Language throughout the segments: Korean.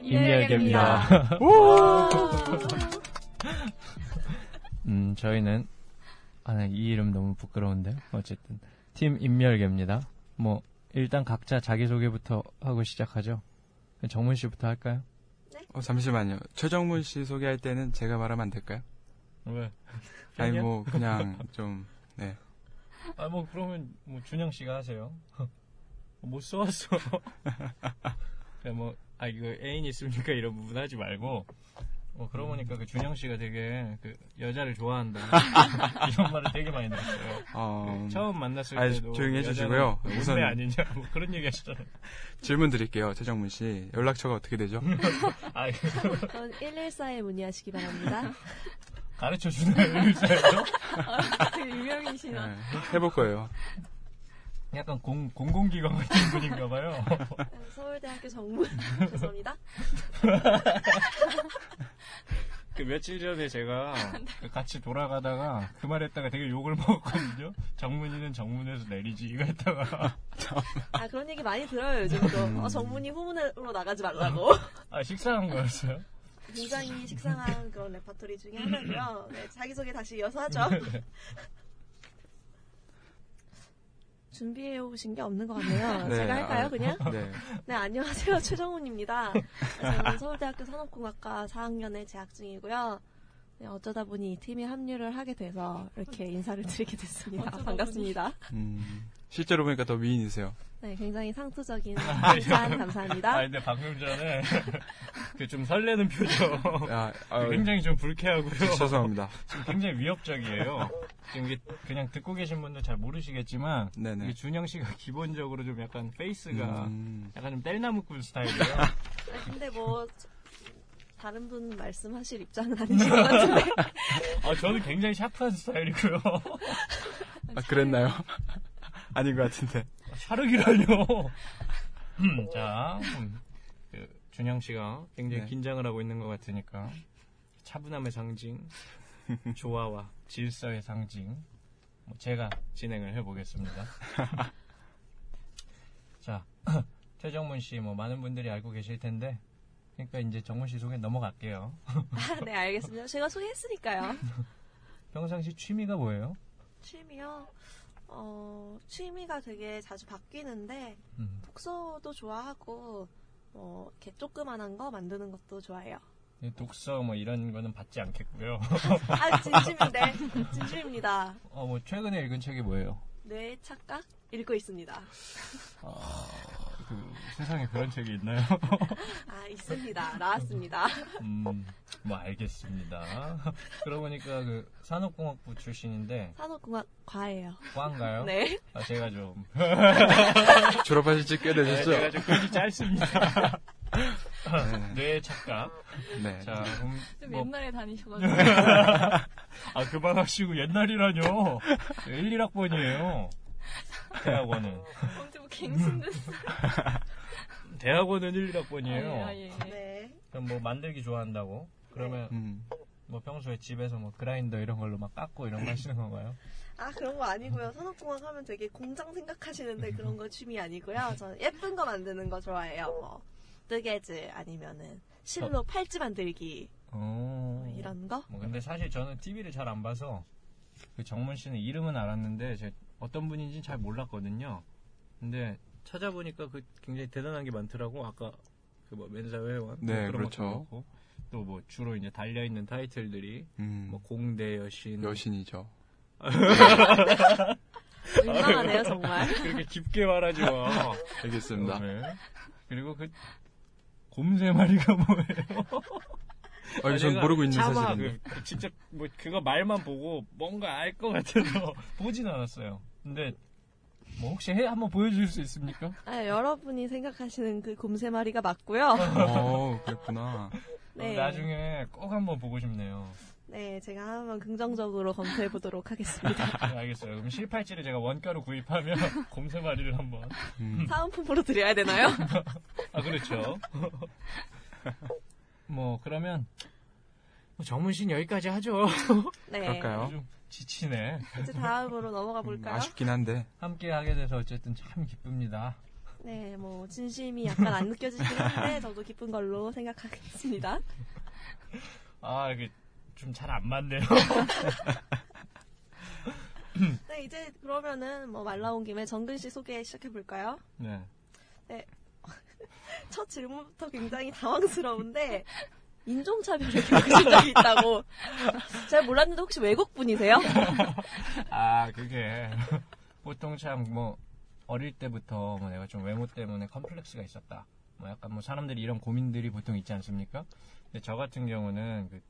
임열계입니다. 음, 저희는, 아, 네, 이 이름 너무 부끄러운데. 어쨌든. 팀 임열계입니다. 뭐, 일단 각자 자기 소개부터 하고 시작하죠. 정문 씨부터 할까요? 어, 잠시만요. 최정문 씨 소개할 때는 제가 말하면 안 될까요? 왜? 아니 뭐 그냥 좀 네. 아, 뭐, 그러면, 뭐, 준영 씨가 하세요. 못 써왔어. 그냥 뭐, 아, 이거 애인 있습니까? 이런 부분 하지 말고, 뭐, 그러고 보니까 그 준영 씨가 되게, 그, 여자를 좋아한다. 이런 말을 되게 많이 들었어요. 어, 처음 만났을 아, 때도. 조용히 해주시고요. 우선. 우선- 아니냐, 뭐 그런 얘기 하시잖아요. 질문 드릴게요. 최정문 씨. 연락처가 어떻게 되죠? 아, 이거 전 114에 문의하시기 바랍니다. 가르쳐 주는 의사예요? 되게 유명이시나. 네, 해볼 거예요. 약간 공, 공공기관 같은 분인가 봐요. 서울대학교 정문. 죄송합니다. 그 며칠 전에 제가 그 같이 돌아가다가 그 말 했다가 되게 욕을 먹었거든요. 정문이는 정문에서 내리지 이거 했다가 아, 그런 얘기 많이 들어요, 요즘도. 어, 정문이 후문으로 나가지 말라고. 아 식상한 거였어요. 굉장히 식상한 그런 레퍼토리 중에 하나고요. 네, 자기소개 다시 이어서 하죠. 준비해 오신 게 없는 것 같네요. 네, 제가 할까요, 아, 그냥? 네. 네, 안녕하세요. 최정훈입니다. 저는 서울대학교 산업공학과 4학년에 재학 중이고요. 네, 어쩌다 보니 이 팀에 합류를 하게 돼서 이렇게 인사를 드리게 됐습니다. 반갑습니다. 음, 실제로 보니까 더 미인이세요. 네, 굉장히 상투적인 아, 칭찬 감사합니다. 아 근데 방금 전에 그 좀 설레는 표정 아, 아, 굉장히 좀 불쾌하고요. 죄송합니다. 지금 굉장히 위협적이에요. 지금 이게 그냥 듣고 계신 분들 잘 모르시겠지만 네네. 준영 씨가 기본적으로 좀 약간 페이스가 음, 약간 좀 땔나무꾼 스타일이에요. 네, 근데 뭐 다른 분 말씀하실 입장은 아니신 것 같은데. 아 저는 굉장히 샤프한 스타일이고요. 아, 그랬나요? 아닌 것 같은데. 샤르기라뇨. 음, 자, 음, 그 준영 씨가 굉장히 네. 긴장을 하고 있는 것 같으니까 차분함의 상징, 조화와 질서의 상징, 뭐 제가 진행을 해보겠습니다. 자, 최정문 씨, 뭐 많은 분들이 알고 계실 텐데, 그러니까 이제 정문 씨 소개 넘어갈게요. 아, 네, 알겠습니다. 제가 소개했으니까요. 평상시 취미가 뭐예요? 취미요? 어, 취미가 되게 자주 바뀌는데, 음, 독서도 좋아하고, 뭐, 이렇게 조그만한 거 만드는 것도 좋아해요. 독서 뭐 이런 거는 받지 않겠고요. 아, 진심인데. 진심입니다. 어, 뭐 최근에 읽은 책이 뭐예요? 뇌 착각? 읽고 있습니다. 그 세상에 그런 책이 있나요? 아, 있습니다. 나왔습니다. 음, 뭐 알겠습니다. 그러고 보니까 그 산업공학부 출신인데 산업공학 과예요. 과인가요? 네. 아, 제가 좀 졸업하실 지꽤 네, 되셨죠? 제가 좀 글이 짧습니다. 네. 뇌 착각. 네. 자, 그럼 좀 뭐, 옛날에 다니셔가지고. 아 그만하시고 옛날이라뇨. 1, 1학번이에요. 대학원은 언제 뭐 갱신됐어. 대학원은 1, 1학번이에요. 네. 그럼 뭐 만들기 좋아한다고? 그러면 음, 뭐 평소에 집에서 뭐 그라인더 이런 걸로 막 깎고 이런 거 하시는 건가요? 아, 그런 거 아니고요. 산업공학 하면 되게 공장 생각하시는데 그런 거 취미 아니고요. 저는 예쁜 거 만드는 거 좋아해요. 뭐, 뜨개질 아니면은 실로 팔찌 만들기 어. 뭐 이런 거. 뭐 근데 사실 저는 TV를 잘 안 봐서 그 정문 씨는 이름은 알았는데 제 어떤 분인지는 잘 몰랐거든요. 근데 찾아보니까 그 굉장히 대단한 게 많더라고. 아까 그 뭐 맨사회원 네, 그런 그렇죠. 또뭐 주로 이제 달려 있는 타이틀들이 음, 뭐 공대 여신, 여신이죠. 민망하네요, 정말. 그렇게 깊게 말하지 마. 알겠습니다. 네. 그리고 그 곰세 마리가 뭐예요? 어, 이거 전 모르고 있는 사실인데. 그, 그 진짜 뭐 그거 말만 보고 뭔가 알 것 같아서 보진 않았어요. 근데 뭐 혹시 해 한번 보여줄 수 있습니까? 아, 여러분이 생각하시는 그 곰세 마리가 맞고요. 어, 그랬구나. 네. 어, 나중에 꼭 한번 보고 싶네요. 네, 제가 한번 긍정적으로 검토해 보도록 하겠습니다. 네, 알겠어요. 그럼 실팔찌를 제가 원가로 구입하면 곰세 마리를 한번. 음. 사은품으로 드려야 되나요? 아 그렇죠. 뭐 그러면 뭐 정문 씨는 여기까지 하죠. 네. 그럴까요? 좀 지치네. 이제 다음으로 넘어가 음, 볼까요? 아쉽긴 한데. 함께 하게 돼서 어쨌든 참 기쁩니다. 네, 뭐 진심이 약간 안 느껴지긴 한데 저도 기쁜 걸로 생각하겠습니다. 아 이게 좀 잘 안 맞네요. 네, 이제 그러면은 뭐 말 나온 김에 정근 씨 소개 시작해 볼까요? 네. 첫 질문부터 굉장히 당황스러운데 인종차별을 겪으신 적이 있다고 잘 몰랐는데 혹시 외국 분이세요? 아 그게 보통 참 뭐 어릴 때부터 뭐 내가 좀 외모 때문에 컴플렉스가 있었다. 뭐 약간 뭐 사람들이 이런 고민들이 보통 있지 않습니까? 근데 저 같은 경우는 그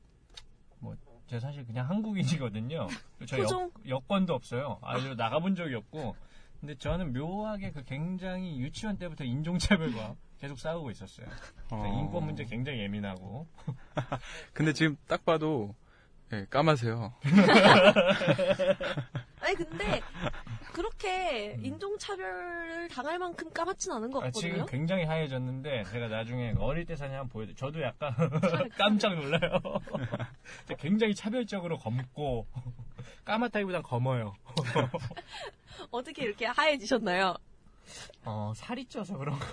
뭐 제가 사실 그냥 한국인이거든요. 저? 여, 여권도 없어요. 아주 나가본 적이 없고. 근데 저는 묘하게 그 굉장히 유치원 때부터 인종차별과 계속 싸우고 있었어요. 어. 인권 문제 굉장히 예민하고. 근데 지금 딱 봐도 예, 까마세요. 아니 근데 그렇게 인종차별을 당할 만큼 까맣진 않은 것 아, 지금 같거든요. 굉장히 하얘졌는데 제가 나중에 어릴 때 사진 한번 보여드릴게요. 저도 약간 깜짝 놀라요. 굉장히 차별적으로 검고 까맣다기보단 검어요. 어떻게 이렇게 하얘지셨나요? 어, 살이 쪄서 그런가?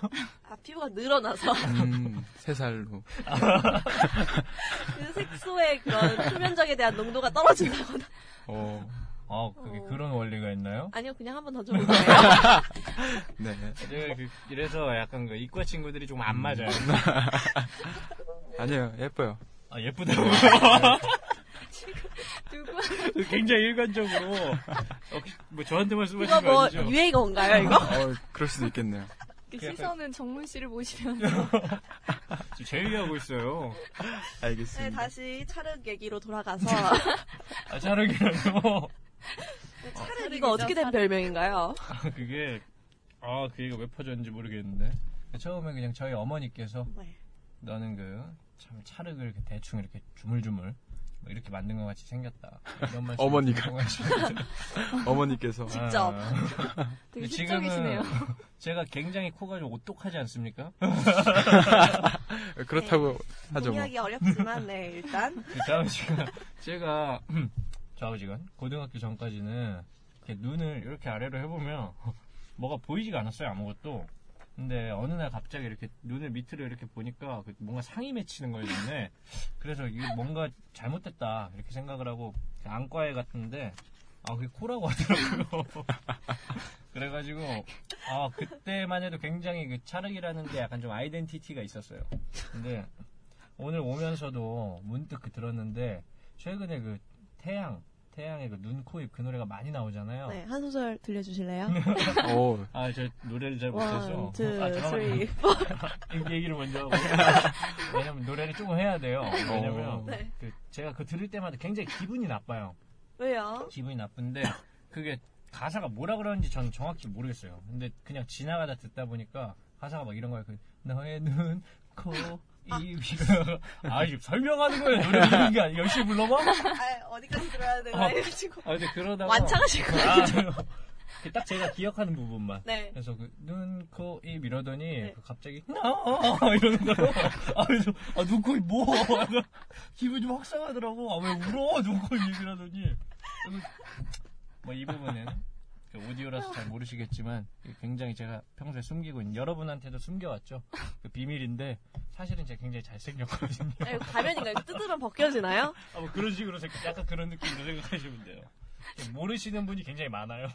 아 피부가 늘어나서 음, 세 살로. 그 색소의 그런 표면적에 대한 농도가 떨어진다거나 어, 어, 그게 어. 그런 원리가 있나요? 아니요 그냥 한번 던져볼 거예요. 네. 그, 이래서 약간 그 이과 친구들이 좀 안 맞아요. 아니에요, 예뻐요. 아, 예쁘다고. 누구 굉장히 일관적으로. 어, 뭐 저한테 말씀하신 이거 거뭐 아니죠? 유행어인가요 이거? 어, 그럴 수도 있겠네요. 그 시선은 정문 씨를 보시면 지금 제의하고 있어요. 알겠습니다. 네 다시 차륵 얘기로 돌아가서 아, 자르기라도. 네, 차륵 이거 어떻게 된 별명인가요? 아, 그게, 아, 그 얘기가 왜 퍼졌는지 모르겠는데. 처음에 그냥 저희 어머니께서 네. 너는 그, 참, 차륵을 이렇게 대충 이렇게 주물주물, 뭐 이렇게 만든 것 같이 생겼다. 이런 말씀. 어머니가. 어머니께서. 직접. 되게 근데 시적이시네요. 제가 굉장히 코가 좀 오똑하지 않습니까? 그렇다고 하죠, 뭐. 공유하기 어렵지만 네 일단 그 아버지가, 제가, 저 아버지가 고등학교 전까지는 이렇게 눈을 이렇게 아래로 해보면 뭐가 보이지가 않았어요, 아무것도. 근데 어느 날 갑자기 이렇게 눈을 밑으로 이렇게 보니까 그 뭔가 상이 맺히는 거예요, 눈에. 그래서 이게 뭔가 잘못됐다, 이렇게 생각을 하고 안과에 갔는데, 아, 그게 코라고 하더라고요. 그래가지고, 아, 그때만 해도 굉장히 그 차륵이라는 게 약간 좀 아이덴티티가 있었어요. 근데 오늘 오면서도 문득 그 들었는데, 최근에 그 태양, 태양의 그 눈, 코, 입 그 노래가 많이 나오잖아요. 네 한 소절 들려주실래요? 오, 아, 저 노래를 잘 못해서. one, two, 아, 이 얘기를 먼저 하고. 왜냐면 노래를 조금 해야 돼요. 왜냐면 어. 네. 그 제가 그 들을 때마다 굉장히 기분이 나빠요. 왜요? 기분이 나쁜데 그게 가사가 뭐라 그러는지 저는 정확히 모르겠어요. 근데 그냥 지나가다 듣다 보니까 가사가 막 이런 거예요. 그 너의 눈, 코, 입, 이거. 아, 이거 설명하는 거예요. 노래 부르는 게 아니라 열심히 불러봐? 아, 어디까지 들어야 되나 어. 해가지고 아, 근데 그러다가. 완창하실 거예요. 아, 그딱 제가 기억하는 부분만. 네. 그래서 그 눈, 코, 입 이러더니 네. 그 갑자기 나 이러는 거예요. 아, 그래서 아, 눈, 코, 입 뭐? 기분이 좀 확상하더라고. 아, 왜 울어? 눈, 코, 입 이러더니. 뭐 이 부분은 그 오디오라서 잘 모르시겠지만 굉장히 제가 평소에 숨기고 있는 여러분한테도 숨겨왔죠. 그 비밀인데 사실은 제가 굉장히 잘생겼거든요. 네, 가면인가요? 뜯으면 벗겨지나요? 아, 뭐 그런 식으로 약간 그런 느낌으로 생각하시면 돼요. 모르시는 분이 굉장히 많아요.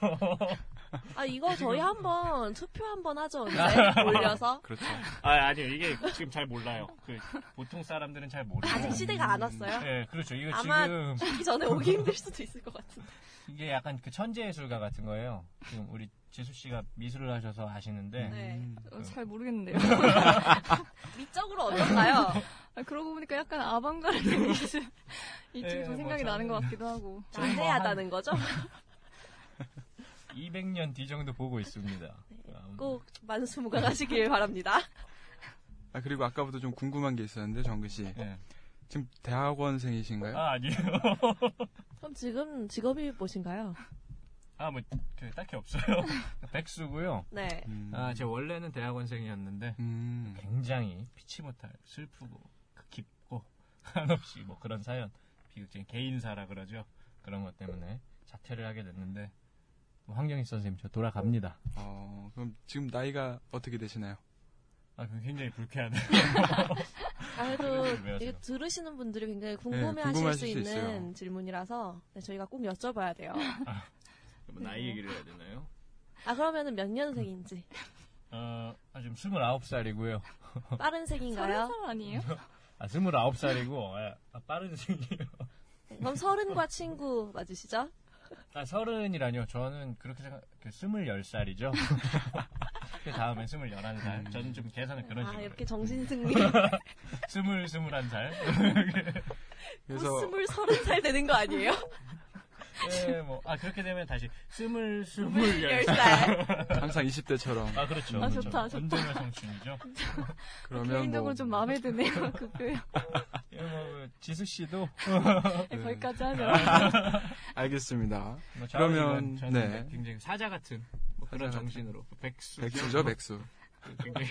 아 이거 저희 한번 투표 한번 하죠. 올려서 그렇죠. 아, 아니요. 이게 지금 잘 몰라요. 그, 보통 사람들은 잘 모르고. 아직 시대가 안 왔어요. 네, 그렇죠. 이거 아마 지금 전에 오기 힘들 수도 있을 것 같은데. 이게 약간 그 천재 예술가 같은 거예요. 지금 우리 지수 씨가 미술을 하셔서 아시는데 네. 음. 어, 잘 모르겠는데요. 미적으로 어떨까요? 아, 그러고 보니까 약간 아방가르드 미술 이쪽이 네, 좀뭐 생각이 나는 저는- 것 같기도 하고. 난해하다는 거죠? 200년 뒤 정도 보고 있습니다. 아무튼 꼭 만수무강하시길 바랍니다. 아 그리고 아까부터 좀 궁금한 게 있었는데 정근 씨 네. 지금 대학원생이신가요? 아, 아니에요. 그럼 지금 직업이 무엇인가요? 아, 뭐, 그, 딱히 없어요. 백수고요. 네. 음. 아, 제가 원래는 대학원생이었는데 음. 굉장히 피치 못할 슬프고 그 깊고 한없이 뭐 그런 사연 비극적인 개인사라 그러죠. 그런 것 때문에 자퇴를 하게 됐는데 뭐 황경희 선생님 저 돌아갑니다. 어, 그럼 지금 나이가 어떻게 되시나요? 아, 그 굉장히 불쾌하네요. 아, 그래도 들으시는 분들이 굉장히 궁금해하실 네, 궁금하실 수수 있는 있어요. 질문이라서 네, 저희가 꼭 여쭤봐야 돼요. 뭐 나이 얘기를 해야 되나요? 아 그러면은 몇 년생인지 어, 아, 지금 29살이고요. 빠른 서른 생인가요? 살 아니에요? 아, 29살이고, 아, 아, 빠른 생이에요. 그럼 서른과 친구 맞으시죠? 아, 서른이라뇨. 저는 그렇게 생각, 그 21살이죠. 그 다음에 21살. 저는 좀 계산을 그런 아 식으로. 이렇게 정신승리 스물, 스물한 살. 그래서 스물 서른 살 되는 거 아니에요? 예, 뭐, 아, 그렇게 되면 다시 스물, 스물, 열열 살. 살. 항상 20대처럼 아, 그렇죠. 아, 그렇죠. 좋다, 좋다. 언제나 성춘이죠. 그러면 개인적으로 뭐 좀 마음에 드네요. 그 표현. 예, 뭐, 그 지수 씨도. 네, 거기까지 하죠. 알겠습니다. 뭐 그러면, 네. 굉장히 사자 같은 뭐 그런 사자. 정신으로. 백수. 백수죠, 백수. 굉장히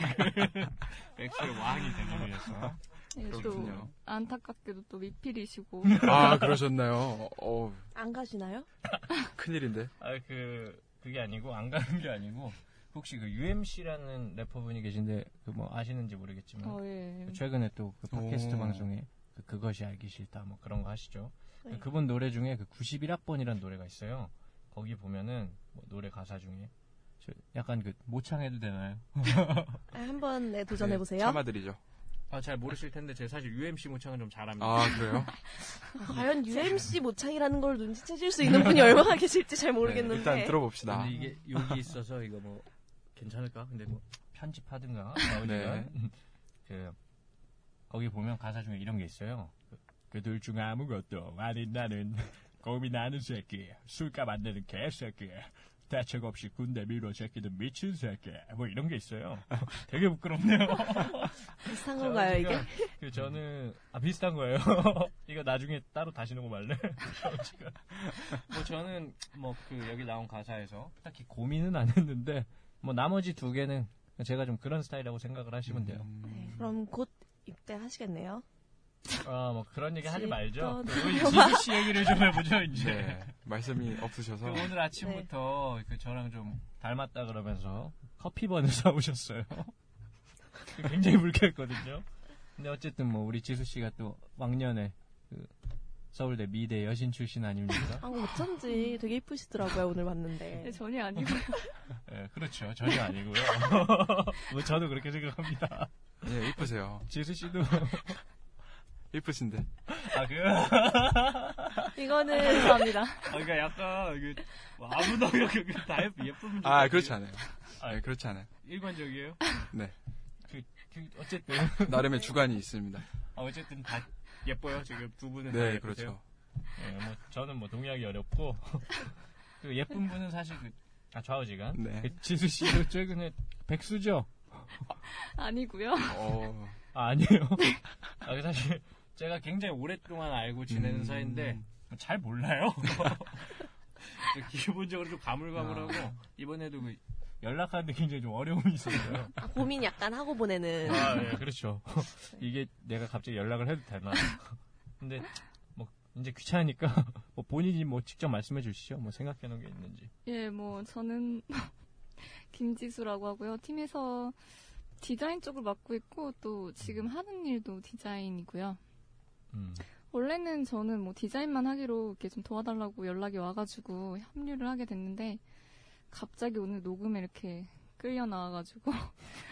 백수의 왕이 되기 위해서. 네, 또 그렇군요. 안타깝게도 또 미필이시고. 아, 그러셨나요? 어, 안 가시나요? 큰일인데. 아, 그, 그게 아니고, 안 가는 게 아니고, 혹시 그 UMC라는 래퍼분이 계신데, 그 뭐 아시는지 모르겠지만, 어, 예. 최근에 또 그 팟캐스트 오. 방송에 그 그것이 알기 싫다 뭐 그런 거 하시죠. 네. 그 분 노래 중에 그 91학번이라는 노래가 있어요. 거기 보면은 뭐 노래 가사 중에 저 약간 그 모창해도 되나요? 아, 한번 네, 도전해 보세요. 네, 참아드리죠. 아 잘 모르실 텐데 제가 사실 UMC 모창은 좀 잘합니다. 아, 그래요? 과연 UMC 모창이라는 걸 눈치채실 수 있는 분이 얼마나 계실지 잘 모르겠는데. 네, 일단 들어봅시다. 근데 이게 여기 있어서 이거 뭐 괜찮을까? 근데 뭐 편집하든가 나오지만 네. 그 거기 보면 가사 중에 이런 게 있어요. 그, 그들 중 아무것도 아닌 나는 고민하는 새끼, 술값 안 내는 개새끼, 대책 없이 군대 밀어 새끼든 미친 새끼, 뭐 이런 게 있어요. 되게 부끄럽네요. 비슷한 건가요, 이게? 그 저는 아 비슷한 거예요. 이거 나중에 따로 다시 녹음할래? 뭐 저는 뭐 그 여기 나온 가사에서 딱히 고민은 안 했는데 뭐 나머지 두 개는 제가 좀 그런 스타일이라고 생각을 하시면 돼요. 음. 네, 그럼 곧 입대하시겠네요. 아뭐 그런 얘기 하지 집 말죠. 지수 씨 얘기를 좀 해보죠 이제. 네, 말씀이 그 없으셔서. 오늘 아침부터 그 저랑 좀 닮았다 그러면서 커피번을 사오셨어요. 굉장히 불쾌했거든요. 근데 어쨌든 뭐 우리 지수 씨가 또 왕년에 그 서울대 미대 여신 출신 아닙니까? 아, 어쩐지 되게 이쁘시더라고요, 오늘 봤는데. 네, 전혀 아니고. 예, 그렇죠. 전혀 아니고요. 뭐 저도 그렇게 생각합니다. 예, 이쁘세요. 지수 씨도 이쁘신데. 아 그. 이거는 감사합니다. 아, 그러니까 약간 그 뭐 아무도 그, 다 예쁜 예쁜 분. 아, 그렇지 않아요. 아, 네, 그렇지 않아요. 일관적이에요. 네. 그, 그 어쨌든 나름의 주관이 있습니다. 아, 어쨌든 다 예뻐요. 지금 두 분은 다 네. 그렇죠. 예, 뭐 저는 뭐 동의하기 어렵고 그 예쁜 분은 사실 그 아, 좌우지간. 네. 그 지수 씨도 최근에 백수죠? 아니고요. 어, 아, 아니에요. 아, 사실 제가 굉장히 오랫동안 알고 지내는 음. 사이인데 잘 몰라요. 기본적으로 좀 가물가물하고 아. 이번에도 그 연락하는데 굉장히 좀 어려움이 있었어요. 아, 고민 약간 하고 보내는. 아, 예, 그렇죠. 이게 내가 갑자기 연락을 해도 되나. 근데 뭐 이제 귀찮으니까 뭐 본인이 뭐 직접 말씀해 주시죠. 뭐 생각해 놓은 게 있는지. 예, 뭐 저는 김지수라고 하고요. 팀에서 디자인 쪽을 맡고 있고 또 지금 하는 일도 디자인이고요. 음. 원래는 저는 뭐 디자인만 하기로 이렇게 좀 도와달라고 연락이 와가지고 합류를 하게 됐는데 갑자기 오늘 녹음에 이렇게 끌려 나와가지고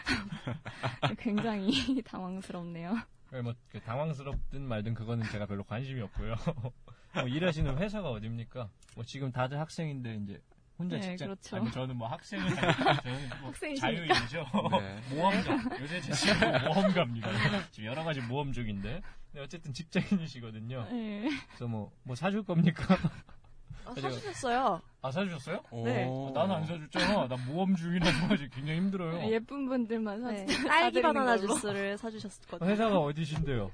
굉장히 당황스럽네요. 뭐그 당황스럽든 말든 그거는 제가 별로 관심이 없고요. 뭐 일하시는 회사가 어딥니까? 뭐 지금 다들 학생인데 이제 혼자 네, 직장 그렇죠. 아니 저는 뭐 학생은 아니고 저는 뭐. 자유인이죠. 네. 모험가 요새 제 직업은 모험가입니다. 지금 여러 가지 모험 중인데 근데 어쨌든 직장인이시거든요. 네. 그래서 뭐 뭐 사줄 겁니까? 아, 사주셨어요. 아 사주셨어요? 네. 오. 아, 나는 안 사줬잖아. 나 모험 중이라서 굉장히 힘들어요. 예쁜 분들만 네. 사주 딸기 사드리는 바나나 걸로. 주스를 사주셨거든요. 회사가 어디신데요?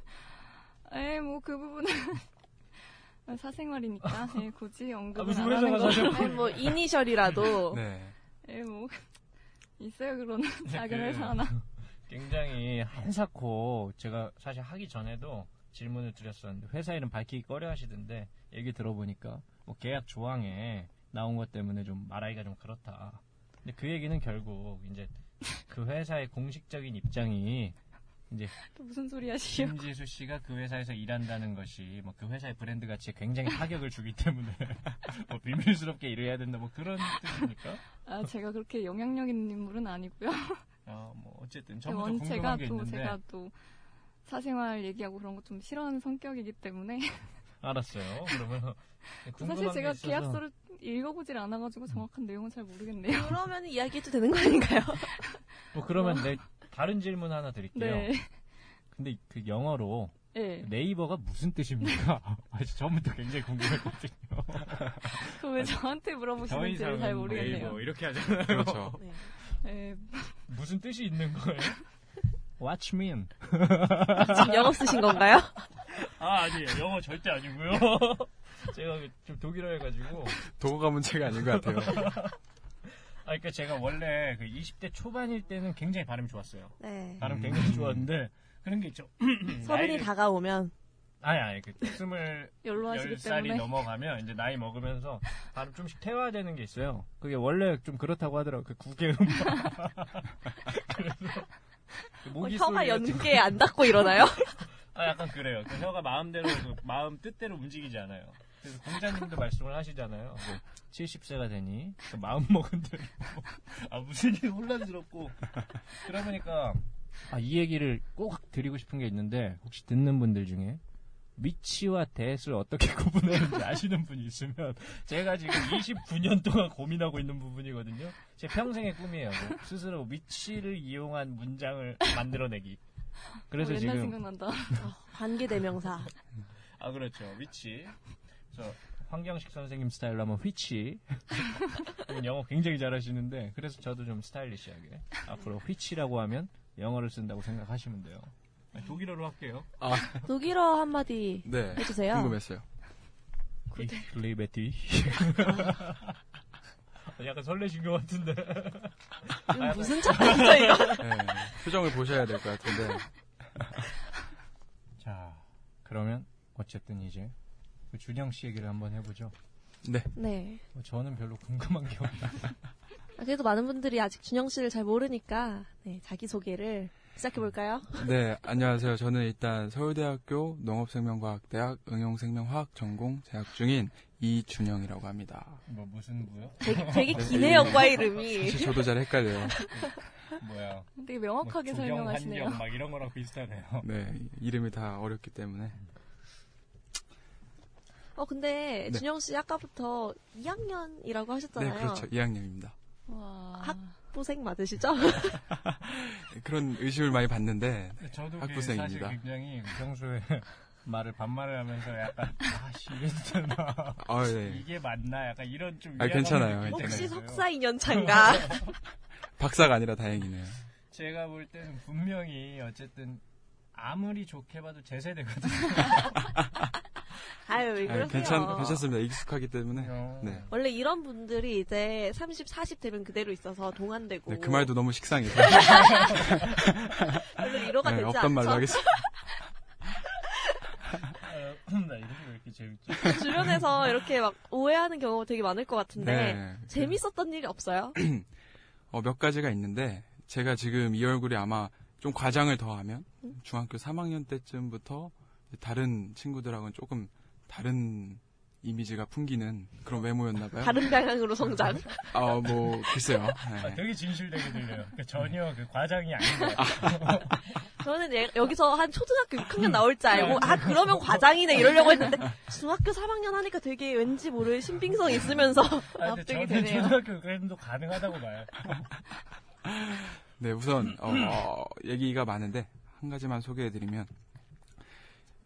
에이, 뭐, 그 부분은. 사생활이니까, 예, 굳이 아, 언급은 무슨 안 하는 회사가 거. 아니, 뭐, 이니셜이라도. 네. 예, 뭐, 있어요, 그런 작은 그 회사 하나. 굉장히 한사코 제가 사실 하기 전에도 질문을 드렸었는데 회사 이름 밝히기 꺼려 하시던데 얘기 들어보니까 뭐 계약 조항에 나온 것 때문에 좀 말하기가 좀 그렇다. 근데 그 얘기는 결국 이제 그 회사의 공식적인 입장이 이제 또 무슨 소리 하시오? 김지수 씨가 그 회사에서 일한다는 것이 뭐 그 회사의 브랜드 가치에 굉장히 타격을 주기 때문에 뭐 비밀스럽게 일을 해야 된다 뭐 그런 뜻입니까? 아, 제가 그렇게 영향력 있는 인물은 아니고요. 아, 뭐 어쨌든 처음부터 원체가 궁금한 게 또 있는데 제가 또 사생활 얘기하고 그런 거 좀 싫어하는 성격이기 때문에 알았어요. 그러면 사실 제가 계약서를 읽어보질 않아가지고 정확한 내용은 잘 모르겠네요. 그러면 이야기해도 되는 거 아닌가요? 뭐 그러면 내 다른 질문 하나 드릴게요. 네. 근데 그 영어로 네. 네이버가 무슨 뜻입니까? 아, 처음부터 굉장히 궁금했거든요. 그왜 저한테 물어보시는지 잘 모르겠네요. 네이버 이렇게 하잖아요. 그렇죠. 네. 네. 무슨 뜻이 있는 거예요? Watch me. in. 지금 영업 쓰신 건가요? 아 아니에요. 영어 절대 아니고요. 제가 좀 독일어 해가지고. 도구가 문제가 아닌 것 같아요. 아 그러니까 제가 원래 그 20대 초반일 때는 굉장히 발음이 좋았어요. 네. 발음 음. 굉장히 좋았는데 그런 게 있죠. 서른이 나이를- 다가오면. 아니 아니 그 스물 연로하시기 10살이 때문에. 넘어가면 이제 나이 먹으면서 발음 좀씩 퇴화되는 게 있어요. 그게 원래 좀 그렇다고 하더라고. 그 구개음. 그래서 그 어, 모기 혀가 소리 같은 연계 안 닿고 일어나요? 아 약간 그래요. 그 혀가 마음대로 그 마음 뜻대로 움직이지 않아요. 그래서 공자님도 말씀을 하시잖아요. 뭐 70세가 되니 그 마음 먹은 대로 아 무슨 일 혼란스럽고 그러다 보니까 아, 이 얘기를 꼭 드리고 싶은 게 있는데 혹시 듣는 분들 중에 위치와 대를 어떻게 구분하는지 아시는 분이 있으면 제가 지금 29년 동안 고민하고 있는 부분이거든요. 제 평생의 꿈이에요. 뭐 스스로 위치를 이용한 문장을 만들어내기. 그래서 어, 옛날 지금 생각난다. 관계대명사. 아 그렇죠 위치 저 황경식 선생님 스타일로 하면 휘치 영어 굉장히 잘하시는데 그래서 저도 좀 스타일리시하게 앞으로 휘치라고 하면 영어를 쓴다고 생각하시면 돼요 아니, 독일어로 할게요 독일어 한마디 네. 해주세요. 궁금했어요. Ich liebe dich 약간 설레신 것 같은데 무슨 착각이죠, 이거? 네. 표정을 보셔야 될 것 같은데. 자 그러면 어쨌든 이제 그 준영 씨 얘기를 한번 해보죠 네. 네. 뭐 저는 별로 궁금한 게 없나 아, 그래도 많은 분들이 아직 준영 씨를 잘 모르니까, 네, 자기 소개를 시작해 볼까요? 네, 안녕하세요. 저는 일단 서울대학교 농업생명과학대학 응용생명화학 전공 재학 중인 이준영이라고 합니다. 뭐 무슨 부요? 되게, 되게 네, 기네요, 네. 과 이름이. 사실 저도 잘 헷갈려요. 뭐야 되게 뭐 명확하게 조경, 설명하시네요. 환경 막 이런 거랑 비슷하네요 네, 이름이 다 어렵기 때문에. 어, 근데 네. 준영 씨 아까부터 2학년이라고 네, 하셨잖아요. 그렇죠. 2학년입니다. 와. 학부생 맞으시죠? 그런 의심을 많이 받는데, 저도 그 학부생입니다. 사실 굉장히 평소에 말을 반말을 하면서 약간 아씨 되나 아, 네. 이게 맞나 약간 이런 좀 아, 괜찮아요. 혹시. 석사 2년 차인가? 박사가 아니라 다행이네요. 제가 볼 때는 분명히 어쨌든 아무리 좋게 봐도 제 세대거든요. 아유, 왜 아, 그러세요? 괜찮, 괜찮습니다. 익숙하기 때문에. 네. 원래 이런 분들이 이제 30, 40 되면 그대로 있어서 동안되고. 네, 그 말도 너무 식상해서. 별로 위로가 네, 되지 없던 않죠. 말로 하겠습니다. 아, 나 이런 게 왜 이렇게 재밌지? 주변에서 이렇게 막 오해하는 경우가 되게 많을 것 같은데 네. 재밌었던 일이 없어요? 어, 몇 가지가 있는데 제가 지금 이 얼굴이 아마 좀 과장을 더하면 음. 중학교 3학년 때쯤부터 다른 친구들하고는 조금 다른 이미지가 풍기는 그런 외모였나 봐요. 다른 방향으로 성장. 아, 뭐 글쎄요. 아, 네. 되게 진실되게 들려요. 그 전혀 그 과장이 아닌 것 같아요. 저는 얘- 여기서 한 초등학교 6학년 나올 줄 알고 아 그러면 과장이네 이러려고 했는데 중학교 3학년 하니까 되게 왠지 모를 신빙성 있으면서 아, 납득이 되네요. 초등학교 그래도 가능하다고 봐요. 네, 우선 어, 어, 얘기가 많은데 한 가지만 소개해드리면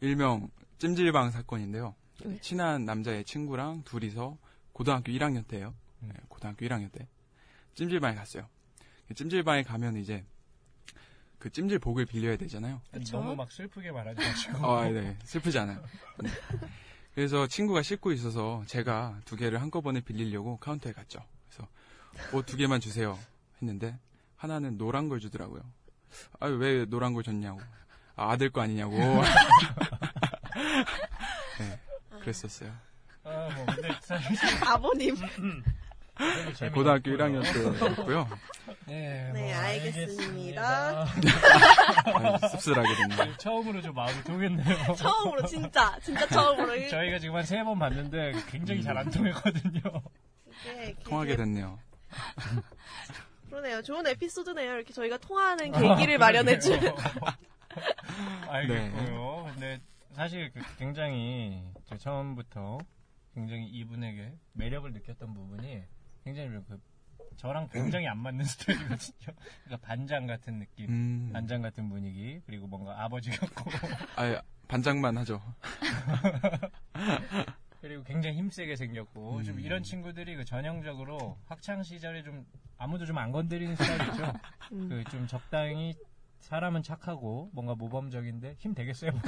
일명 찜질방 사건인데요. 네. 친한 남자의 친구랑 둘이서 고등학교 1학년 때예요. 음. 네, 고등학교 1학년 때 찜질방에 갔어요. 찜질방에 가면 이제 그 찜질복을 빌려야 되잖아요. 그쵸? 너무 막 슬프게 말하지 마시고. 아, 네. 슬프지 않아요. 네. 그래서 친구가 씻고 있어서 제가 두 개를 한꺼번에 빌리려고 카운터에 갔죠. 그래서 옷 두 개만 주세요 했는데 하나는 노란 걸 주더라고요. 아, 왜 노란 걸 줬냐고. 아, 아들 거 아니냐고. 네, 그랬었어요. 아, 뭐 근데 사실 아버님. 별로 재미가 고등학교 없고요. 1학년 때였고요. 네, 네, 뭐 알겠습니다. 네, 씁쓸하게 됐네요. 처음으로 좀 마음이 통했네요. 처음으로 진짜 진짜 처음으로 저희가 지금 한 세 번 봤는데 굉장히 잘안 통했거든요. 이게 통하게 됐네요. 그러네요. 좋은 에피소드네요. 이렇게 저희가 통하는 계기를 마련해준. 알겠고요. 근데 사실 그 굉장히 저 처음부터 굉장히 이분에게 매력을 느꼈던 부분이 굉장히 그 저랑 굉장히 안 맞는 스타일이거든요. 그러니까 반장 같은 느낌, 음, 반장 같은 분위기, 그리고 뭔가 아버지 같고, 아, 반장만 하죠. 그리고 굉장히 힘세게 생겼고, 좀 음. 이런 친구들이 그 전형적으로 학창 시절에 좀 아무도 좀 안 건드리는 스타일이죠. 음. 그좀 적당히 사람은 착하고 뭔가 모범적인데 힘 되게 세 보이고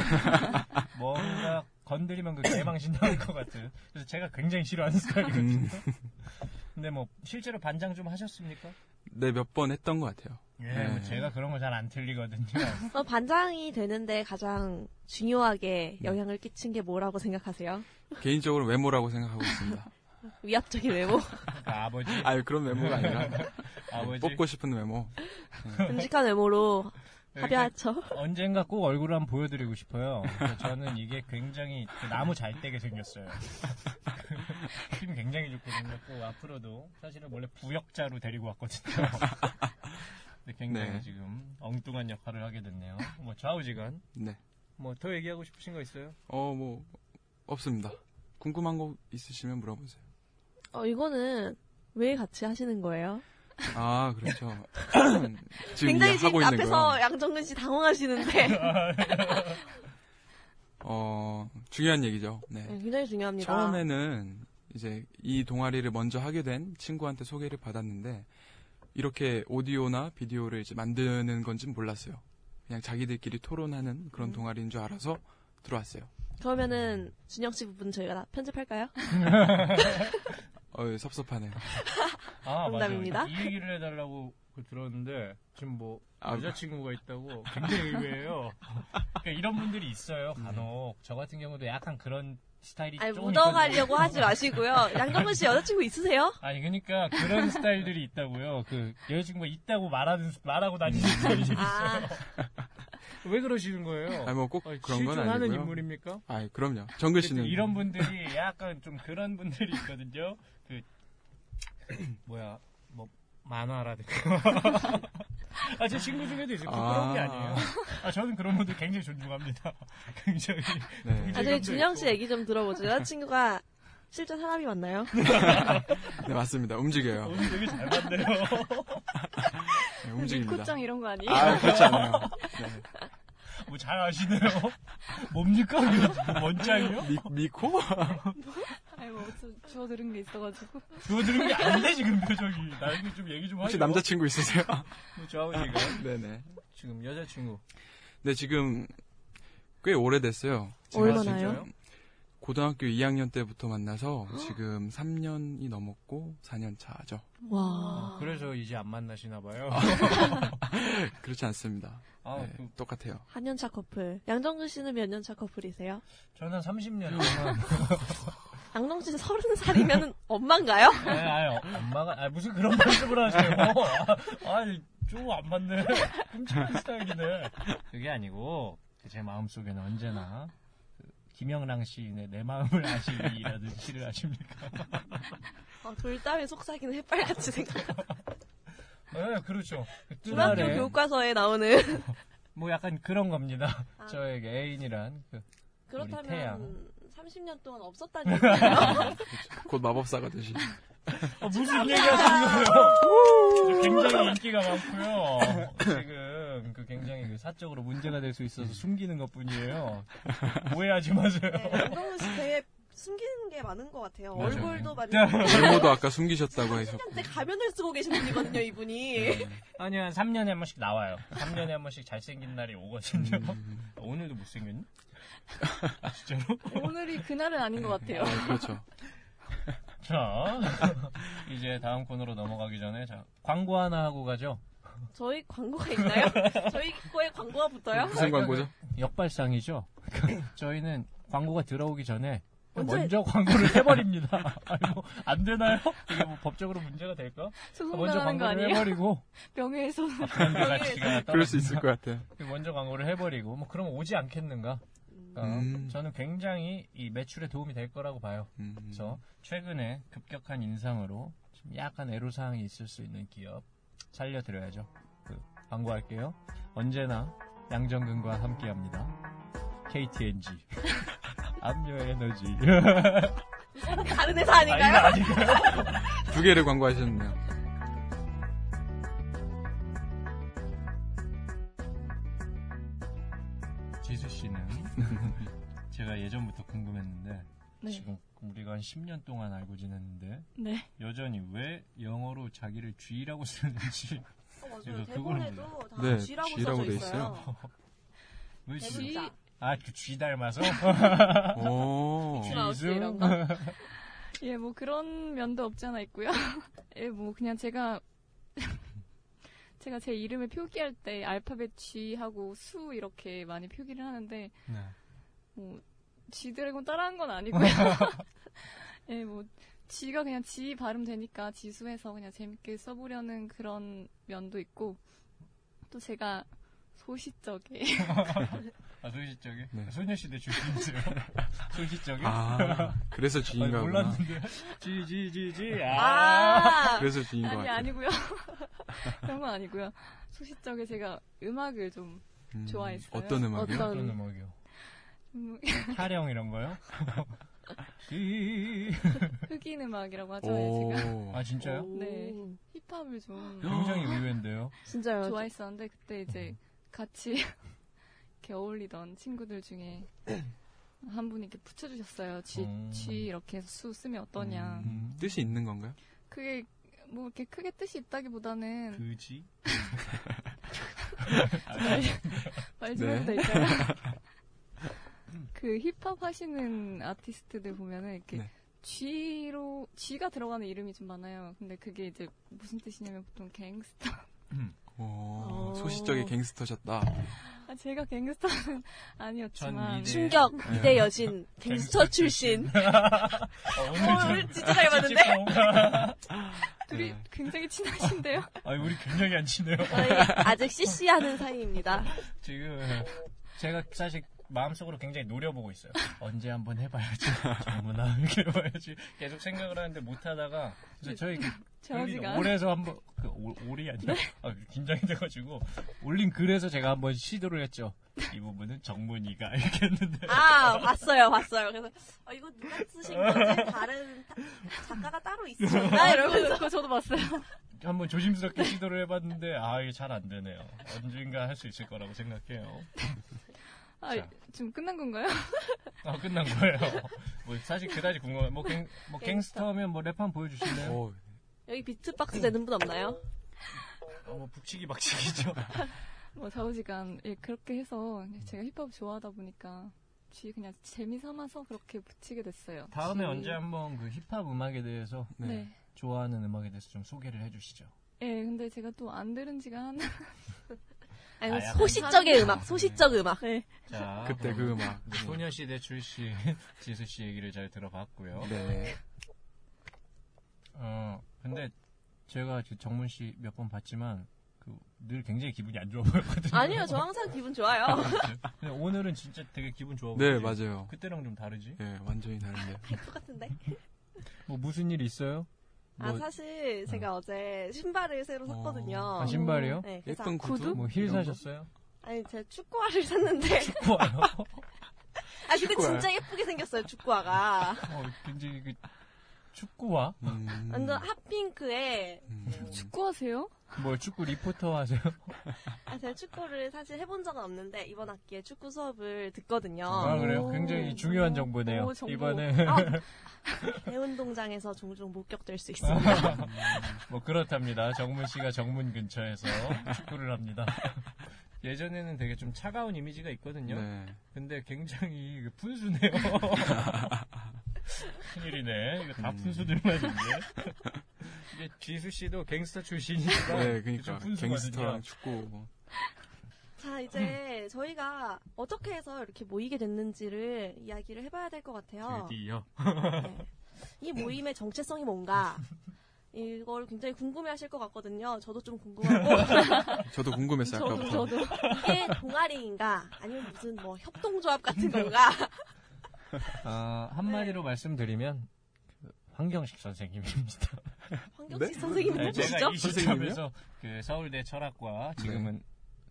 뭔가 건드리면 그 개망신 나올 것 같은 그래서 제가 굉장히 싫어하는 스타일이거든요 음, 근데 뭐 실제로 반장 좀 하셨습니까? 네, 몇 번 했던 것 같아요. 예, 네. 뭐 제가 그런 거 잘 안 틀리거든요 어, 반장이 되는데 가장 중요하게 네. 영향을 끼친 게 뭐라고 생각하세요? 개인적으로 외모라고 생각하고 있습니다. 위압적인 외모, 그러니까 아버지 아유, 그런 외모가 아니라 아버지 뽑고 싶은 외모. 듬직한 외모로 네, 합의하죠. 언젠가 꼭 얼굴을 한번 보여드리고 싶어요. 저는 이게 굉장히 그 나무 잘 떼게 생겼어요. 힘 굉장히 좋게 생겼고 앞으로도 사실은 원래 부역자로 데리고 왔거든요. 근데 굉장히 네. 지금 엉뚱한 역할을 하게 됐네요. 뭐 좌우지간 네. 뭐 더 얘기하고 싶으신 거 있어요? 어, 뭐, 없습니다. 궁금한 거 있으시면 물어보세요. 어, 이거는 왜 같이 하시는 거예요? 아, 그렇죠. 지금 굉장히 지금 앞에서 거요. 양정근 씨 당황하시는데 어, 중요한 얘기죠. 네. 네, 굉장히 중요합니다. 처음에는 이제 이 동아리를 먼저 하게 된 친구한테 소개를 받았는데 이렇게 오디오나 비디오를 이제 만드는 건지 몰랐어요. 그냥 자기들끼리 토론하는 그런 음. 동아리인 줄 알아서 들어왔어요. 그러면은 준영 씨 부분 저희가 다 편집할까요? 어, 섭섭하네요. 아 농담입니다. 맞아요. 이 얘기를 해달라고 그 들었는데 지금 뭐 아, 여자친구가 있다고 굉장히 의외예요. 그러니까 이런 분들이 있어요. 간혹 저 같은 경우도 약간 그런 스타일이 아니 조금 묻어가려고 하지 마시고요. 양정근 씨 여자친구 있으세요? 아니 그러니까 그런 스타일들이 있다고요. 그 여자친구가 있다고 말하는 말하고 다니는 스타일이 있어요. 아, 왜 그러시는 거예요? 아니 뭐꼭 아니, 그런 건 실존하는 아니고요. 인물입니까? 아, 그럼요. 정글 씨는 이런 분들이 약간 좀 그런 분들이 있거든요. 그 뭐야 뭐 만화라든가. 아, 제 친구 중에도 있어요. 부끄러운 게 아. 아니에요. 아, 저는 그런 분들 굉장히 존중합니다. 굉장히. 네. 아 저희 준영 씨 얘기 좀 들어보죠. 여자친구가 실제 사람이 맞나요? 네, 맞습니다. 움직여요. 오늘 되게 잘 봤네요. 네, 움직입니다. 코짱 이런 거 아니에요? 아, 그렇지 않아요. 네. 뭐잘 아시네요. 뭡니까? 뭐 원장이요? 미, 미코? 아니 뭐 저- 주워 들은 게 있어가지고. 그거 들은 게 아닌데, 지금 표정이. 나에게 좀 얘기 좀 하죠. 혹시 남자친구 있으세요? 뭐 좌우지가. 네네. 지금 여자친구. 네, 지금 꽤 오래됐어요. 얼마나요? 진짜요? 고등학교 2학년 때부터 만나서 지금 3년이 넘었고 4년 차죠. 와. 그래서 이제 안 만나시나 봐요. 그렇지 않습니다. 아, 네, 그, 똑같아요. 한년차 커플. 양정근 씨는 몇 년 차 커플이세요? 저는 30년 동안. 양정근 씨는 서른 살이면 엄마인가요? 아, 아니, 어, 엄마가, 아, 무슨 그런 말씀을 하세요. 아, 아니, 좀안 맞네. 끔찍한 스타일이네. 그게 아니고, 제 마음속에는 언제나 김영랑 시인의 내 마음을 아시리라는 시를 아십니까? 어, 돌담의 속삭이는 햇발같이 생각. 네, 그렇죠. 그 중학교 뜰날에 교과서에 나오는. 뭐 약간 그런 겁니다. 아. 저에게 애인이란 그 그렇다면 태양. 30년 동안 없었다는 얘기예요. 곧 마법사가 되시. 어, 무슨 얘기 하시는 거예요? 굉장히 인기가 많고요. 지금 그 굉장히 그 사적으로 문제가 될 수 있어서 숨기는 것 뿐이에요. 오해하지 마세요. 네, 안동훈 씨 되게 숨기는 게 많은 것 같아요. 맞아요. 얼굴도 많이. 외모도 아까 숨기셨다고 해서. 30년째 가면을 쓰고 계신 분이거든요, 이분이. 아니, 한 3년에 한 번씩 나와요. 3년에 한 번씩 잘생긴 날이 오거든요. 음. 오늘도 못생겼니? 아, 진짜로? 오늘이 그날은 아닌 것 같아요. 아, 그렇죠. 자, 이제 다음 코너로 넘어가기 전에, 자, 광고 하나 하고 가죠. 저희 광고가 있나요? 저희 거에 광고가 붙어요? 무슨 광고죠? 역발상이죠. 저희는 광고가 들어오기 전에 먼저 먼저 광고를 해버립니다. 아니, 뭐, 안 되나요? 이게 뭐 법적으로 문제가 될까? 먼저 광고를? 해버리고, 명예훼손. 가치가 그럴 수 있을 것 같아요. 먼저 광고를 해버리고, 뭐, 그럼 오지 않겠는가? 그러니까 음. 저는 굉장히 이 매출에 도움이 될 거라고 봐요. 음. 그래서 최근에 급격한 인상으로 좀 약간 애로사항이 있을 수 있는 기업 살려드려야죠. 그 광고할게요. 언제나 양정근과 함께합니다. KTNG 압류 에너지. 다른 회사 아, 아닌가요? 아닌가요? 두 개를 광고하셨네요. 지수 씨는 제가 예전부터 궁금했는데 네. 지금 우리가 한 10년 동안 알고 지냈는데 네. 여전히 왜 영어로 자기를 G라고 쓰는지 어, 맞아요. 대본에도 다 네, G라고 G라고 써져 돼 있어요. 왜 G? 아, 그 G 닮아서? 오. 거. 예, 뭐 그런 면도 없지 않아 있고요. 예, 뭐 그냥 제가 제가 제 이름을 표기할 때 알파벳 G하고 수 이렇게 많이 표기를 하는데 네. 뭐 G드래곤 따라한 건 아니고요. 예, 뭐 G가 그냥 G 발음 되니까 지수해서 그냥 재밌게 써보려는 그런 면도 있고 또 제가 소시적에 아, 소시적에? 네. 소녀시대 출신이세요? 소시적에? 아, 그래서 아니, G인가 보나. 몰랐는데. G. 아. 아, 그래서 것 아니 같아요. 아니고요. 그런 건 아니고요. 소시적에 제가 음악을 좀 음, 좋아했어요. 어떤 음악이요? 어떤- 어떤 음악이요? 음, 타령 이런 거요? 흑인 음악이라고 하잖아요, 제가. 오. 아, 진짜요? 네. 힙합을 좀 굉장히 의외인데요. 진짜요. 좋아했었는데 그때 이제 같이 이렇게 어울리던 친구들 중에 한 분이 이렇게 붙여주셨어요. G, 음. G 이렇게 해서 수 쓰면 어떠냐. 음. 뜻이 있는 건가요? 그게 뭐 이렇게 크게 뜻이 있다기보다는 그지? 말좀 네. 해도 될까요? 그 힙합 하시는 아티스트들 보면은 이렇게 네. G로 G가 들어가는 이름이 좀 많아요. 근데 그게 이제 무슨 뜻이냐면 보통 갱스터. 오, 어. 소시적인 갱스터셨다. 아, 제가 갱스터는 아니었지만 충격, 네. 이대 여신, 갱스터 출신. 어, 오늘 진짜 잘 맞는데? 둘이 네. 굉장히 친하신데요. 아, 우리 굉장히 안 친해요. 아직 CC하는 사이입니다. 지금 제가 사실 마음속으로 굉장히 노려보고 있어요. 언제 한번 해봐야지. 정문아 이렇게 해봐야지. 계속 생각을 하는데 못하다가 저희 그 저지가 올해서 한번 그 올- 올이 아니라 아, 긴장이 돼가지고 올린 글에서 제가 한번 시도를 했죠. 이 부분은 정문이가 이렇게 했는데 아, 봤어요, 봤어요. 그래서, 아, 이거 누가 쓰신 거지? 다른 타- 작가가 따로 있으셨나? 이러면서. 그거 저도 봤어요. 한번 조심스럽게 시도를 해봤는데 아 이게 잘 안 되네요. 언젠가 할 수 있을 거라고 생각해요. 아, 자. 지금 끝난 건가요? 아 끝난 거예요. 뭐 사실 그다지 궁금해. 뭐, 갱, 뭐 갱스터면 뭐 랩한번 보여주실래요? 오, 여기 비트박스 되는 분 없나요? 어, 뭐 북치기 박치기죠. 뭐 좌우지간 예, 그렇게 해서 제가 힙합 좋아하다 보니까 G 그냥 재미 삼아서 그렇게 붙이게 됐어요. 다음에 G. 언제 한번 그 힙합 음악에 대해서 네. 네. 좋아하는 음악에 대해서 좀 소개를 해주시죠. 예, 근데 제가 또 안 들은 지가 한 아니, 아, 소시적의 음악, 소시적 음악. 네. 자, 그때 그 음악. 네. 소녀시대 출신 지수 씨 얘기를 잘 들어봤고요. 네. 어 근데 제가 그 정문 씨 몇 번 봤지만 그 늘 굉장히 기분이 안 좋아 보였거든요. 아니요, 저 항상 기분 좋아요. 근데 오늘은 진짜 되게 기분 좋아 네, 보이지? 맞아요. 그때랑 좀 다르지? 예, 완전히 다른데. 똑같은데. 뭐 무슨 일 있어요? 아, 뭐, 사실 제가 어. 제 신발을 새로 샀거든요. 아, 신발이요? 네, 예쁜 구두? 뭐힐 이런 거? 사셨어요? 아니, 제 축구화를 샀는데. 축구화요? 아, 근데 축구화요? 진짜 예쁘게 생겼어요, 축구화가. 어, 굉장히 그 축구화? 음. 완전 핫핑크에. 음. 축구하세요? 뭐 축구 리포터 하세요? 아, 제가 축구를 사실 해본 적은 없는데, 이번 학기에 축구 수업을 듣거든요. 아 그래요? 오. 굉장히 중요한 정보네요. 오, 정보. 이번에 아, 대운동장에서 종종 목격될 수 있습니다. 뭐 그렇답니다. 정문 씨가 정문 근처에서 축구를 합니다. 예전에는 되게 좀 차가운 이미지가 있거든요. 네. 근데 굉장히 그 푼수네요. 큰일이네. 이거 다 음. 푼수들만인데. 이게 지수 씨도 갱스터 출신이니까 네, 좀 그러니까 푼수거든요. 갱스터랑 축구. 자, 이제 저희가 어떻게 해서 이렇게 모이게 됐는지를 이야기를 해봐야 될 것 같아요. 드디어. 네. 이 모임의 정체성이 뭔가 이걸 굉장히 궁금해 하실 것 같거든요. 저도 좀 궁금하고 저도 궁금했어요, 저도. 저도 이게 동아리인가 아니면 무슨 뭐 협동조합 같은 건가? 아, 한마디로 말씀드리면 그 황경식 선생님입니다. 황경식 네? 선생님은 네, 누구시죠? 제가 이? 시점에서 그 서울대 철학과 지금은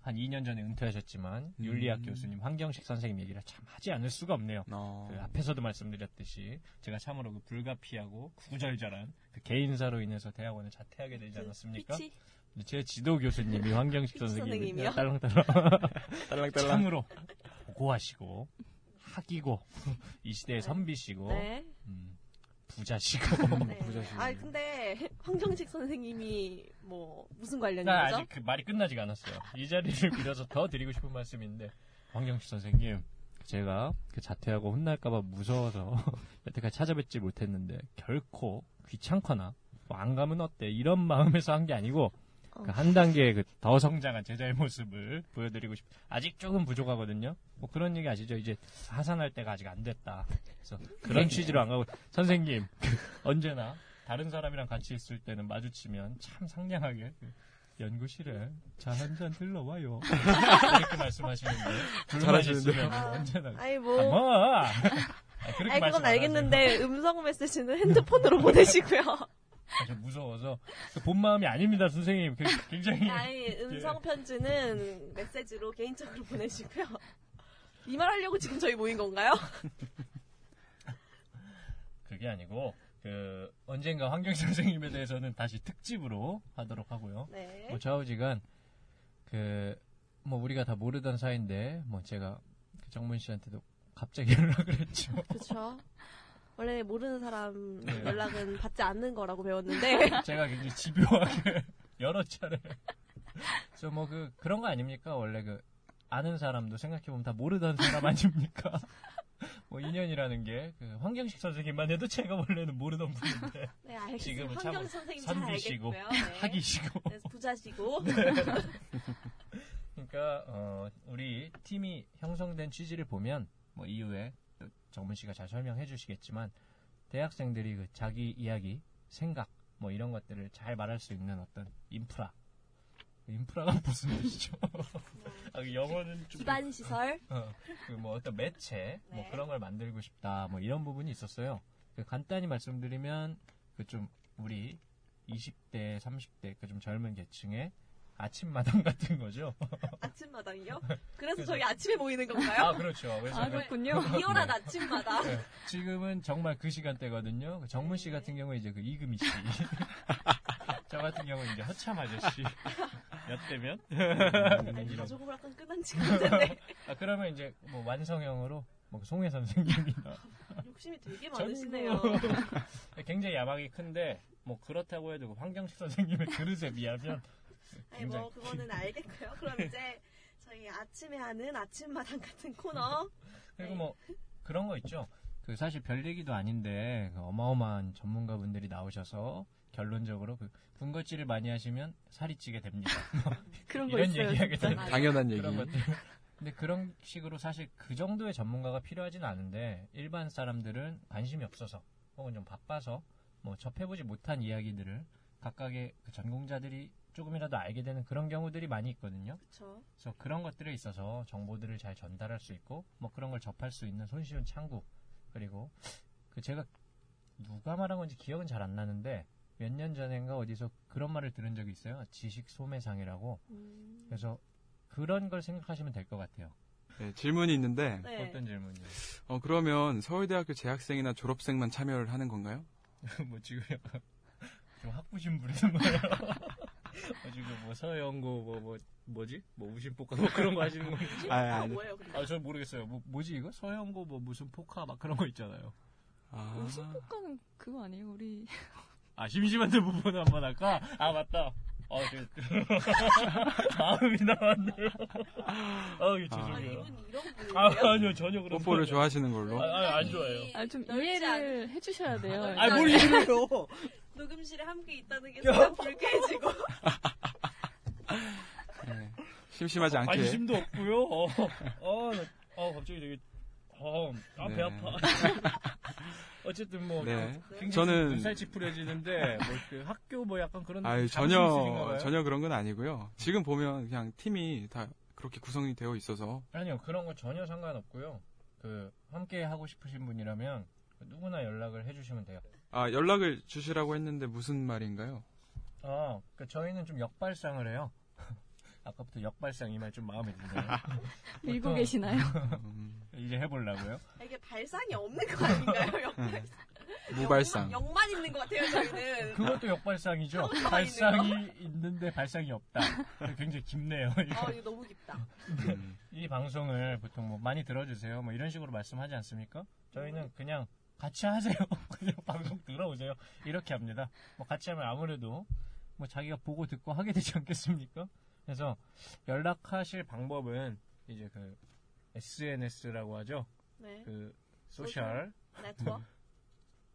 한 2년 전에 은퇴하셨지만 음. 윤리학 교수님 황경식 선생님 얘기를 참 하지 않을 수가 없네요. 어. 그 앞에서도 말씀드렸듯이 제가 참으로 그 불가피하고 구절절한 그 개인사로 인해서 대학원을 자퇴하게 되지 않았습니까? 피치? 제 지도 교수님이 황경식. 선생님이요? 딸랑딸랑. 딸랑딸랑. 참으로 고고하시고 학이고 이 시대의 선비시고 네. 음, 부자시고 네. 부자시네요. 아 근데 황경식 선생님이 뭐 무슨 관련인 나 거죠? 아직 그 말이 끝나지가 않았어요. 이 자리를 빌어서 더 드리고 싶은 말씀인데 황경식 선생님 제가 그 자퇴하고 혼날까봐 무서워서 여태까지 찾아뵙지 못했는데 결코 귀찮거나 뭐 안 가면 어때 이런 마음에서 한 게 아니고 어. 그한 단계 그 더 성장한 제자의 모습을 보여드리고 싶. 아직 조금 부족하거든요. 뭐 그런 얘기 아시죠? 이제 하산할 때가 아직 안 됐다. 그래서 그런 취지로 안 가고 선생님 그 언제나 다른 사람이랑 같이 있을 때는 마주치면 참 상냥하게 그 연구실에 차한잔 들러와요. 이렇게 말씀하시는데 불만 잘하시는데요? 있으면 언제나 아니 뭐뭐 아, 그렇게 아니 말씀 그건 안 알겠는데 음성 메시지는 핸드폰으로 보내시고요. 저 무서워서 그본 마음이 아닙니다, 선생님. 그 굉장히 아니 음성 편지는 메시지로 개인적으로 보내시고요. 이 말 하려고 지금 저희 모인 건가요? 그게 아니고 그 언젠가 환경 선생님에 대해서는 다시 특집으로 하도록 하고요. 네. 뭐 좌우지간 그 뭐 우리가 다 모르던 사이인데 뭐 제가 그 정문 씨한테도 갑자기 연락을 했죠. 그렇죠. 원래 모르는 사람 네. 연락은 받지 않는 거라고 배웠는데 제가 굉장히 집요하게 여러 차례. 그래서 뭐그 그런 거 아닙니까? 원래 그 아는 사람도 생각해 보면 다 모르던 사람 아닙니까? 뭐 인연이라는 게 그 황경식 선생님만 해도 제가 원래는 모르던 분인데 네 알겠습니다. 지금은 참 선비시고. 네. 학이시고 그래서 부자시고 그러니까 어, 우리 팀이 형성된 취지를 보면 뭐 이후에 또 정문 씨가 잘 설명해 주시겠지만 대학생들이 그 자기 이야기, 생각 뭐 이런 것들을 잘 말할 수 있는 어떤 인프라. 인프라가 무슨 뜻이죠? 아, 그 영어는 좀 기반 시설 그뭐 어떤 매체 뭐 네. 그런 걸 만들고 싶다 뭐 이런 부분이 있었어요. 그 간단히 말씀드리면 그 좀 우리 20대, 30대 그 좀 젊은 계층의 아침마당 같은 거죠. 아침마당이요? 그래서 저희 아침에 모이는 건가요? 아 그렇죠. 그래서 아, 그- 그렇군요. 리얼한 아침마당. 네, 지금은 정말 그 시간대거든요. 그 정문 씨 같은 경우는 이제 그 이금희 씨. 저 같은 경우는 이제 허참 아저씨. 몇 대면? 네, 이런. 조금 약간 끈한지 같은데 아, 그러면 이제 뭐 완성형으로 뭐그 송혜 선생님이나 욕심이 되게. 많으시네요. 굉장히 야망이 큰데 뭐 그렇다고 해도 그 황경식 선생님의 그릇에 비하면 아니 뭐 그거는 알겠고요. 그럼 이제 저희 아침에 하는 아침마당 같은 코너 그리고 뭐 그런 거 있죠. 그 사실 별 얘기도 아닌데 그 어마어마한 전문가분들이 나오셔서 결론적으로 그 군것질을 많이 하시면 살이 찌게 됩니다. 그런 거 이런 있어요. 얘기하게. 되는 당연한 얘기. 그런 것들. 근데 그런 식으로 사실 그 정도의 전문가가 필요하진 않은데 일반 사람들은 관심이 없어서 혹은 좀 바빠서 뭐 접해보지 못한 이야기들을 각각의 그 전공자들이 조금이라도 알게 되는 그런 경우들이 많이 있거든요. 그쵸. 그래서 그런 것들에 있어서 정보들을 잘 전달할 수 있고 뭐 그런 걸 접할 수 있는 손쉬운 창구 그리고 그 제가 누가 말한 건지 기억은 잘 안 나는데 몇 년 전인가 어디서 그런 말을 들은 적이 있어요. 지식 소매상이라고. 음. 그래서 그런 걸 생각하시면 될 것 같아요. 네, 질문이 있는데 네. 어떤 질문이요? 어, 그러면 서울대학교 재학생이나 졸업생만 참여를 하는 건가요? 뭐 지금 약간 좀 학부심 부리는 거예요. 어, 지금 뭐 서영고 뭐 뭐 뭐, 지 뭐 우심포카 뭐 그런 거 하시는 건지? 아, 아, 아니. 뭐예요, 근데? 아, 전 모르겠어요. 뭐 뭐지 이거? 서영고 뭐 무슨 포카 막 그런 거 있잖아요. 아, 우심포카는 그거 아니에요? 우리 아 심심한데 부분 한번 할까? 아 맞다. 아, 그, 마음이 나왔네요. 아, 예, 아, 죄송해요. 이분 이런? 아, 아니요, 전혀 그런 뽀뽀를 거 좋아하시는 걸로. 아, 아, 안 좋아해요. 아, 좀 이해를 해주셔야 돼요. 않- 아, 뭘 이래요? 녹음실에 함께 있다는 게 순간 불쾌해지고. 네. 심심하지 않게. 관심도 없고요. 어, 어, 나- 어, 갑자기 되게, 어, 아, 배 네. 아파. 어쨌든 뭐, 네. 저는- 눈살 찌푸려지는데, 뭐, 그 학교 뭐 약간 그런. 아유, 있으신가 전혀? 전혀 그런 건 아니고요. 지금 보면 그냥 팀이 다 그렇게 구성이 되어 있어서. 아니요, 그런 거 전혀 상관없고요. 그, 함께 하고 싶으신 분이라면, 누구나 연락을 해주시면 돼요. 아, 연락을 주시라고 했는데 무슨 말인가요? 아, 그 저희는 좀 역발상을 해요. 아까부터 역발상 이 말 좀 마음에 드네요. 밀고 보통- 계시나요? 음, 이제 해보려고요. 이게 발상이 없는 거 아닌가요? 영, 무발상. 영만 있는 것 같아요, 저희는. 그것도 역발상이죠. 발상이 있는데 발상이 없다. 굉장히 깊네요. 아, 이거 너무 깊다. 음, 이 방송을 보통 뭐 많이 들어주세요. 뭐 이런 식으로 말씀하지 않습니까? 저희는 그냥 같이 하세요. 그냥 방송 들어오세요. 이렇게 합니다. 뭐 같이 하면 아무래도 뭐 자기가 보고 듣고 하게 되지 않겠습니까? 그래서 연락하실 방법은 이제 그 SNS라고 하죠. 네. 그 social network.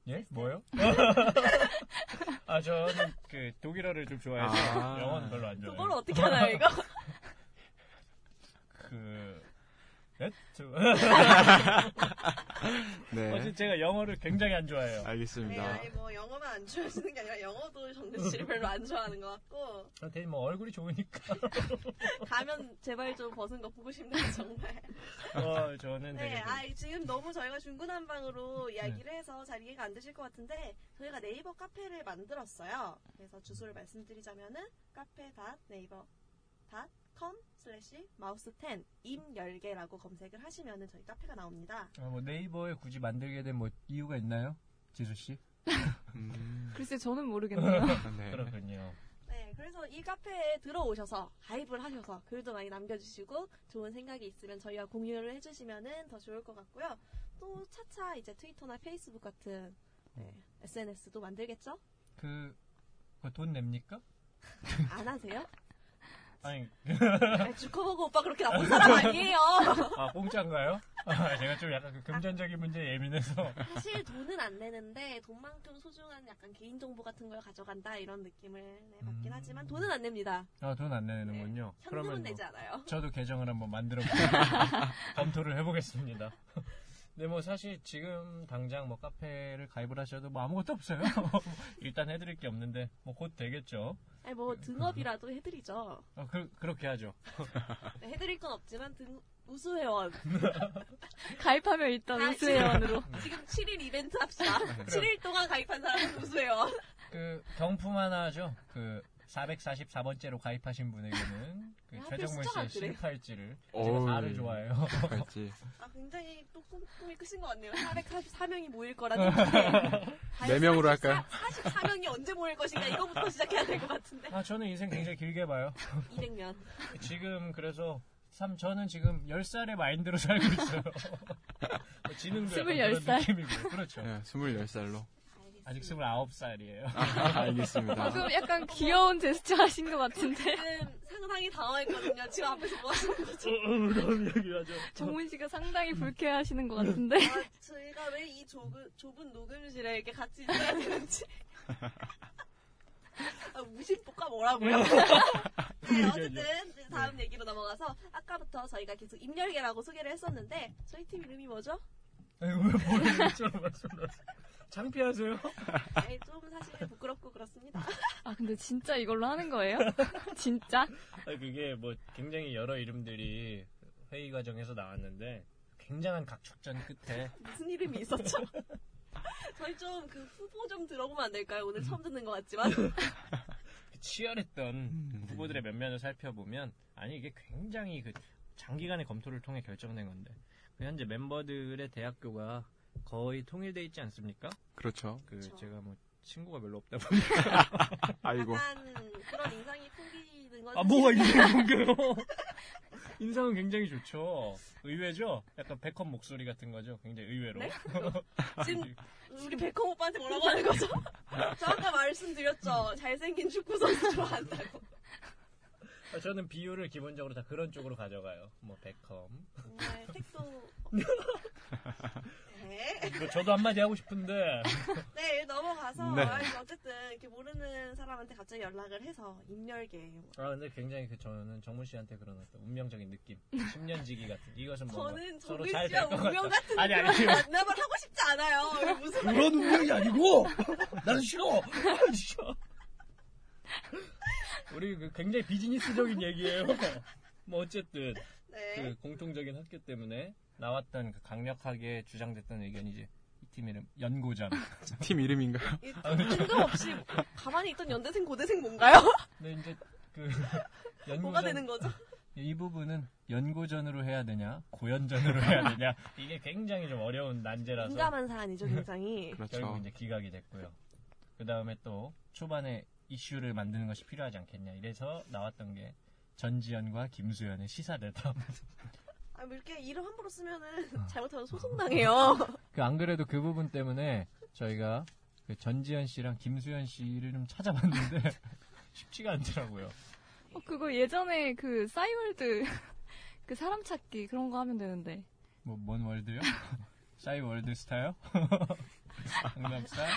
예 뭐요? 아 저는 그 독일어를 좀 좋아해서 아. 영어는 별로 안 그걸 좋아해요. 어떻게 하나요, 이거? 그 net 네. 어제 제가 영어를 굉장히 안 좋아해요. 네, 알겠습니다. 아니, 뭐, 영어만 안 좋아하시는 게 아니라, 영어도 정근 씨를 별로 안 좋아하는 것 같고, 아, 대신 뭐 얼굴이 좋으니까. 가면 제발 좀 벗은 거 보고 싶네요, 정말. 어, 저는 되게 네, 그- 아, 지금 너무 저희가 중구난방으로 이야기를 해서 잘 이해가 안 되실 것 같은데, 저희가 네이버 카페를 만들었어요. 그래서 주소를 말씀드리자면은, cafe.naver.com 슬래시 mouth 10 입 열 개라고 검색을 하시면은 저희 카페가 나옵니다. 아, 뭐 네이버에 굳이 만들게 된 뭐 이유가 있나요? 지수 씨? 음, 글쎄, 저는 모르겠네요. 네. 그렇군요. 네, 그래서 이 카페에 들어오셔서 가입을 하셔서 글도 많이 남겨주시고 좋은 생각이 있으면 저희와 공유를 해주시면은 더 좋을 것 같고요. 또 차차 이제 트위터나 페이스북 같은 네, SNS도 만들겠죠? 그, 그거 돈 냅니까? 안 하세요? 아니, 아, 주커버그 오빠 그렇게 나쁜 사람 아니에요. 아, 공짜인가요? 아, 제가 좀 약간 그 금전적인 문제에 예민해서. 사실 돈은 안 내는데 돈만큼 소중한 약간 개인 정보 같은 걸 가져간다 이런 느낌을 네, 받긴 음. 하지만 돈은 안 냅니다. 아, 돈 안 내는군요. 현금은 그러면 뭐 내지 않아요. 저도 계정을 한번 만들어 보겠습니다. 검토를 해보겠습니다. 네, 뭐 사실 지금 당장 뭐 카페를 가입을 하셔도 뭐 아무것도 없어요. 일단 해드릴 게 없는데 뭐 곧 되겠죠. 아니 뭐 등업이라도 해드리죠. 어, 그, 그렇게 하죠. 네, 해드릴 건 없지만 등 우수회원 가입하면 일단 아, 우수회원으로. 지금 7일 이벤트 합시다. 7일 동안 가입한 사람은 우수회원. 그 경품 하나 하죠. 그 444번째로 가입하신 분에게는 그 하필 최정문 숫자가 씨의? 실팔찌를 제가 어우. 4를 좋아해요. 아 굉장히 또 꿈, 꿈이 크신 것 같네요. 444명이 모일 거라는 게. 네 명으로 할까요? 44명이 언제 모일 것인가 이거부터 시작해야 될 것 같은데. 아 저는 인생 굉장히 길게 봐요. 200년. 지금 그래서 참 저는 지금 10살의 마인드로 살고 있어요. 뭐 지능도 약간 그런 20살. 느낌이고 그렇죠. 네, 24살로. 아직 29살이에요. 아, 알겠습니다. 지금 약간 귀여운 제스처 하신 것 같은데. 지금 상당히 당황했거든요. 지금 앞에서 뭐 하시는 거죠? 그럼 얘기하죠. 정문 씨가 상당히 불쾌하시는 것 같은데. 아, 저희가 왜 이 좁은, 좁은 녹음실에 이렇게 같이 있어야 되는지. 아, 무심뽀까 뭐라고요? 네, 어쨌든 다음 얘기로 넘어가서 아까부터 저희가 계속 임열계라고 소개를 했었는데 저희 팀 이름이 뭐죠? 아니, 왜 모르는 것처럼 말씀하세요? 창피하세요? 네, 좀 사실 부끄럽고 그렇습니다. 아, 근데 진짜 이걸로 하는 거예요? 진짜? 아, 그게 뭐 굉장히 여러 이름들이 회의 과정에서 나왔는데 굉장한 각축전 끝에 무슨 이름이 있었죠? 저희 좀 그 후보 좀 들어보면 안 될까요? 오늘 처음 듣는 것 같지만. 그 치열했던 음. 후보들의 면면을 살펴보면 아니 이게 굉장히 그 장기간의 검토를 통해 결정된 건데 그 현재 멤버들의 대학교가 거의 통일돼 있지 않습니까? 그렇죠. 그 그쵸. 제가 뭐 친구가 별로 없다 보니까 아이고. 약간 그런 인상이 풍기는 건아 뭐가 인상이 공개요? 인상은 굉장히 좋죠. 의외죠? 약간 백헌 목소리 같은 거죠. 굉장히 의외로. 네? 지금 우리 백홈 오빠한테 뭐라고 하는 거죠? 저 아까 말씀드렸죠. 잘생긴 축구 선수 좋아한다고. 아, 저는 비율을 기본적으로 다 그런 쪽으로 가져가요. 뭐 백컴. 정말 택도. 네. 뭐 저도 한마디 하고 싶은데 네, 넘어가서 네. 아니, 어쨌든 이렇게 모르는 사람한테 갑자기 연락을 해서 입열계. 아 근데 굉장히 그 저는 정문 씨한테 그런 어떤 운명적인 느낌, 10년 지기 같은 이것은 뭔가 저는 서로 잘 씨와 될것 같다. 운명 같은 아니, 아니. 만남을 하고 싶지 않아요. 이게 무슨 그런 운명이 아니고 나는 싫어. 우리 그 굉장히 비즈니스적인 얘기예요. 뭐 어쨌든 네. 그 공통적인 학교 때문에 나왔던 그 강력하게 주장됐던 의견이지 이팀 이름 연고전. 팀 이름인가요? 이 뜬금 없이 가만히 있던 연대생 고대생 뭔가요? 근데 이제 그 뭐가 연고전 되는 거죠? 이 부분은 연고전으로 해야 되냐 고연전으로 해야 되냐 이게 굉장히 좀 어려운 난제라서 민감한 사안이죠, 굉장히. 결국 그렇죠. 이제 기각이 됐고요. 그 다음에 또 초반에 이슈를 만드는 것이 필요하지 않겠냐 이래서 나왔던 게 전지현과 김수현의 시사대담. 아, 뭐 이렇게 이름 함부로 쓰면은 잘못하면 소송당해요. 그 안 그래도 그 부분 때문에 저희가 그 전지현 씨랑 김수현 씨를 좀 찾아봤는데 쉽지가 않더라고요. 어, 그거 예전에 그 싸이월드 그 사람 찾기 그런 거 하면 되는데. 뭐 뭔 월드요? 싸이 월드 스타요? 강남 스타일?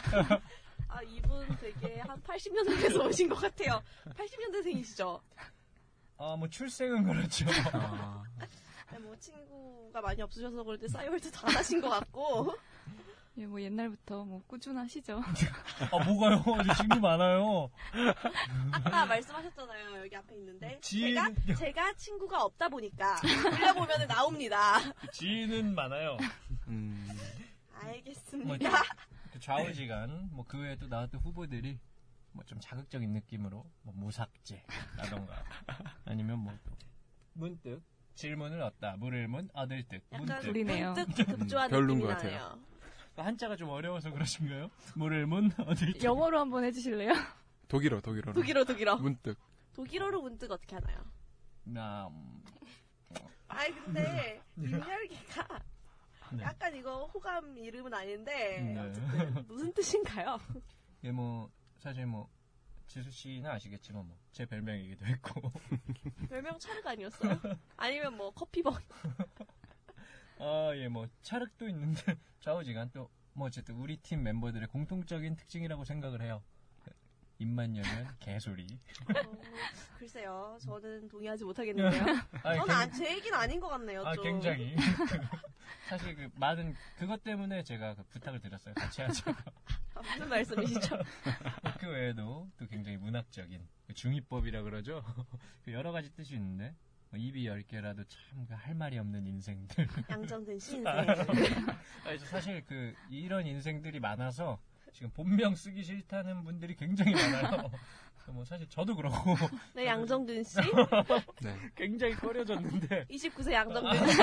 아, 이분 되게 한 80년대에서 오신 것 같아요. 80년대생이시죠? 아 뭐 출생은 그렇죠. 아, 네, 뭐 친구가 많이 없으셔서 그럴 때 싸이월드 다 하신 것 같고. 예, 뭐 옛날부터 뭐 꾸준하시죠. 아 뭐가요? 저 친구 많아요. 아까 말씀하셨잖아요. 여기 앞에 있는데. 지인- 제가, 제가 친구가 없다 보니까. 흘려보면 나옵니다. 지인은 많아요. 음, 알겠습니다. 그 좌우지간 뭐 그 외에 또 나왔던 후보들이 뭐 좀 자극적인 느낌으로 뭐 무삭제라던가 아니면 뭐 또 문득 질문을 얻다 물을 문 얻을 듯 약간 문득 우리네요. 문득 급조한 별론 느낌이 것 같아요. 나네요. 한자가 좀 어려워서 그러신가요? 물을 문 얻을 듯 영어로 한번 해주실래요? 독일어, 독일어로. 독일어, 독일어. 문득. 독일어로 문득 어떻게 하나요? 나 음, 아이, 근데, 윤열기가 네. 약간 이거 호감 이름은 아닌데, 네. 어쨌든 무슨 뜻인가요? 이게 뭐 사실 뭐 지수 씨는 아시겠지만 뭐 제 별명이기도 했고 별명 차르가 아니었어요? 아니면 뭐 커피번? 아예 뭐 차륵도 있는데 좌우지간 또 뭐 어쨌든 우리 팀 멤버들의 공통적인 특징이라고 생각을 해요. 입만 열면 개소리. 어, 글쎄요, 저는 동의하지 못하겠는데요. 아니, 저는 안, 제 얘기는 아닌 것 같네요, 아, 좀. 굉장히. 사실 그 많은 그것 때문에 제가 그 부탁을 드렸어요. 같이 하자. 아, 무슨 말씀이시죠? 그 외에도 또 굉장히 문학적인 그 중의법이라 그러죠. 그 여러 가지 뜻이 있는데 뭐 입이 열 개라도 참그할 말이 없는 인생들. 양정된 신생. 아니, 저 사실 그 이런 인생들이 많아서 지금 본명 쓰기 싫다는 분들이 굉장히 많아요. 뭐 사실 저도 그렇고 네, 양정든 씨. 네. 굉장히 꺼려졌는데 29세 양정든 씨.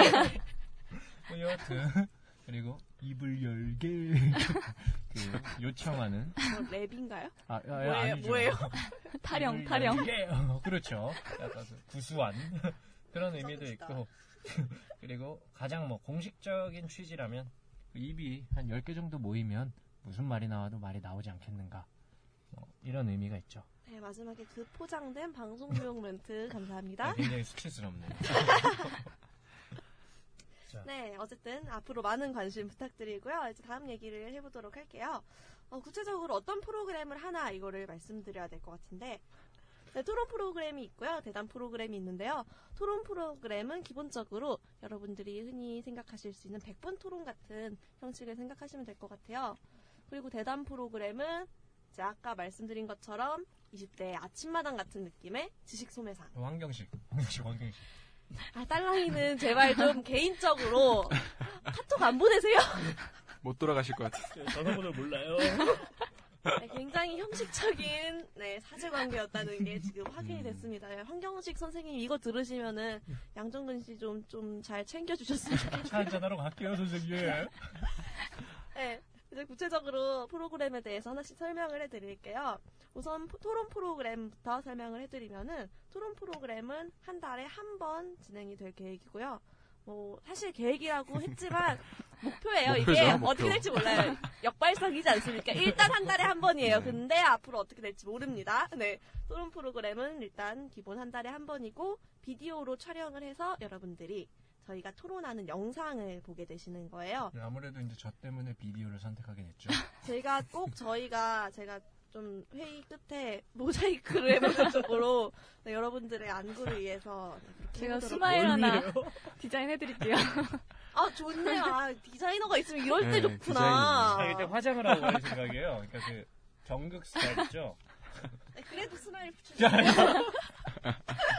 뭐 여하튼 그리고 입을 열게 그 요청하는 뭐 랩인가요? 아, 아, 뭐예요? 아니죠. 뭐예요? 타령, 타령. 어, 그렇죠. 약간 그 구수한 그런 의미도. 있고 그리고 가장 뭐 공식적인 취지라면 그 입이 한 10개 정도 모이면 무슨 말이 나와도 말이 나오지 않겠는가 뭐 이런 의미가 있죠. 네, 마지막에 그 포장된 방송용 멘트 감사합니다. 아, 굉장히 수치스럽네요. 네, 어쨌든 앞으로 많은 관심 부탁드리고요. 이제 다음 얘기를 해보도록 할게요. 어, 구체적으로 어떤 프로그램을 하나 이거를 말씀드려야 될 것 같은데 네, 토론 프로그램이 있고요. 대담 프로그램이 있는데요. 토론 프로그램은 기본적으로 여러분들이 흔히 생각하실 수 있는 100분 토론 같은 형식을 생각하시면 될 것 같아요. 그리고 대담 프로그램은 이제 아까 말씀드린 것처럼 20대 아침마당 같은 느낌의 지식 소매상. 황경식, 황경식, 황경식. 아, 딸랑이는 제발 좀 개인적으로 카톡 안 보내세요? 못 돌아가실 것 같아요. 전화번호 몰라요. 네, 굉장히 형식적인 네, 사실관계였다는 게 지금 확인이 됐습니다. 네, 황경식 선생님 이거 들으시면은 양정근 씨 좀 좀 잘 챙겨주셨으면 좋겠어요. 차 한잔 하러 갈게요, 선생님. 네, 이제 구체적으로 프로그램에 대해서 하나씩 설명을 해드릴게요. 우선 포- 토론 프로그램부터 설명을 해드리면은 토론 프로그램은 한 달에 한 번 진행이 될 계획이고요. 뭐 사실 계획이라고 했지만 목표예요. 이게 목표죠, 목표. 어떻게 될지 몰라요. 역발상이지 않습니까? 일단 한 달에 한 번이에요. 네. 근데 앞으로 어떻게 될지 모릅니다. 네, 토론 프로그램은 일단 기본 한 달에 한 번이고 비디오로 촬영을 해서 여러분들이 저희가 토론하는 영상을 보게 되시는 거예요. 네, 아무래도 이제 저 때문에 비디오를 선택하게 됐죠. 제가 꼭 저희가 제가 좀 회의 끝에 모자이크를 해볼 쪽으로 네, 여러분들의 안구를 위해서 네, 제가 스마일 하나 뭘 디자인해드릴게요. 아 좋네요. 아, 디자이너가 있으면 이럴 때 네, 좋구나. 아, 일단 화장을 하고 갈 생각이에요. 그러니까 그 정극 스타일 있죠? 네, 그래도 스마일 붙여주세요.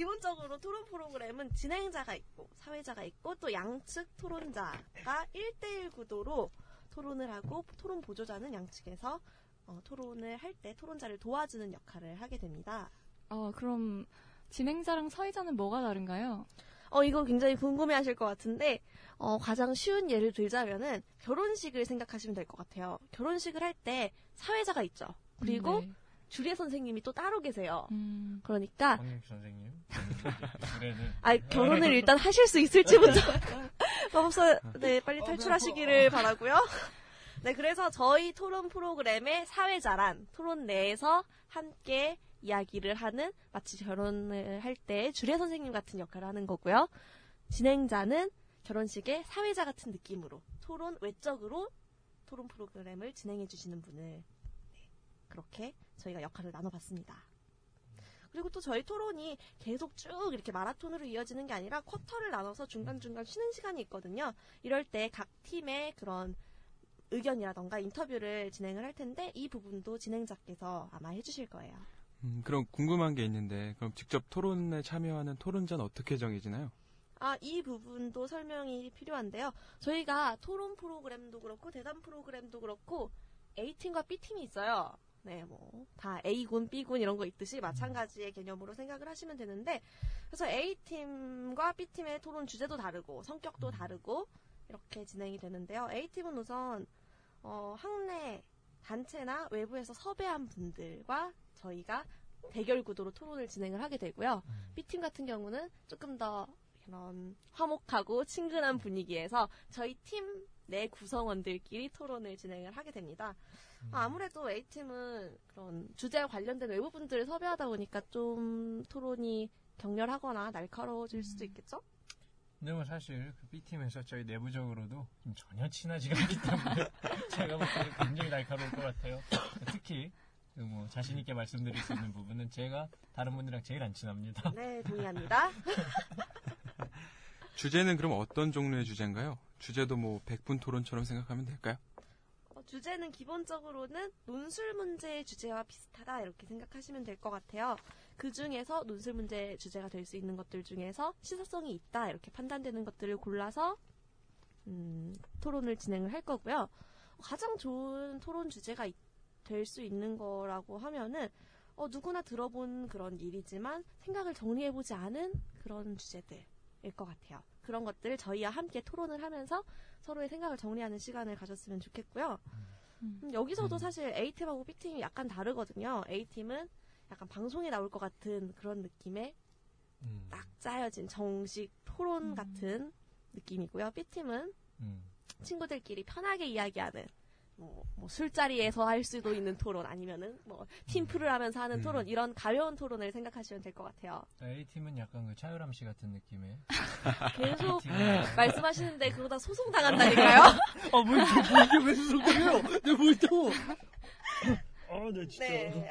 네, 기본적으로 토론 프로그램은 진행자가 있고 사회자가 있고 또 양측 토론자가 1대1 구도로 토론을 하고 토론 보조자는 양측에서 어, 토론을 할 때 토론자를 도와주는 역할을 하게 됩니다. 어, 그럼 진행자랑 사회자는 뭐가 다른가요? 어, 이거 굉장히 궁금해 하실 것 같은데, 어, 가장 쉬운 예를 들자면은, 결혼식을 생각하시면 될 것 같아요. 결혼식을 할 때, 사회자가 있죠. 그리고, 네. 주례 선생님이 또 따로 계세요. 음, 그러니까, 선생님. 아, 결혼을 일단 하실 수 있을지부터. 마법사, 네, 빨리 탈출하시기를 바라고요 네, 그래서 저희 토론 프로그램의 사회자란 토론 내에서 함께 이야기를 하는 마치 결혼을 할 때 주례 선생님 같은 역할을 하는 거고요. 진행자는 결혼식의 사회자 같은 느낌으로 토론 외적으로 토론 프로그램을 진행해 주시는 분을 네, 그렇게 저희가 역할을 나눠봤습니다. 그리고 또 저희 토론이 계속 쭉 이렇게 마라톤으로 이어지는 게 아니라 쿼터를 나눠서 중간중간 쉬는 시간이 있거든요. 이럴 때 각 팀의 그런 의견이라던가 인터뷰를 진행을 할 텐데 이 부분도 진행자께서 아마 해주실 거예요. 음, 그럼 궁금한 게 있는데 그럼 직접 토론에 참여하는 토론자는 어떻게 정해지나요? 아, 이 부분도 설명이 필요한데요. 저희가 토론 프로그램도 그렇고 대담 프로그램도 그렇고 A팀과 B팀이 있어요. 네, 뭐, 다 A군, B군 이런 거 있듯이 마찬가지의 개념으로 생각을 하시면 되는데, 그래서 A팀과 B팀의 토론 주제도 다르고, 성격도 다르고, 이렇게 진행이 되는데요. A팀은 우선, 어, 학내 단체나 외부에서 섭외한 분들과 저희가 대결 구도로 토론을 진행을 하게 되고요. B팀 같은 경우는 조금 더 이런 화목하고 친근한 분위기에서 저희 팀 내 구성원들끼리 토론을 진행을 하게 됩니다. 아, 아무래도 A팀은 그런 주제와 관련된 외부분들을 섭외하다 보니까 좀 토론이 격렬하거나 날카로워질 수도 있겠죠? 근데 뭐 사실 그 B팀에서 저희 내부적으로도 좀 전혀 친하지가 않기 때문에 제가 볼 때는 굉장히 날카로울 것 같아요. 특히 그 뭐 자신 있게 말씀드릴 수 있는 부분은 제가 다른 분들이랑 제일 안 친합니다. 네, 동의합니다. 주제는 그럼 어떤 종류의 주제인가요? 주제도 뭐 100분 토론처럼 생각하면 될까요? 어, 주제는 기본적으로는 논술 문제의 주제와 비슷하다 이렇게 생각하시면 될 것 같아요. 그 중에서 논술 문제 주제가 될 수 있는 것들 중에서 시사성이 있다 이렇게 판단되는 것들을 골라서 음, 토론을 진행을 할 거고요. 가장 좋은 토론 주제가 될 수 있는 거라고 하면은 어, 누구나 들어본 그런 일이지만 생각을 정리해보지 않은 그런 주제들일 것 같아요. 그런 것들을 저희와 함께 토론을 하면서 서로의 생각을 정리하는 시간을 가졌으면 좋겠고요. 음. 음, 여기서도 음. 사실 A팀하고 B팀이 약간 다르거든요. A팀은 약간 방송에 나올 것 같은 그런 느낌의 음, 딱 짜여진 정식 토론 음. 같은 느낌이고요. B팀은 음. 친구들끼리 편하게 이야기하는 뭐, 뭐 술자리에서 할 수도 있는 토론 아니면은 뭐 팀플을 하면서 하는 음. 토론 이런 가벼운 토론을 생각하시면 될 것 같아요. A팀은 약간 그 차유람 씨 같은 느낌의 계속 말씀하시는데 그러다 소송 당한다니까요. 아, 뭐, 저, 이게 왜 수석이에요? 내가 뭐 있다고? 아, 나 진짜. 네.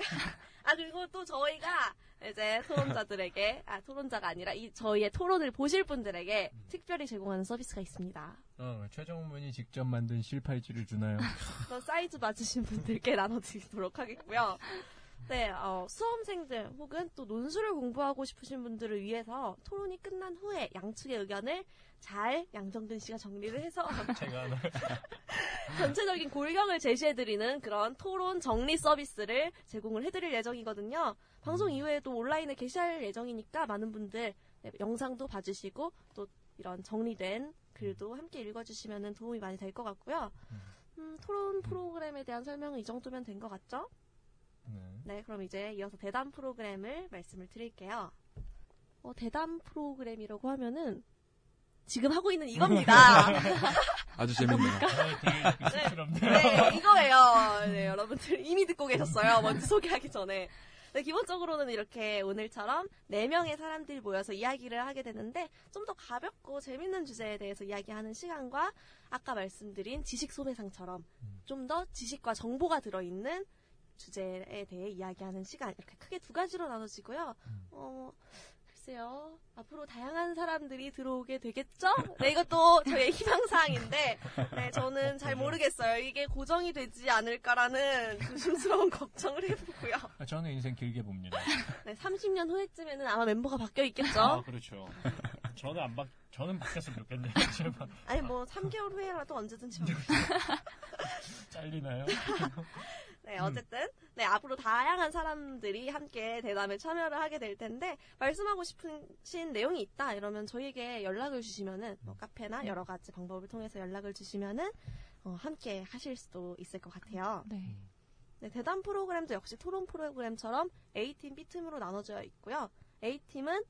아 그리고 또 저희가 이제 토론자들에게 아 토론자가 아니라 이 저희의 토론을 보실 분들에게 특별히 제공하는 서비스가 있습니다. 어, 최정문이 직접 만든 실팔찌를 주나요? 사이즈 맞으신 분들께 나눠드리도록 하겠고요. 네, 어, 수험생들 혹은 또 논술을 공부하고 싶으신 분들을 위해서 토론이 끝난 후에 양측의 의견을 잘 양정근 씨가 정리를 해서 제가. 전체적인 골격을 제시해드리는 그런 토론 정리 서비스를 제공을 해드릴 예정이거든요. 방송 이후에도 온라인에 게시할 예정이니까 많은 분들 네, 영상도 봐주시고 또 이런 정리된 글도 함께 읽어주시면 도움이 많이 될 것 같고요. 음, 토론 프로그램에 대한 설명은 이 정도면 된 것 같죠? 네. 네, 그럼 이제 이어서 대담 프로그램을 말씀을 드릴게요. 어, 대담 프로그램이라고 하면은 지금 하고 있는 이겁니다. 아주 재밌네요. 아, 되게 쑥스럽네요. 네, 이거예요. 네, 여러분들 이미 듣고 계셨어요. 먼저 소개하기 전에. 네, 기본적으로는 이렇게 오늘처럼 4명의 사람들이 모여서 이야기를 하게 되는데 좀 더 가볍고 재밌는 주제에 대해서 이야기하는 시간과 아까 말씀드린 지식 소매상처럼 좀 더 지식과 정보가 들어있는 주제에 대해 이야기하는 시간 이렇게 크게 두 가지로 나눠지고요. 어, 글쎄요. 앞으로 다양한 사람들이 들어오게 되겠죠? 네, 이것도 저의 희망사항인데, 네, 저는 잘 모르겠어요. 이게 고정이 되지 않을까라는 조심스러운 걱정을 해보고요. 아, 저는 인생 길게 봅니다. 네, 30년 후에쯤에는 아마 멤버가 바뀌어 있겠죠? 아, 그렇죠. 저는 안 바, 저는 바뀌었으면 좋겠네요. 제발. 아니, 뭐, 3개월 후에라도 언제든지. 바뀌- 잘리나요? 네, 어쨌든, 네, 앞으로 다양한 사람들이 함께 대담에 참여를 하게 될 텐데, 말씀하고 싶으신 내용이 있다, 이러면 저희에게 연락을 주시면은, 뭐, 카페나 여러 가지 방법을 통해서 연락을 주시면은, 어, 함께 하실 수도 있을 것 같아요. 네. 네, 대담 프로그램도 역시 토론 프로그램처럼 A팀, B팀으로 나눠져 있고요. A팀은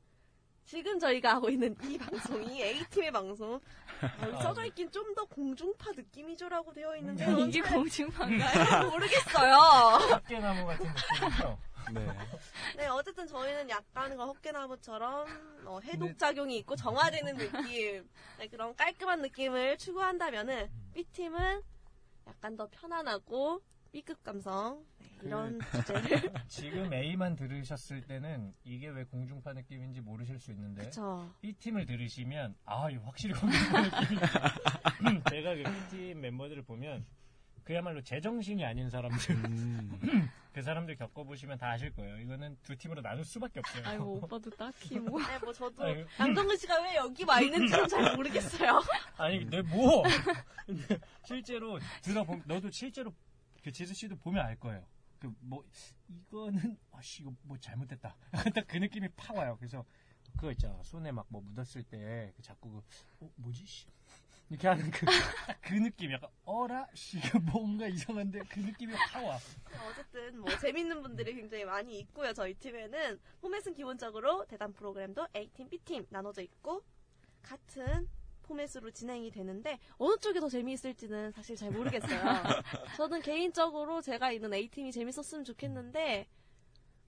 지금 저희가 하고 있는 이 방송이 A팀의 방송. 아, 여기 써져 있긴 좀 더 공중파 느낌이죠라고 되어 있는데 네, 이게 잘 공중파인가요? 모르겠어요. 학계나무 같은 느낌이죠? 네. 네, 어쨌든 저희는 약간 그 헛개나무처럼 어, 해독작용이 있고 정화되는 느낌, 네, 그런 깔끔한 느낌을 추구한다면은 B팀은 약간 더 편안하고 B급 감성 네, 이런 주제를 지금 A만 들으셨을 때는 이게 왜 공중파 느낌인지 모르실 수 있는데 그쵸. B팀을 들으시면 아 이거 확실히 공중파. 음, 제가 그 B팀 멤버들을 보면 그야말로 제정신이 아닌 사람들 음, 그 사람들 겪어보시면 다 아실 거예요. 이거는 두 팀으로 나눌 수밖에 없어요. 아이고, 오빠도 딱히 뭐. 네, 뭐 저도 아이고. 양정근 씨가 왜 여기 와 있는지는 잘 모르겠어요. 아니 근데 뭐 실제로 들어보면 너도 실제로 그 지수 씨도 보면 알 거예요. 그 뭐 이거는 아씨 이거 뭐 잘못됐다. 딱 그 느낌이 팍 와요. 그래서 그거 있잖아 손에 막 뭐 묻었을 때 그 자꾸 그 어, 뭐지 씨 이렇게 하는 그 그 느낌 약간 어라 씨 뭔가 이상한데 그 느낌이 확 와. 어쨌든 뭐 재밌는 분들이 굉장히 많이 있고요. 저희 팀에는 포맷은 기본적으로 대담 프로그램도 A팀, B팀 나눠져 있고 같은 포맷으로 진행이 되는데 어느 쪽이 더 재미있을지는 사실 잘 모르겠어요. 저는 개인적으로 제가 있는 A팀이 재밌었으면 좋겠는데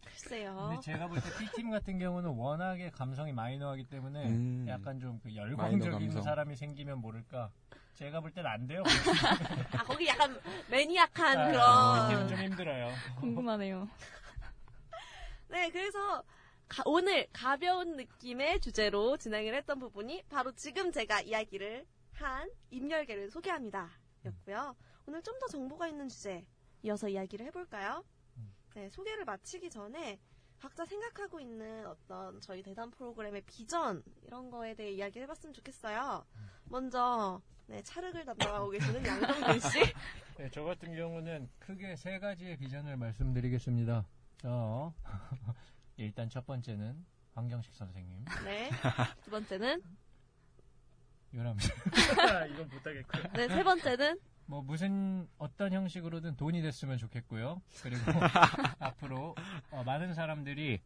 글쎄요. 근데 제가 볼 때 B팀 같은 경우는 워낙에 감성이 마이너하기 때문에 음. 약간 좀 그 열광적인. 사람이 생기면 모를까. 제가 볼 땐 안 돼요. 아 거기 약간 매니악한 아, 그런 B팀은 좀 힘들어요. 궁금하네요. 네, 그래서 가- 오늘 가벼운 느낌의 주제로 진행을 했던 부분이 바로 지금 제가 이야기를 한 임열계를 소개합니다. 였고요. 오늘 좀 더 정보가 있는 주제 이어서 이야기를 해볼까요? 네, 소개를 마치기 전에 각자 생각하고 있는 어떤 저희 대담 프로그램의 비전 이런 거에 대해 이야기를 해봤으면 좋겠어요. 먼저 네, 차륵을 담당하고 계시는 양정근 씨. 네, 저 같은 경우는 크게 세 가지의 비전을 말씀드리겠습니다. 어, 일단 첫 번째는 황경식 선생님. 네. 두 번째는 유람 씨. 이건 못하겠고요. 네, 세 번째는 뭐 무슨 어떤 형식으로든 돈이 됐으면 좋겠고요. 그리고 앞으로 어, 많은 사람들이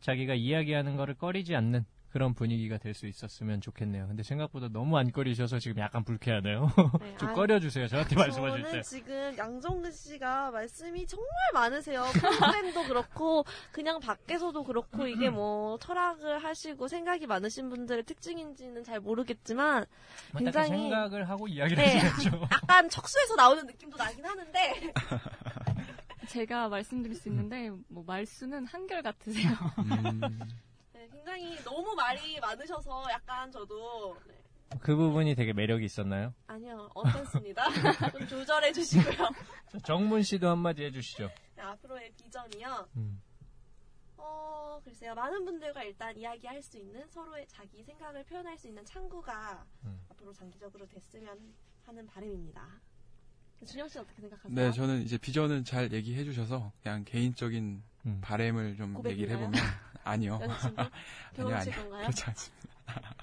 자기가 이야기하는 거를 꺼리지 않는 그런 분위기가 될 수 있었으면 좋겠네요. 근데 생각보다 너무 안 꺼리셔서 지금 약간 불쾌하네요. 네, 좀 아, 꺼려주세요. 저한테 말씀하실 저는 때. 지금 양정근 씨가 말씀이 정말 많으세요. 프로그램도 그렇고 그냥 밖에서도 그렇고 이게 뭐 철학을 하시고 생각이 많으신 분들의 특징인지는 잘 모르겠지만 뭐 굉장히- 생각을 하고 이야기를 네. 하셔야죠. 약간 척수에서 나오는 느낌도 나긴 하는데 제가 말씀드릴 수 있는데 뭐 말수는 한결 같으세요. 음, 네, 굉장히 너무 말이 많으셔서 약간 저도 네. 그 부분이 되게 매력이 있었나요? 아니요 어땠습니다. 좀 조절해 주시고요. 자, 정문 씨도 한마디 해주시죠. 네, 앞으로의 비전이요. 음. 어 글쎄요 많은 분들과 일단 이야기할 수 있는 서로의 자기 생각을 표현할 수 있는 창구가 음. 앞으로 장기적으로 됐으면 하는 바람입니다. 준영 씨 어떻게 생각하세요? 네, 저는 이제 비전을 잘 얘기해 주셔서 그냥 개인적인 음. 바램을 좀 얘기를? 해보면 아니요. 여자친구 아니요, 아니요. 건가요? 그렇지 않습니다.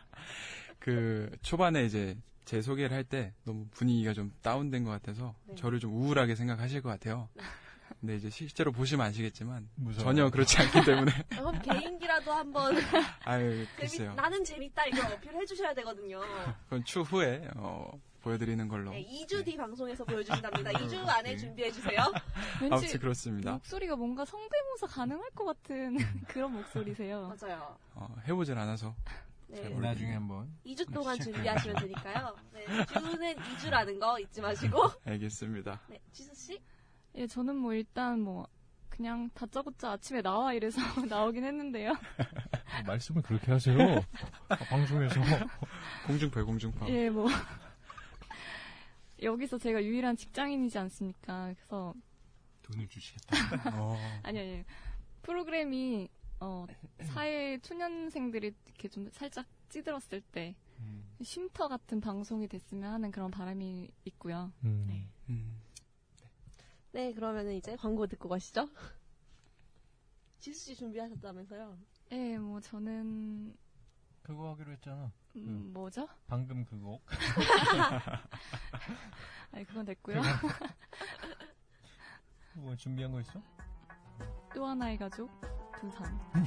그 초반에 이제 제 소개를 할 때 너무 분위기가 좀 다운된 것 같아서 네. 저를 좀 우울하게 생각하실 것 같아요. 근데 이제 실제로 보시면 아시겠지만 무서워요. 전혀 그렇지 않기 때문에 그럼 개인기라도 한번 아유 재밌, 글쎄요. 나는 재밌다 이걸 어필해 주셔야 되거든요. 그건 추후에 어, 보여드리는 걸로. 네, 2주 뒤 방송에서 보여주신답니다. 2주 안에 네. 준비해 주세요. 아무튼 왠지 그렇습니다. 목소리가 뭔가 성대모사 가능할 것 같은 그런 목소리세요. 맞아요. 어, 해보질 않아서 네, 잘 나중에 한번 2주 동안. 준비하시면 되니까요. 네, 주는 2주라는 거 잊지 마시고. 알겠습니다. 네, 지수 씨? 예, 저는 뭐 일단 뭐 그냥 다짜고짜 아침에 나와 이래서 나오긴 했는데요. 어, 말씀을 그렇게 하세요. 아, 방송에서 공중파 공중파. 예, 뭐 여기서 제가 유일한 직장인이지 않습니까? 그래서 돈을 주시겠다. 어, 아니 아니 프로그램이 어 사회 초년생들이 이렇게 좀 살짝 찌들었을 때 음. 쉼터 같은 방송이 됐으면 하는 그런 바람이 있고요. 음. 네. 음, 네, 그러면은 이제 광고 듣고 가시죠. 지수 씨 준비하셨다면서요? 예, 뭐 저는 그거 하기로 했잖아. 음, 뭐죠? 방금 그 곡. 아니 그건 됐고요. 뭐 준비한 거 있어? 또 하나의 가족 두산.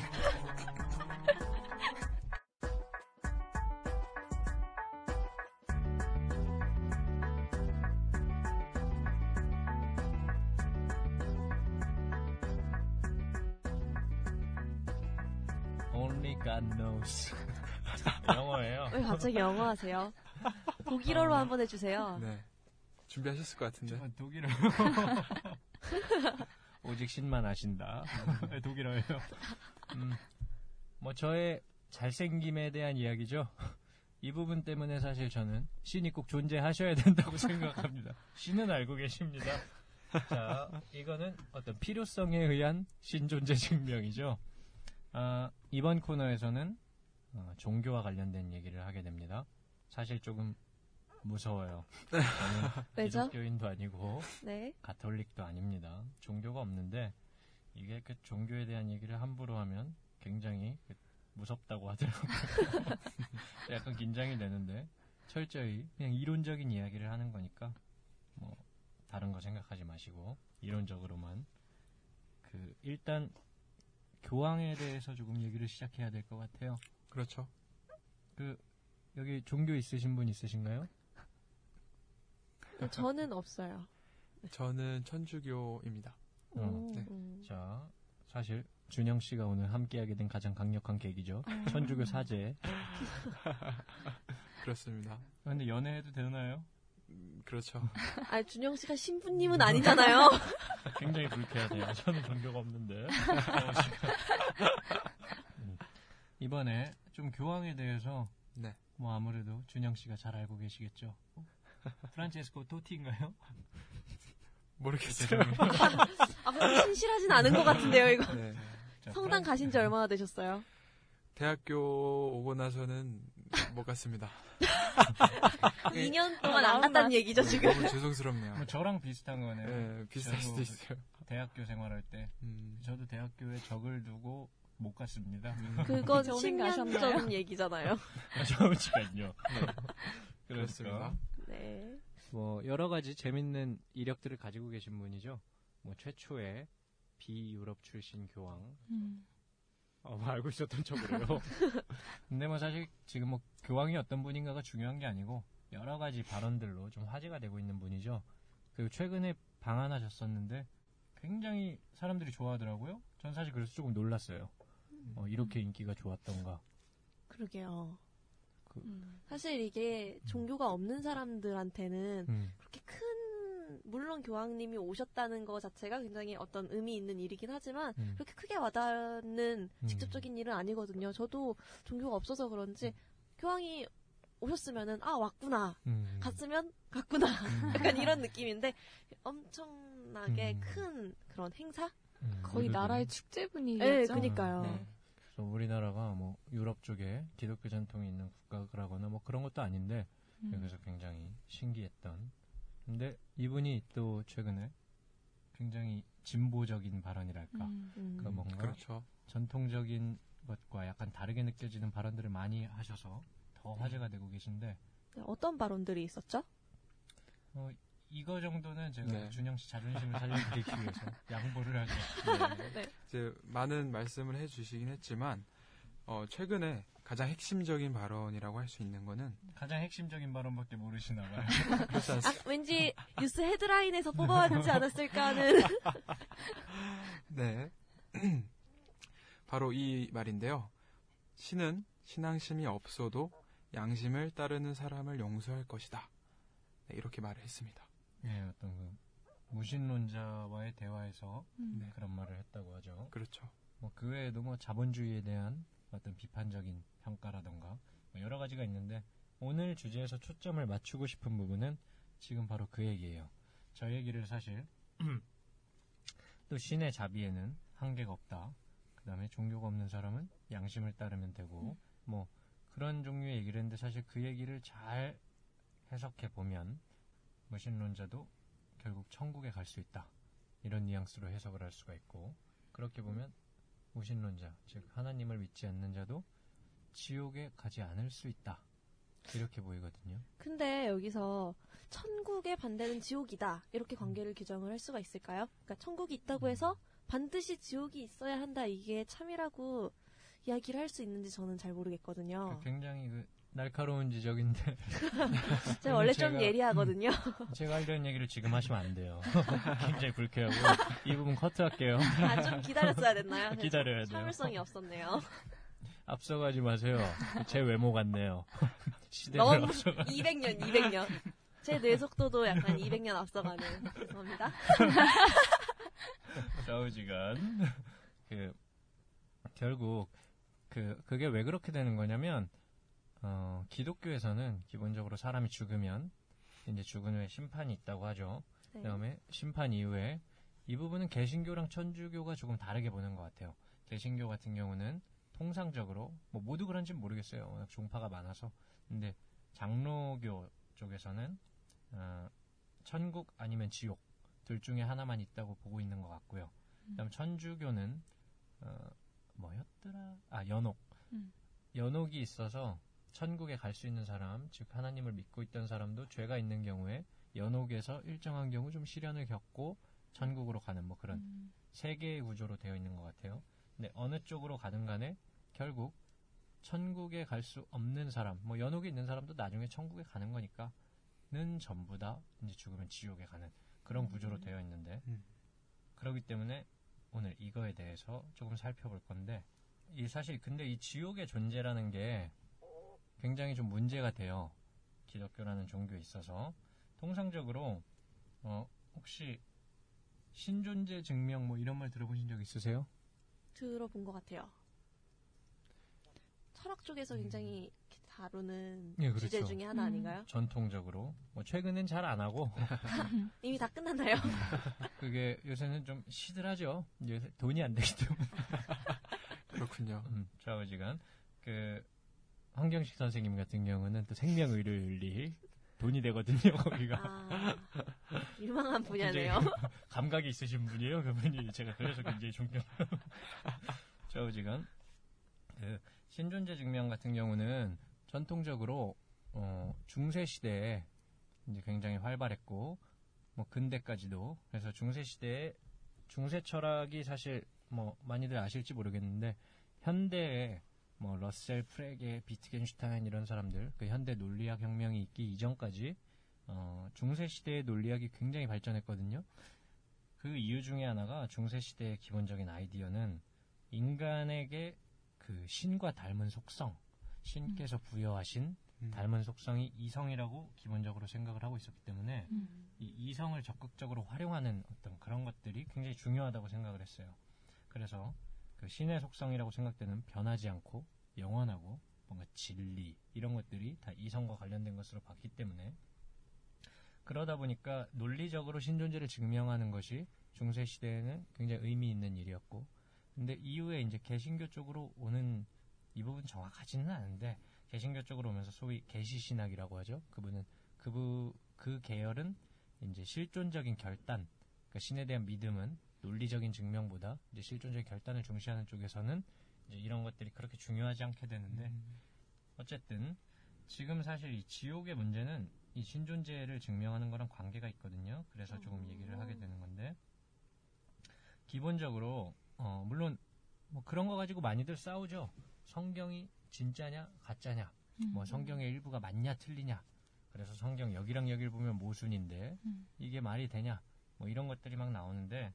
Only God knows. 영어예요. 왜 갑자기 영어 하세요? 독일어로 한번 해주세요. 네. 준비하셨을 것 같은데. 저 독일어. 오직 신만 아신다. 네, 독일어예요. 음, 뭐 저의 잘생김에 대한 이야기죠. 이 부분 때문에 사실 저는 신이 꼭 존재하셔야 된다고 생각합니다. 신은 알고 계십니다. 자, 이거는 어떤 필요성에 의한 신 존재 증명이죠. 아, 이번 코너에서는 어, 종교와 관련된 얘기를 하게 됩니다. 사실 조금 무서워요. 저는 왜죠? 기독교인도 아니고 네. 가톨릭도 아닙니다. 종교가 없는데 이게 그 종교에 대한 얘기를 함부로 하면 굉장히 그 무섭다고 하더라고요. 약간 긴장이 되는데 철저히 그냥 이론적인 이야기를 하는 거니까 뭐 다른 거 생각하지 마시고 이론적으로만 그 일단 교황에 대해서 조금 얘기를 시작해야 될 것 같아요. 그렇죠. 그 여기 종교 있으신 분 있으신가요? 저는 없어요. 저는 천주교입니다. 어, 네. 음. 자, 사실 준영 씨가 오늘 함께하게 된 가장 강력한 계기죠. 아. 천주교 사제. 그렇습니다. 근데 연애해도 되나요? 음, 그렇죠. 아, 준영 씨가 신부님은 아니잖아요. 굉장히 불쾌하네요. 저는 종교가 없는데. 음. 이번에 좀 교황에 대해서 네. 뭐 아무래도 준영 씨가 잘 알고 계시겠죠. 프란체스코 토티인가요? 모르겠어요. 아, 그럼 신실하진 않은 것 같은데요, 이거. 네. 자, 성당 가신 지 얼마나 되셨어요? 대학교 오고 나서는 못 갔습니다. 2년 동안 안 갔다는 맛. 얘기죠, 지금. 너무 죄송스럽네요. 뭐 저랑 비슷한 거네요. 네, 비슷할 수도 있어요. 대학교 생활할 때 음, 저도 대학교에 적을 두고 못 갔습니다. 그건 저는 10년 가셨나요? 전 얘기잖아요. 잠시만요. 그렇습니다. 네. 뭐 여러 가지 재밌는 이력들을 가지고 계신 분이죠. 뭐 최초의 비유럽 출신 교황. 음. 어, 뭐 알고 있었던 척으로요. 근데 뭐 사실 지금 뭐 교황이 어떤 분인가가 중요한 게 아니고 여러 가지 발언들로 좀 화제가 되고 있는 분이죠. 그리고 최근에 방한하셨었는데 굉장히 사람들이 좋아하더라고요. 전 사실 그래서 조금 놀랐어요. 어, 이렇게 인기가 좋았던가. 그러게요. 음. 사실 이게 종교가 없는 사람들한테는 음, 그렇게 큰한 물론 교황님이 오셨다는 것 자체가 굉장히 어떤 의미 있는 일이긴 하지만 음. 그렇게 크게 와닿는 음. 직접적인 일은 아니거든요. 저도 종교가 없어서 그런지 교황이 오셨으면은 아 왔구나 음. 갔으면 갔구나 음. 약간 이런 느낌인데 엄청나게 음. 큰 그런 행사? 음, 거의. 나라의 축제 네, 분위기였죠. 그니까요. 네. 그래서 우리나라가 뭐 유럽 쪽에 기독교 전통이 있는 국가라거나 뭐 그런 것도 아닌데 음. 여기서 굉장히 신기했던. 근데 이분이 또 최근에 굉장히 진보적인 발언이랄까. 음. 음. 그러니까 뭔가 그렇죠. 전통적인 것과 약간 다르게 느껴지는 발언들을 많이 하셔서 더 화제가 되고 계신데 네, 어떤 발언들이 있었죠? 어, 이거 정도는 제가 네. 준영 씨 자존심을 살려드리기 위해서 양보를 하죠. 네. 이제 많은 말씀을 해주시긴 했지만 어, 최근에 가장 핵심적인 발언이라고 할 수 있는 거는 가장 핵심적인 발언밖에 모르시나 봐요. 아? 왠지 뉴스 헤드라인에서 뽑아왔지 않았을까 하는 네. 바로 이 말인데요. 신은 신앙심이 없어도 양심을 따르는 사람을 용서할 것이다. 네, 이렇게 말을 했습니다. 네, 어떤 그 무신론자와의 대화에서 음. 네. 그런 말을 했다고 하죠. 그렇죠. 뭐 그 외에도 뭐 자본주의에 대한 어떤 비판적인 평가라던가 뭐 여러 가지가 있는데 오늘 주제에서 초점을 맞추고 싶은 부분은 지금 바로 그 얘기예요. 저 얘기를 사실 또 신의 자비에는 한계가 없다. 그 다음에 종교가 없는 사람은 양심을 따르면 되고 뭐 그런 종류의 얘기를 했는데 사실 그 얘기를 잘 해석해 보면 무신론자도 결국 천국에 갈 수 있다. 이런 뉘앙스로 해석을 할 수가 있고 그렇게 보면 무신론자, 즉 하나님을 믿지 않는 자도 지옥에 가지 않을 수 있다. 이렇게 보이거든요. 근데 여기서 천국의 반대는 지옥이다 이렇게 관계를 규정을 할 수가 있을까요? 그러니까 천국이 있다고 해서 반드시 지옥이 있어야 한다 이게 참이라고 이야기를 할 수 있는지 저는 잘 모르겠거든요. 그 굉장히 그 날카로운 지적인데 제가 원래 좀 제가- 예리하거든요. 제가 하려는 얘기를 지금 하시면 안 돼요. 굉장히 불쾌하고 이 부분 커트할게요. 아 좀 기다렸어야 됐나요? 기다려야 돼요. 참을성이 없었네요. 앞서가지 마세요. 제 외모 같네요. 시대를 너무 앞서가. 200년, 200년. 제 뇌속도도 약간 200년 앞서가는. 죄송합니다. 좌우지간 그 결국 그 그게 왜 그렇게 되는 거냐면 어, 기독교에서는 기본적으로 사람이 죽으면 이제 죽은 후에 심판이 있다고 하죠. 네. 그다음에 심판 이후에 이 부분은 개신교랑 천주교가 조금 다르게 보는 것 같아요. 개신교 같은 경우는 통상적으로 뭐 모두 그런지는 모르겠어요. 워낙 종파가 많아서 근데 장로교 쪽에서는 어, 천국 아니면 지옥 둘 중에 하나만 있다고 보고 있는 것 같고요. 그다음 천주교는 어, 뭐였더라? 아 연옥. 음. 연옥이 있어서 천국에 갈 수 있는 사람, 즉 하나님을 믿고 있던 사람도 죄가 있는 경우에 연옥에서 일정한 경우 좀 시련을 겪고 천국으로 가는 뭐 그런 음. 세 개의 구조로 되어 있는 것 같아요. 근데 어느 쪽으로 가든 간에 결국 천국에 갈 수 없는 사람, 뭐 연옥에 있는 사람도 나중에 천국에 가는 거니까는 전부 다 이제 죽으면 지옥에 가는 그런 구조로 되어 있는데 음. 그렇기 때문에 오늘 이거에 대해서 조금 살펴볼 건데 이 사실 근데 이 지옥의 존재라는 게 굉장히 좀 문제가 돼요. 기독교라는 종교에 있어서 통상적으로 어, 혹시 신존재 증명 뭐 이런 말 들어보신 적 있으세요? 들어본 것 같아요. 철학 쪽에서 굉장히 이렇게 다루는 예, 그렇죠. 주제 중에 하나 음. 아닌가요? 전통적으로 뭐 최근엔 잘 안 하고 이미 다 끝났나요? 그게 요새는 좀 시들하죠. 요새 돈이 안 되기 때문에 그렇군요. 음, 좌우지간 그 황경식 선생님 같은 경우는 또 생명의료윤리 돈이 되거든요. 거기가 아, 유망한 분야네요. 감각이 있으신 분이에요. 그분이 제가 그래서 굉장히 존경. 좌우지간 그 신존재 증명 같은 경우는 전통적으로 어, 중세 시대에 이제 굉장히 활발했고 뭐 근대까지도 그래서 중세 시대에 중세 철학이 사실 뭐 많이들 아실지 모르겠는데 현대에 뭐 러셀 프레게 비트겐슈타인 이런 사람들 그 현대 논리학 혁명이 있기 이전까지 어, 중세 시대의 논리학이 굉장히 발전했거든요. 그 이유 중에 하나가 중세 시대의 기본적인 아이디어는 인간에게 그 신과 닮은 속성, 신께서 부여하신 음. 닮은 속성이 이성이라고 기본적으로 생각을 하고 있었기 때문에 이 이성을 적극적으로 활용하는 어떤 그런 것들이 굉장히 중요하다고 생각을 했어요. 그래서 그 신의 속성이라고 생각되는 변하지 않고 영원하고 뭔가 진리 이런 것들이 다 이성과 관련된 것으로 봤기 때문에 그러다 보니까 논리적으로 신존재를 증명하는 것이 중세 시대에는 굉장히 의미 있는 일이었고 근데 이후에 이제 개신교 쪽으로 오는 이 부분 정확하지는 않은데 개신교 쪽으로 오면서 소위 개시 신학이라고 하죠. 그분은 그부 그 계열은 이제 실존적인 결단, 그러니까 신에 대한 믿음은 논리적인 증명보다 이제 실존적인 결단을 중시하는 쪽에서는 이제 이런 것들이 그렇게 중요하지 않게 되는데 음. 어쨌든 지금 사실 이 지옥의 문제는 이 신존재를 증명하는 거랑 관계가 있거든요. 그래서 조금 얘기를 하게 되는 건데 기본적으로 어, 물론 뭐 그런 거 가지고 많이들 싸우죠. 성경이 진짜냐 가짜냐, 뭐 성경의 일부가 맞냐 틀리냐. 그래서 성경 여기랑 여기를 보면 모순인데 음. 이게 말이 되냐? 뭐 이런 것들이 막 나오는데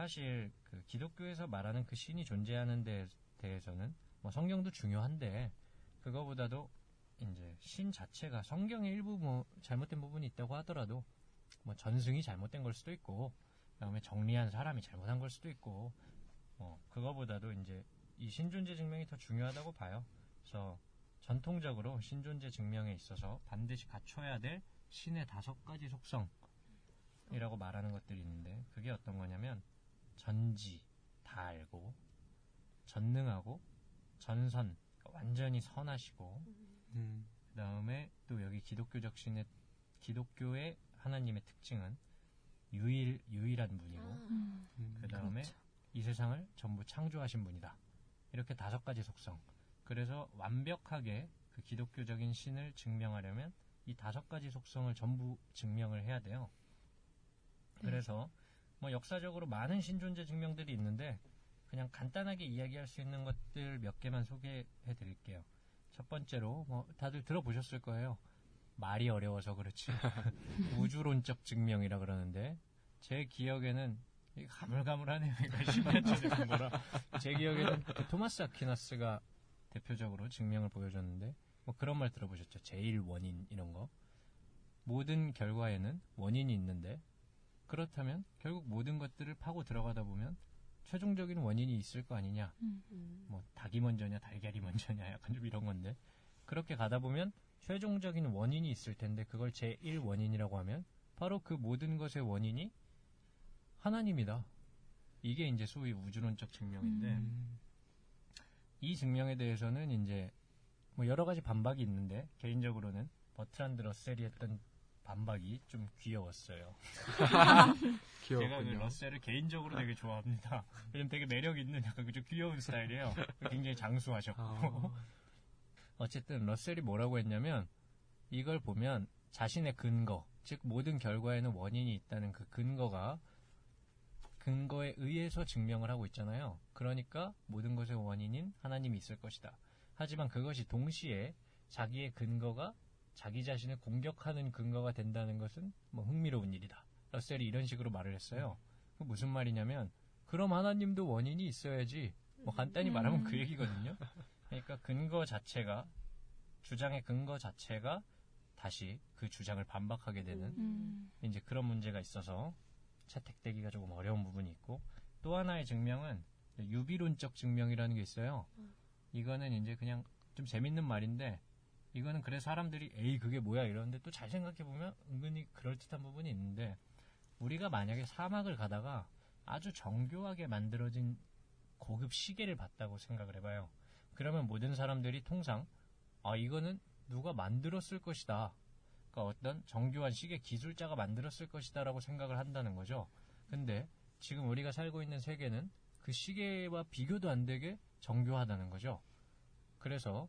사실 그 기독교에서 말하는 그 신이 존재하는 데 대해서는 뭐 성경도 중요한데 그거보다도 이제 신 자체가 성경의 일부 뭐 잘못된 부분이 있다고 하더라도 뭐 전승이 잘못된 걸 수도 있고 그다음에 정리한 사람이 잘못한 걸 수도 있고 뭐 그거보다도 이제 이 신존재 증명이 더 중요하다고 봐요. 그래서 전통적으로 신존재 증명에 있어서 반드시 갖춰야 될 신의 다섯 가지 속성이라고 말하는 것들이 있는데 그게 어떤 거냐면 전지 다 알고 전능하고 전선 완전히 선하시고 음. 그 다음에 또 여기 기독교적 신의 기독교의 하나님의 특징은 유일 유일한 분이고 아, 음. 그 다음에 이 세상을 전부 창조하신 분이다. 이렇게 다섯 가지 속성. 그래서 완벽하게 그 기독교적인 신을 증명하려면 이 다섯 가지 속성을 전부 증명을 해야 돼요. 그래서 뭐 역사적으로 많은 신존재 증명들이 있는데 그냥 간단하게 이야기할 수 있는 것들 몇 개만 소개해 드릴게요. 첫 번째로 뭐 다들 들어보셨을 거예요. 말이 어려워서 그렇지. 우주론적 증명이라 그러는데 제 기억에는 가물가물하네요. 이거 10년 전에 본 거라. 제 기억에는 그 토마스 아퀴나스가 대표적으로 증명을 보여줬는데 뭐 그런 말 들어보셨죠? 제일 원인 이런 거. 모든 결과에는 원인이 있는데 그렇다면 결국 모든 것들을 파고 들어가다 보면 최종적인 원인이 있을 거 아니냐. 음. 뭐 닭이 먼저냐 달걀이 먼저냐 약간 좀 이런 건데 그렇게 가다 보면 최종적인 원인이 있을 텐데 그걸 제1 원인이라고 하면 바로 그 모든 것의 원인이 하나님이다. 이게 이제 소위 우주론적 증명인데 음. 이 증명에 대해서는 이제 뭐 여러 가지 반박이 있는데 개인적으로는 버트란드 러셀이 했던 반박이 좀 귀여웠어요. 제가 그. 러셀을 개인적으로 되게 좋아합니다. 왜냐면 되게 매력 있는 약간 그좀 귀여운 스타일이에요. 굉장히 장수하셨고. 아. 어쨌든 러셀이 뭐라고 했냐면 이걸 보면 자신의 근거, 즉 모든 결과에는 원인이 있다는 그 근거가 근거에 의해서 증명을 하고 있잖아요. 그러니까 모든 것의 원인인 하나님이 있을 것이다. 하지만 그것이 동시에 자기의 근거가 자기 자신을 공격하는 근거가 된다는 것은 뭐 흥미로운 일이다. 러셀이 이런 식으로 말을 했어요. 그 무슨 말이냐면 그럼 하나님도 원인이 있어야지. 뭐 간단히 말하면 그 얘기거든요. 그러니까 근거 자체가 주장의 근거 자체가 다시 그 주장을 반박하게 되는 음. 이제 그런 문제가 있어서 채택되기가 조금 어려운 부분이 있고 또 하나의 증명은 유비론적 증명이라는 게 있어요. 이거는 이제 그냥 좀 재밌는 말인데 이거는 그래서 사람들이 에이 그게 뭐야 이러는데 또 잘 생각해 보면 은근히 그럴듯한 부분이 있는데 우리가 만약에 사막을 가다가 아주 정교하게 만들어진 고급 시계를 봤다고 생각을 해봐요. 그러면 모든 사람들이 통상 아 이거는 누가 만들었을 것이다. 그러니까 어떤 정교한 시계 기술자가 만들었을 것이다라고 생각을 한다는 거죠. 근데 지금 우리가 살고 있는 세계는 그 시계와 비교도 안 되게 정교하다는 거죠. 그래서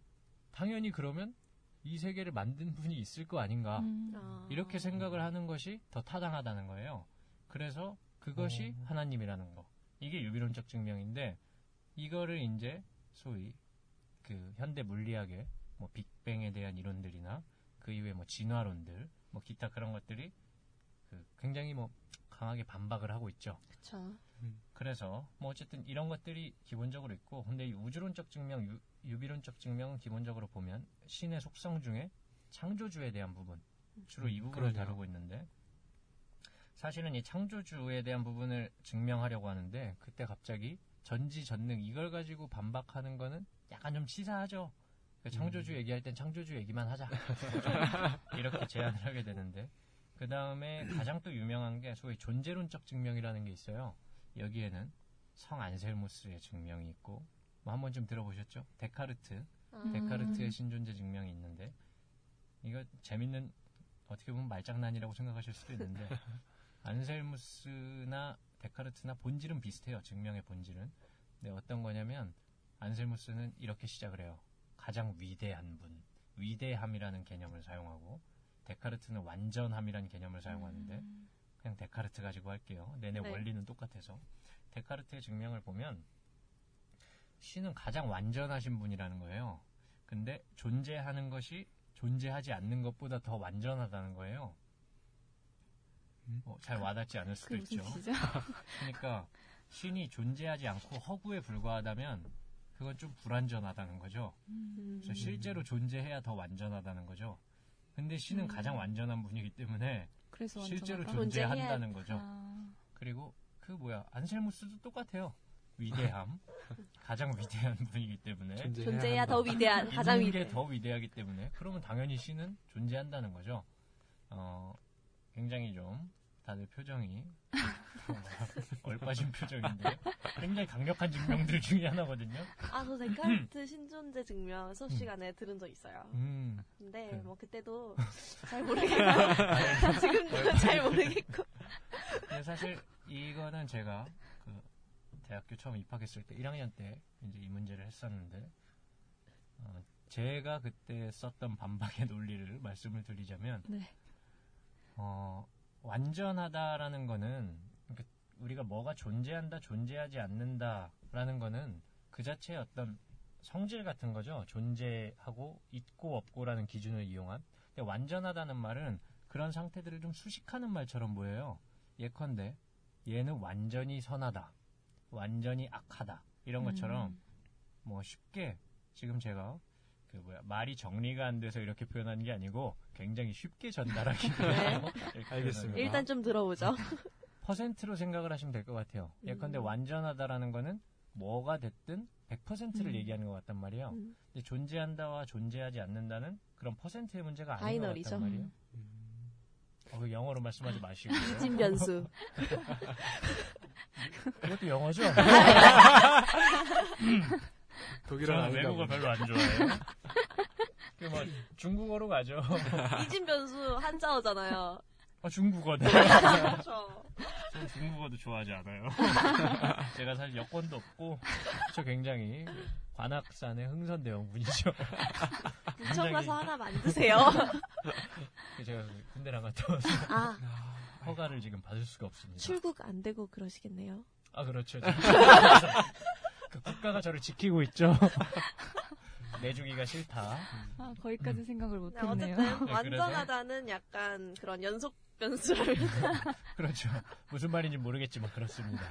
당연히 그러면 이 세계를 만든 분이 있을 거 아닌가. 음. 아. 이렇게 생각을 하는 것이 더 타당하다는 거예요. 그래서 그것이 하나님이라는 거. 이게 유비론적 증명인데 이거를 이제 소위 그 현대 물리학의 뭐 빅뱅에 대한 이론들이나 그 이후에 뭐 진화론들 뭐 기타 그런 것들이 그 굉장히 뭐 강하게 반박을 하고 있죠. 그쵸. 그래서 뭐 어쨌든 이런 것들이 기본적으로 있고 근데 이 우주론적 증명, 유, 유비론적 증명은 기본적으로 보면 신의 속성 중에 창조주에 대한 부분 주로 이 부분을 음, 그러네요. 다루고 있는데 사실은 이 창조주에 대한 부분을 증명하려고 하는데 그때 갑자기 전지전능 이걸 가지고 반박하는 거는 약간 좀 치사하죠. 그 창조주 얘기할 땐 창조주 얘기만 하자. 이렇게 제안을 하게 되는데 그 다음에 가장 또 유명한 게 소위 존재론적 증명이라는 게 있어요. 여기에는 성 안셀무스의 증명이 있고 뭐 한번 좀 들어보셨죠? 데카르트 아, 데카르트의 신존재 증명이 있는데 이거 재밌는 어떻게 보면 말장난이라고 생각하실 수도 있는데 안셀무스나 데카르트나 본질은 비슷해요. 증명의 본질은. 근데 어떤 거냐면 안셀무스는 이렇게 시작을 해요. 가장 위대한 분, 위대함이라는 개념을 사용하고 데카르트는 완전함이라는 개념을 사용하는데 그냥 데카르트 가지고 할게요. 내내 네. 원리는 똑같아서 데카르트의 증명을 보면 신은 가장 완전하신 분이라는 거예요. 근데 존재하는 것이 존재하지 않는 것보다 더 완전하다는 거예요. 음? 어, 잘 와닿지 않을 수도 무슨 있죠. 그러니까 신이 존재하지 않고 허구에 불과하다면 그건 좀 불완전하다는 거죠. 음. 그래서 실제로 존재해야 더 완전하다는 거죠. 근데 신은 음. 가장 완전한 분이기 때문에 그래서 실제로. 존재한다는 거죠. 아, 그리고 그 뭐야 안셀무스도 똑같아요. 위대함 가장 위대한 분이기 때문에 존재해야 더 위대한 가장 게 위대. 더 위대하기 때문에 그러면 당연히 신은 존재한다는 거죠. 어, 굉장히 좀 다들 표정이 얼빠진 표정인데 굉장히 강력한 증명들 중에 하나거든요. 아, 저 데카르트 신존재 증명 수업 시간에 들은 적 있어요. 음, 근데 그- 뭐 그때도 잘 모르겠고 지금도 잘 모르겠고 근데 사실 이거는 제가 그 대학교 처음 입학했을 때 1학년 때 이제 이 문제를 했었는데 어, 제가 그때 썼던 반박의 논리를 말씀을 드리자면 네. 어, 완전하다라는 거는 그러니까 우리가 뭐가 존재한다, 존재하지 않는다라는 거는 그 자체의 어떤 성질 같은 거죠. 존재하고 있고 없고라는 기준을 이용한. 근데 완전하다는 말은 그런 상태들을 좀 수식하는 말처럼 보여요. 예컨대 얘는 완전히 선하다, 완전히 악하다 이런 것처럼 음. 뭐 쉽게 지금 제가 그 뭐야 말이 정리가 안 돼서 이렇게 표현하는 게 아니고 굉장히 쉽게 전달하기 위해서 이렇게 알겠습니다. 일단 좀 들어보죠. 퍼센트로 생각을 하시면 될 것 같아요. 예컨대 음. 완전하다라는 거는 뭐가 됐든 100%를 음. 얘기하는 것 같단 말이에요. 음. 근데 존재한다와 존재하지 않는다는 그런 퍼센트의 문제가 아닌 것 바이너리죠. 같단 말이에요. 음. 어, 그 영어로 말씀하지 마시고요. 진 변수. 그것도 영어죠? 독일어 저는 외국어. 별로 안 좋아해요. 그뭐 중국어로 가죠. 이진 변수 한자어잖아요. 어, 중국어네. 그렇죠. 저는 중국어도 좋아하지 않아요. 제가 사실 여권도 없고, 저 굉장히 관악산의 흥선대원 분이죠. 부천 가서 하나 만드세요. 제가 군대 안 갔다 와서 아, 허가를 지금 받을 수가 없습니다. 출국 안 되고 그러시겠네요. 아, 그렇죠. 그 국가가 저를 지키고 있죠. 내주기가 싫다. 아, 거기까지 생각을 네, 못했네요. 어쨌든 네, 완전하다는 약간 그런 연속 변수를 그렇죠. 무슨 말인지 모르겠지만 그렇습니다.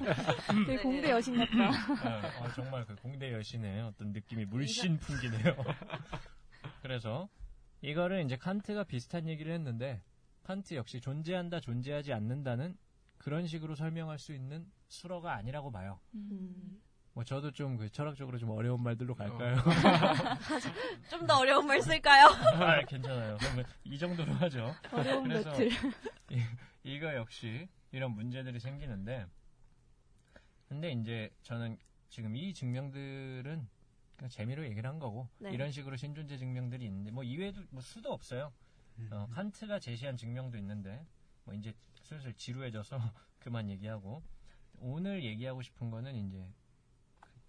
되게 네. 공대 여신 같다. 어, 어, 정말 그 공대 여신의 어떤 느낌이 물씬 풍기네요. 그래서 이거를 이제 칸트가 비슷한 얘기를 했는데 칸트 역시 존재한다, 존재하지 않는다는 그런 식으로 설명할 수 있는 수어가 아니라고 봐요. 음. 뭐 저도 좀 그 철학적으로 좀 어려운 말들로 갈까요? 좀 더 어려운 말 쓸까요? 아, 괜찮아요. 그러면 이 정도로 하죠. 어려운 그래서 배틀. 이거 역시 이런 문제들이 생기는데 근데 이제 저는 지금 이 증명들은 그냥 재미로 얘기를 한 거고 네. 이런 식으로 신존재 증명들이 있는데 뭐 이외에도 뭐 수도 없어요. 어, 칸트가 제시한 증명도 있는데 뭐 이제 슬슬 지루해져서 그만 얘기하고 오늘 얘기하고 싶은 거는 이제 그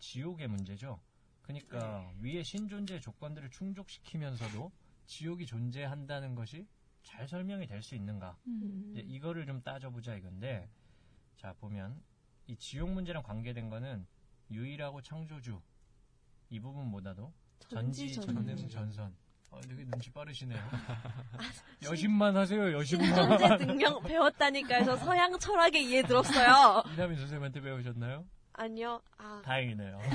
지옥의 문제죠. 그러니까 위에 신존재 조건들을 충족시키면서도 지옥이 존재한다는 것이 잘 설명이 될 수 있는가? 음. 이거를 좀 따져보자 이건데 자 보면 이 지옥 문제랑 관계된 거는 유일하고 창조주 이 부분보다도 전지 전능 전선 어, 되게 눈치 빠르시네요 여신만 하세요 여신만 신존재 능력 배웠다니까 해서 서양 철학에 이해 들었어요. 이남인 선생님한테 배우셨나요? 아니요. 아, 다행이네요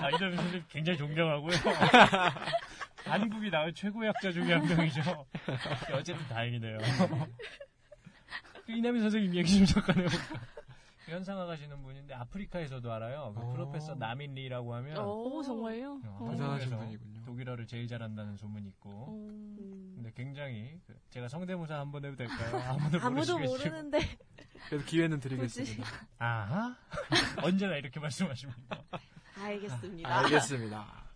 아, 이남인 선생님 굉장히 존경하고요 한국이 낳은 최고의 학자 중에 한 명이죠. 어쨌든 다행이네요. 그 이남희 선생님 얘기 좀 잠깐 해볼까. 현상화 가시는 분인데 아프리카에서도 알아요. 그 오. 프로페서 나민 리라고 하면 오, 정말요? 어, 대단하신 한국에서 분이군요. 독일어를 제일 잘한다는 소문이 있고. 근데 굉장히 그- 제가 성대모사 한번 해도 될까요? 아무도, 아무도 모르시겠지만. 모르는데 그래도 기회는 드리겠습니다. 아하 언제나 이렇게 말씀하십니다. 알겠습니다. 알겠습니다.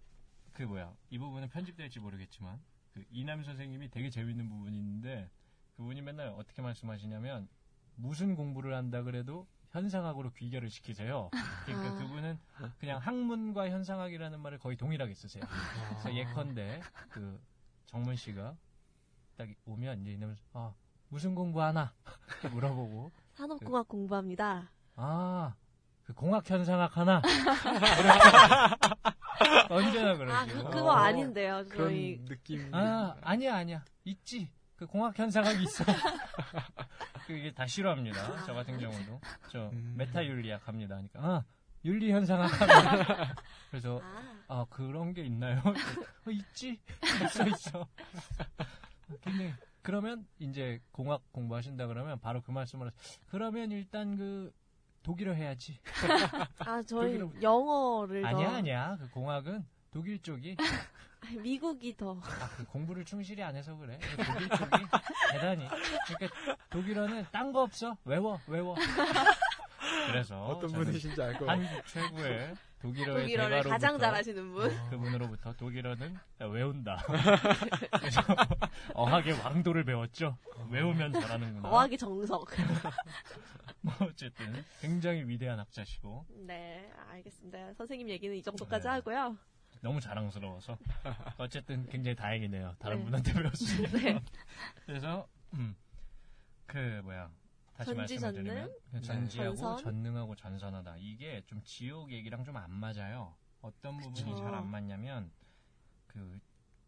그 뭐야 이 부분은 편집될지 모르겠지만 그 이남 선생님이 되게 재밌는 부분이 있는데 그분이 맨날 어떻게 말씀하시냐면 무슨 공부를 한다 그래도 현상학으로 귀결을 시키세요. 그러니까 아. 그분은 그냥 학문과 현상학이라는 말을 거의 동일하게 쓰세요. 그래서 예컨대 그 정문 씨가 딱 오면 이제 이놈 아 무슨 공부하나 물어보고 산업공학 공부합니다. 아 그 공학 현상학 하나 언제나 그러죠. 아, 그, 그거 아닌데요. 그런 저희 느낌. 아, 아니야, 아니야. 있지. 그 공학 현상학이 있어. 그게 다 싫어합니다. 저 같은 경우도. 저 음. 메타 윤리학 합니다. 하니까 아, 윤리 현상학. 그래서 아, 아, 그런 게 있나요? 어, 있지. 있어 있어. 근데 그러면 이제 공학 공부하신다 그러면 바로 그 말씀을 하세요. 그러면 일단 그 독일어 해야지. 아 저희 독일어- 영어를 더 아니야, 아니야. 그 공학은 독일 쪽이 아니, 미국이 더 아, 그 공부를 충실히 안 해서 그래. 그 독일 쪽이 대단히. 그러니까 독일어는 딴 거 없어. 외워, 외워. 그래서 어떤 저는 분이신지 알 것 같아요. 한국 최고의 독일어의 독일어를 가장 잘하시는 분. 그분으로부터 독일어는 외운다. 그래서 어학의 왕도를 배웠죠. 외우면 잘하는구나. 어학의 정석. 뭐 어쨌든 굉장히 위대한 학자시고 네, 알겠습니다. 선생님 얘기는 이 정도까지 네. 하고요. 너무 자랑스러워서 어쨌든 굉장히 다행이네요. 다른 네. 분한테 배웠으니까. 네. 그래서 음, 그 뭐야 다시 전지, 말씀드리면 그 전지하고 전선. 전능하고 전선하다 이게 좀 지옥 얘기랑 좀 안 맞아요. 어떤 부분이. 잘 안 맞냐면 그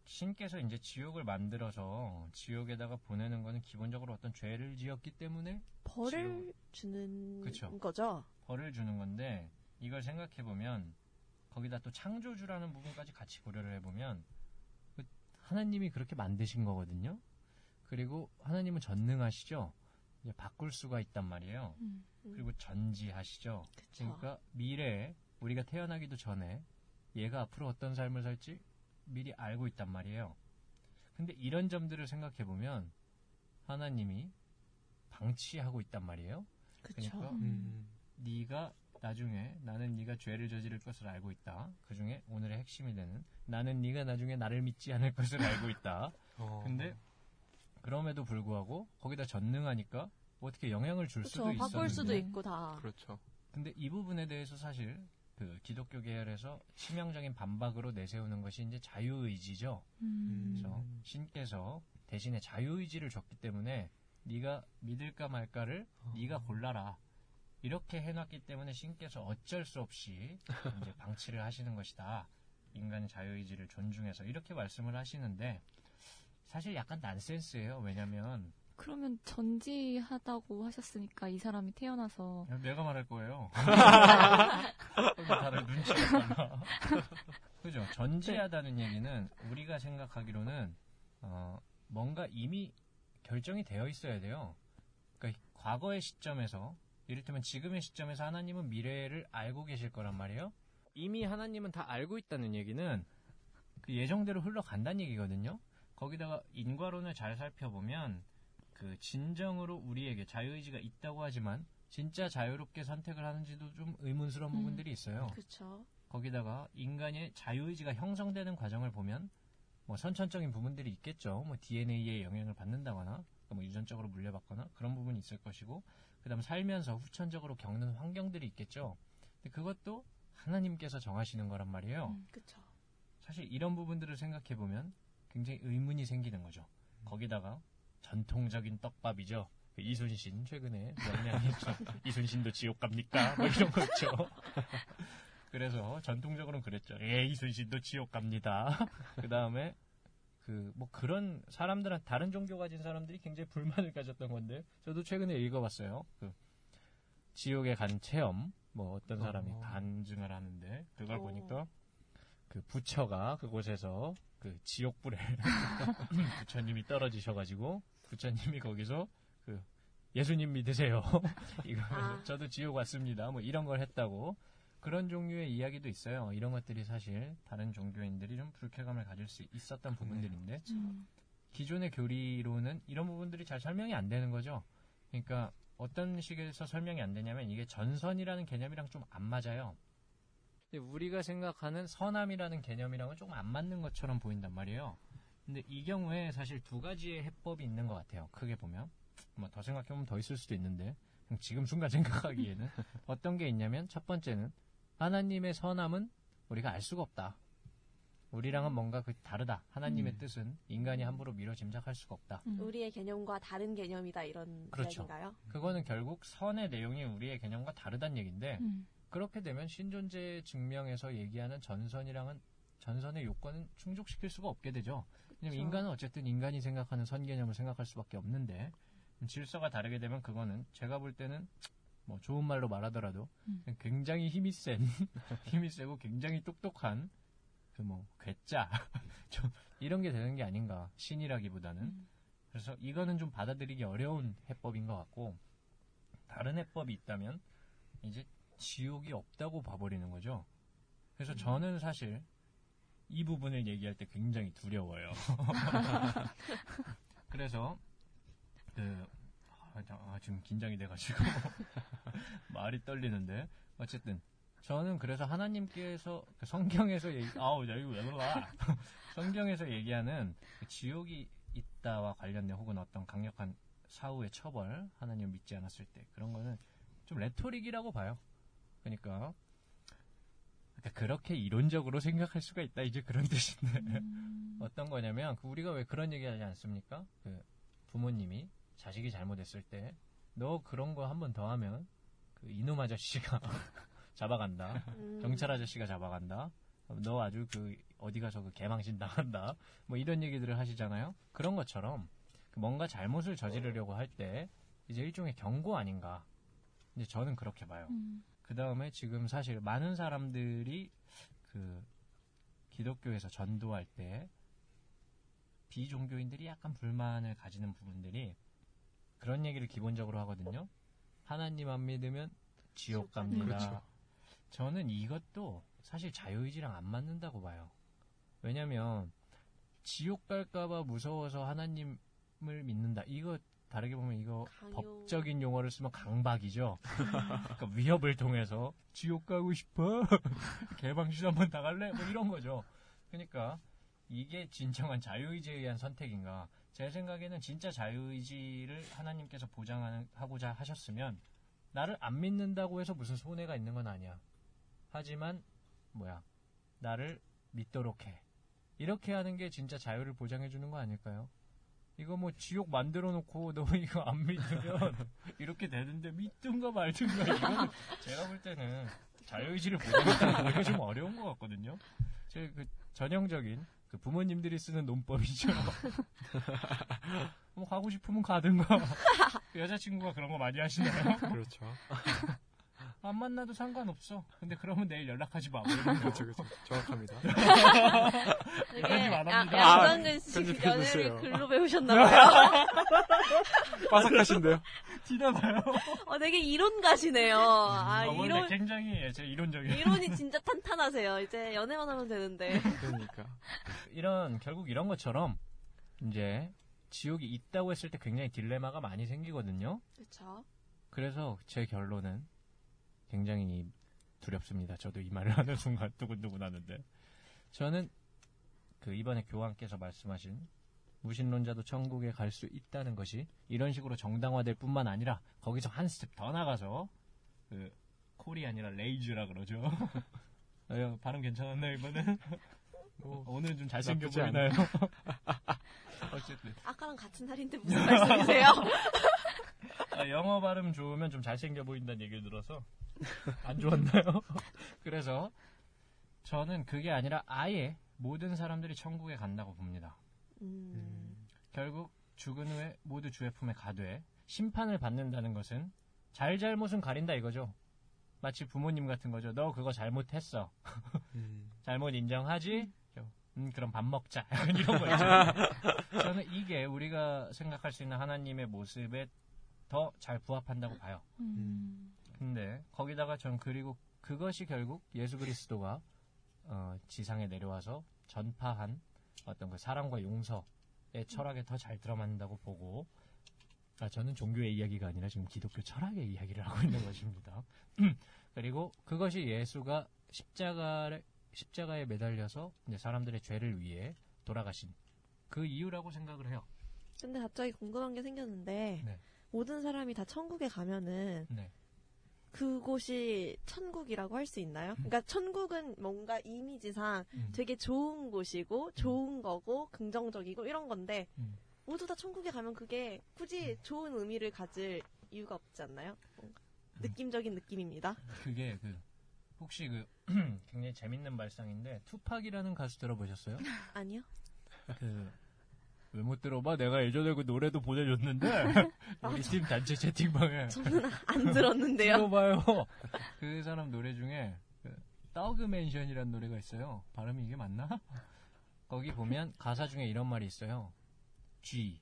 신께서 이제 지옥을 만들어서 지옥에다가 보내는 거는 기본적으로 어떤 죄를 지었기 때문에 벌을 주는 그쵸. 거죠. 벌을 주는 건데 이걸 생각해 보면 거기다 또 창조주라는 부분까지 같이 고려를 해보면 그 하나님이 그렇게 만드신 거거든요. 그리고 하나님은 전능하시죠. 이제 바꿀 수가 있단 말이에요. 음. 그리고 전지하시죠. 그쵸. 그러니까 미래에 우리가 태어나기도 전에 얘가 앞으로 어떤 삶을 살지 미리 알고 있단 말이에요. 근데 이런 점들을 생각해 보면 하나님이 방치하고 있단 말이에요. 그쵸. 그러니까 음. 네가 나중에 나는 네가 죄를 저지를 것을 알고 있다. 그 중에 오늘의 핵심이 되는 나는 네가 나중에 나를 믿지 않을 것을 알고 있다. 어. 근데 그럼에도 불구하고 거기다 전능하니까 어떻게 영향을 줄 그쵸. 수도 있었는데 바꿀 수도 있고 다. 그렇죠. 근데 이 부분에 대해서 사실 그 기독교 계열에서 치명적인 반박으로 내세우는 것이 이제 자유의지죠. 음. 그래서 신께서 대신에 자유의지를 줬기 때문에 네가 믿을까 말까를 네가 골라라. 이렇게 해놨기 때문에 신께서 어쩔 수 없이 이제 방치를 하시는 것이다. 인간의 자유의지를 존중해서 이렇게 말씀을 하시는데 사실 약간 난센스예요. 왜냐면 그러면 전지하다고 하셨으니까 이 사람이 태어나서 내가 말할 거예요. 다들 눈치가. 그죠? 전지하다는 얘기는 우리가 생각하기로는 어, 뭔가 이미 결정이 되어 있어야 돼요. 그러니까 과거의 시점에서 이를테면 지금의 시점에서 하나님은 미래를 알고 계실 거란 말이에요. 이미 하나님은 다 알고 있다는 얘기는 그 예정대로 흘러간다는 얘기거든요. 거기다가 인과론을 잘 살펴보면 그 진정으로 우리에게 자유의지가 있다고 하지만 진짜 자유롭게 선택을 하는지도 좀 의문스러운 음. 부분들이 있어요. 그쵸. 거기다가 인간의 자유의지가 형성되는 과정을 보면 뭐 선천적인 부분들이 있겠죠. 뭐 DNA의 영향을 받는다거나 뭐 유전적으로 물려받거나 그런 부분이 있을 것이고 그다음 살면서 후천적으로 겪는 환경들이 있겠죠. 근데 그것도 하나님께서 정하시는 거란 말이에요. 음. 그쵸. 사실 이런 부분들을 생각해 보면 굉장히 의문이 생기는 거죠. 거기다가 전통적인 떡밥이죠. 그 이순신 최근에 명량했죠. 이순신도 지옥 갑니까? 뭐 이런 거 있죠. 그래서 전통적으로는 그랬죠. 예, 이순신도 지옥 갑니다. 그 다음에 그 뭐 그런 사람들한 다른 종교 가진 사람들이 굉장히 불만을 가졌던 건데 저도 최근에 읽어봤어요. 그 지옥에 간 체험 뭐 어떤 사람이 어. 간증을 하는데 그걸 오. 보니까 그 부처가 그곳에서 그 지옥불에 부처님이 떨어지셔가지고 부처님이 거기서 그 예수님 믿으세요. 이거 아. 저도 지옥 왔습니다. 뭐 이런 걸 했다고 그런 종류의 이야기도 있어요. 이런 것들이 사실 다른 종교인들이 좀 불쾌감을 가질 수 있었던 부분들인데 음. 기존의 교리로는 이런 부분들이 잘 설명이 안 되는 거죠. 그러니까 어떤 식에서 설명이 안 되냐면 이게 전선이라는 개념이랑 좀 안 맞아요. 근데 우리가 생각하는 선함이라는 개념이랑은 조금 안 맞는 것처럼 보인단 말이에요. 근데 이 경우에 사실 두 가지의 해법이 있는 것 같아요. 크게 보면. 뭐 더 생각해보면 더 있을 수도 있는데 지금 순간 생각하기에는 어떤 게 있냐면 첫 번째는 하나님의 선함은 우리가 알 수가 없다. 우리랑은 뭔가 그 다르다. 하나님의 음. 뜻은 인간이 함부로 미뤄 짐작할 수가 없다. 음. 우리의 개념과 다른 개념이다 이런 그렇죠. 이야기인가요? 그거는 결국 선의 내용이 우리의 개념과 다르다는 얘기인데 음. 그렇게 되면 신존재 증명에서 얘기하는 전선이랑은 전선의 요건은 충족시킬 수가 없게 되죠. 왜냐면. 인간은 어쨌든 인간이 생각하는 선 개념을 생각할 수밖에 없는데 질서가 다르게 되면 그거는 제가 볼 때는 뭐 좋은 말로 말하더라도 음. 굉장히 힘이 센 힘이 세고 굉장히 똑똑한 그 뭐 괴짜 좀 이런 게 되는 게 아닌가 신이라기보다는 음. 그래서 이거는 좀 받아들이기 어려운 해법인 것 같고 다른 해법이 있다면 이제 지옥이 없다고 봐버리는 거죠. 그래서 저는 사실 이 부분을 얘기할 때 굉장히 두려워요. 그래서 그 아, 나- 아, 지금 긴장이 돼가지고 말이 떨리는데 어쨌든 저는 그래서 하나님께서 그 성경에서 얘기 아우 나 이거 왜 그러나 성경에서 얘기하는 그 지옥이 있다와 관련된 혹은 어떤 강력한 사후의 처벌 하나님 믿지 않았을 때 그런 거는 좀 레토릭이라고 봐요. 그러니까 그러니까 그렇게 이론적으로 생각할 수가 있다 이제 그런 뜻인데 음. 어떤 거냐면 그 우리가 왜 그런 얘기 하지 않습니까? 그 부모님이 자식이 잘못했을 때 너 그런 거 한 번 더 하면 그 이놈 아저씨가 잡아간다. 음, 경찰 아저씨가 잡아간다. 너 아주 그 어디 가서 그 개망신 당한다. 뭐 이런 얘기들을 하시잖아요. 그런 것처럼 그 뭔가 잘못을 저지르려고 할 때 이제 일종의 경고 아닌가. 이제 저는 그렇게 봐요. 음. 그 다음에 지금 사실 많은 사람들이 그 기독교에서 전도할 때 비종교인들이 약간 불만을 가지는 부분들이 그런 얘기를 기본적으로 하거든요. 하나님 안 믿으면 지옥 갑니다. 그렇죠. 저는 이것도 사실 자유의지랑 안 맞는다고 봐요. 왜냐면 지옥 갈까봐 무서워서 하나님을 믿는다. 이거 다르게 보면 이거 강요. 법적인 용어를 쓰면 강박이죠. 그러니까 위협을 통해서 지옥 가고 싶어. 개방신 한번 나갈래? 뭐 이런 거죠. 그러니까 이게 진정한 자유의지에 의한 선택인가? 제 생각에는 진짜 자유의지를 하나님께서 보장하고자 하셨으면 나를 안 믿는다고 해서 무슨 손해가 있는 건 아니야. 하지만 뭐야? 나를 믿도록 해. 이렇게 하는 게 진짜 자유를 보장해 주는 거 아닐까요? 이거 뭐 지옥 만들어 놓고 너 이거 안 믿으면 이렇게 되는데 믿든가 말든가 이거는 제가 볼 때는 자유의지를 보장하는 거기가 좀 어려운 것 같거든요. 제 그 전형적인 그 부모님들이 쓰는 논법이죠. 뭐 가고 싶으면 가든가. 그 여자친구가 그런 거 많이 하시나요? 그렇죠. 안 만나도 상관없어. 근데 그러면 내일 연락하지 마. 그렇죠, 그렇죠. 정확합니다. 되게 편집 안 합니다. 야- 양상근 씨. 연애를 글로 배우셨나봐요. 빠삭하신데요? 지나봐요. 어, 되게 이론가시네요. 아, 아, 원래 이론, 굉장히 제 이론적인. 이론이 진짜 탄탄하세요. 이제 연애만 하면 되는데. 그러니까. 이런 결국 이런 것처럼 이제 지옥이 있다고 했을 때 굉장히 딜레마가 많이 생기거든요. 그쵸. 그래서 제 결론은 굉장히 두렵습니다. 저도 이 말을 하는 순간 두근두근 하는데 저는 그 이번에 교황께서 말씀하신 무신론자도 천국에 갈 수 있다는 것이 이런 식으로 정당화될 뿐만 아니라 거기서 한 스텝 더 나가서 그 call이 아니라 raise라 그러죠. 어, 발음 괜찮았나요 이번엔? 뭐, 오늘 좀 잘생겨 보이나요? 어쨌든 아까랑 같은 날인데 무슨 말씀이세요? 아, 영어 발음 좋으면 좀 잘생겨 보인다는 얘기를 들어서 안 좋았나요? 그래서 저는 그게 아니라 아예 모든 사람들이 천국에 간다고 봅니다. 음, 결국 죽은 후에 모두 주의 품에 가되 심판을 받는다는 것은 잘잘못은 가린다 이거죠. 마치 부모님 같은 거죠. 너 그거 잘못했어. 음, 잘못 인정하지? 음, 그럼 밥 먹자. 이런 거 있잖아요. 저는 이게 우리가 생각할 수 있는 하나님의 모습에 더 잘 부합한다고 봐요. 음. 근데 거기다가 전 그리고 그것이 결국 예수 그리스도가 어, 지상에 내려와서 전파한 어떤 그 사랑과 용서의 철학에 더 잘 들어맞는다고 보고 아, 저는 종교의 이야기가 아니라 지금 기독교 철학의 이야기를 하고 있는 것입니다. 그리고 그것이 예수가 십자가를 십자가에 매달려서 이제 사람들의 죄를 위해 돌아가신 그 이유라고 생각을 해요. 근데 갑자기 궁금한 게 생겼는데 네. 모든 사람이 다 천국에 가면은 네. 그곳이 천국이라고 할 수 있나요? 그러니까 천국은 뭔가 이미지상 음. 되게 좋은 곳이고 좋은 거고 긍정적이고 이런 건데 음. 모두 다 천국에 가면 그게 굳이 좋은 의미를 가질 이유가 없지 않나요? 음. 느낌적인 느낌입니다. 그게 그 혹시 그 굉장히 재밌는 발상인데 투팍이라는 가수 들어보셨어요? 아니요? 그 왜 못 들어봐? 내가 예전에 그 노래도 보내줬는데 우리 팀 단체 채팅방에 저는 안 들었는데요. 들어봐요. 그 사람 노래 중에 그 더그 맨션이라는 노래가 있어요. 발음이 이게 맞나? 거기 보면 가사 중에 이런 말이 있어요. G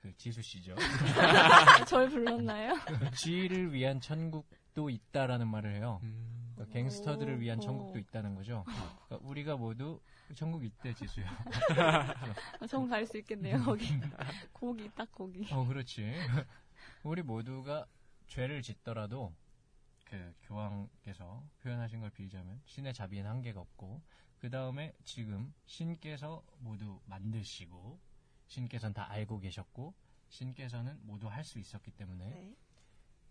그 지수 씨죠. 절 불렀나요? 그 G를 위한 천국도 있다라는 말을 해요. 음, 그러니까 갱스터들을 위한 오. 천국도 있다는 거죠. 그러니까 우리가 모두 천국 있대 지수야. 전갈 수 있겠네요, 거기. 고기, 딱 고기. 어, 그렇지. 우리 모두가 죄를 짓더라도 그 교황께서 표현하신 걸 빌자면 신의 자비엔 한계가 없고 그 다음에 지금 신께서 모두 만드시고 신께서는 다 알고 계셨고 신께서는 모두 할 수 있었기 때문에 네.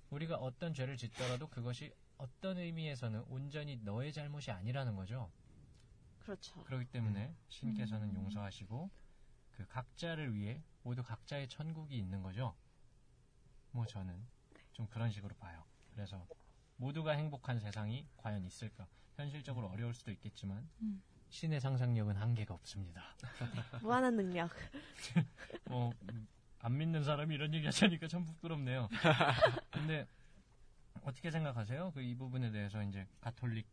우리가 어떤 죄를 짓더라도 그것이 어떤 의미에서는 온전히 너의 잘못이 아니라는 거죠. 그렇죠. 그렇기 때문에 신께서는 음. 용서하시고 그 각자를 위해 모두 각자의 천국이 있는 거죠. 뭐 저는 좀 그런 식으로 봐요. 그래서 모두가 행복한 세상이 과연 있을까? 현실적으로 어려울 수도 있겠지만 음. 신의 상상력은 한계가 없습니다. 무한한 능력. 뭐, 음, 안 믿는 사람이 이런 얘기 하자니까 참 부끄럽네요. 근데, 어떻게 생각하세요? 그 이 부분에 대해서 이제 가톨릭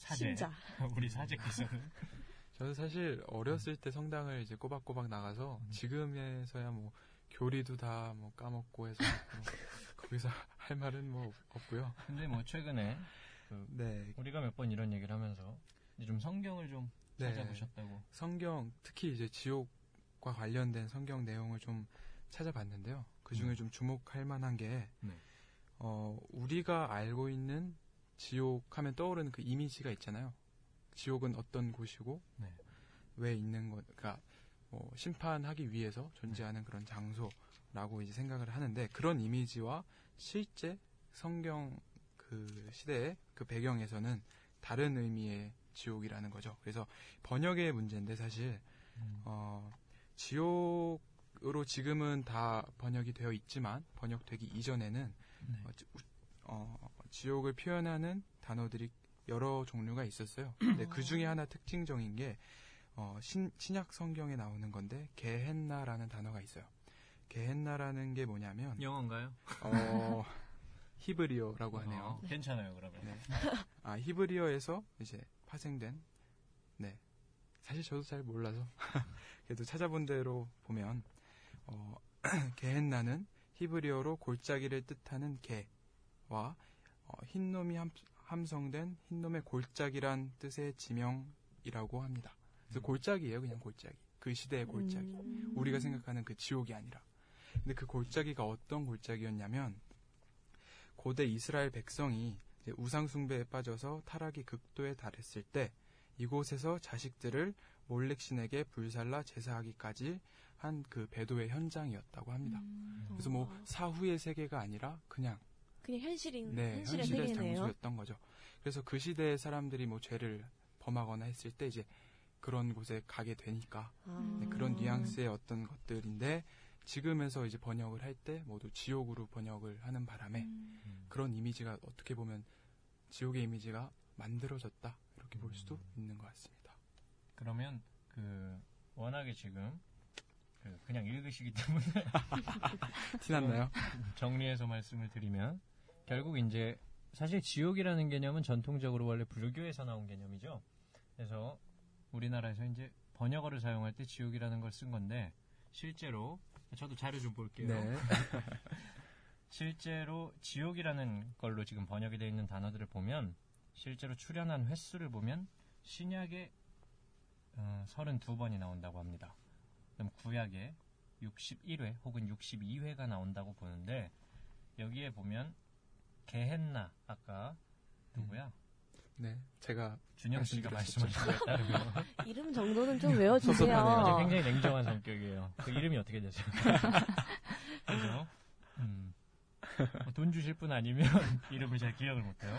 사제. 신자. 우리 사제께서는. 저도 사실 어렸을 때 성당을 이제 꼬박꼬박 나가서 음. 지금에서야 뭐 교리도 다 뭐 까먹고 해서 뭐 거기서 할 말은 뭐 없고요. 근데 뭐 최근에 그 네, 우리가 몇 번 이런 얘기를 하면서 이제 좀 성경을 좀 네. 찾아보셨다고. 성경 특히 이제 지옥과 관련된 성경 내용을 좀 찾아봤는데요. 그 중에 음. 좀 주목할 만한 게 네. 어, 우리가 알고 있는 지옥 하면 떠오르는 그 이미지가 있잖아요. 지옥은 어떤 곳이고 네. 왜 있는 것, 그러니까 뭐 심판하기 위해서 존재하는 그런 장소라고 이제 생각을 하는데 그런 이미지와 실제 성경 그 시대의 그 배경에서는 다른 의미의 지옥이라는 거죠. 그래서 번역의 문제인데 사실 음. 어, 지옥으로 지금은 다 번역이 되어 있지만 번역되기 이전에는 네. 어, 지, 어, 지옥을 표현하는 단어들이 여러 종류가 있었어요. 근데 그 중에 하나 특징적인 게 어, 신, 신약 성경에 나오는 건데 게헨나라는 단어가 있어요. 게헨나라는 게 뭐냐면 영어인가요? 어, 히브리어라고 하네요. 어, 괜찮아요, 그러면. 네. 아, 히브리어에서 이제 파생된, 네. 사실 저도 잘 몰라서. 그래도 찾아본 대로 보면, 어, 게헨나는 히브리어로 골짜기를 뜻하는 개와 어, 흰놈이 함, 함성된 흰놈의 골짜기란 뜻의 지명이라고 합니다. 그래서 음. 골짜기예요, 그냥 골짜기. 그 시대의 골짜기. 음. 우리가 생각하는 그 지옥이 아니라. 근데 그 골짜기가 어떤 골짜기였냐면 고대 이스라엘 백성이 이제 우상숭배에 빠져서 타락이 극도에 달했을 때 이곳에서 자식들을 몰렉신에게 불살라 제사하기까지 한 그 배도의 현장이었다고 합니다. 음. 그래서 뭐 어. 사후의 세계가 아니라 그냥 그냥 현실인 네, 현실의 현실의 세계네요. 장소였던 거죠. 그래서 그 시대의 사람들이 뭐 죄를 범하거나 했을 때 이제 그런 곳에 가게 되니까 아. 네, 그런 뉘앙스의 어떤 것들인데 지금에서 이제 번역을 할 때 모두 지옥으로 번역을 하는 바람에 음. 음. 그런 이미지가 어떻게 보면 지옥의 이미지가 만들어졌다 이렇게 볼 수도 있는 것 같습니다. 그러면 그 워낙에 지금 그 그냥 읽으시기 때문에 티났나요? 정리해서 말씀을 드리면 결국 이제 사실 지옥이라는 개념은 전통적으로 원래 불교에서 나온 개념이죠. 그래서 우리나라에서 이제 번역어를 사용할 때 지옥이라는 걸 쓴 건데 실제로 저도 자료 좀 볼게요. 네. 실제로 지옥이라는 걸로 지금 번역이 되어 있는 단어들을 보면 실제로 출연한 횟수를 보면 신약에 어, 32번이 나온다고 합니다. 그럼 구약에 61회 혹은 62회가 나온다고 보는데 여기에 보면 게헨나 아까 누구야? 네. 제가 준영 씨가. 말씀하신 거에 따르면 이름 정도는 좀. 외워주세요. 이제 굉장히 냉정한 성격이에요. 그 이름이 어떻게 되세요? 그래서 음, 뭐돈 주실 분 아니면 이름을 잘 기억을 못해요.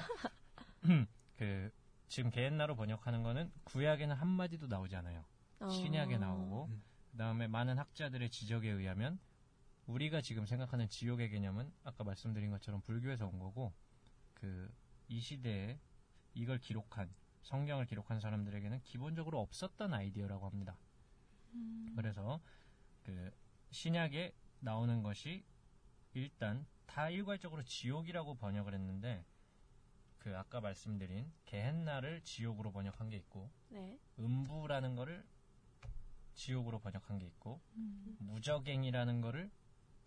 그 지금 게엔나로 번역하는 거는 구약에는 한 마디도 나오지 않아요. 어. 신약에 나오고 음. 그다음에 많은 학자들의 지적에 의하면 우리가 지금 생각하는 지옥의 개념은 아까 말씀드린 것처럼 불교에서 온 거고 그 이 시대에 이걸 기록한 성경을 기록한 사람들에게는 기본적으로 없었던 아이디어라고 합니다. 그래서 그 신약에 나오는 것이 일단 다 일괄적으로 지옥이라고 번역을 했는데 그 아까 말씀드린 게헨나를 지옥으로 번역한 게 있고 네. 음부라는 거를 지옥으로 번역한 게 있고 음. 무적행이라는 거를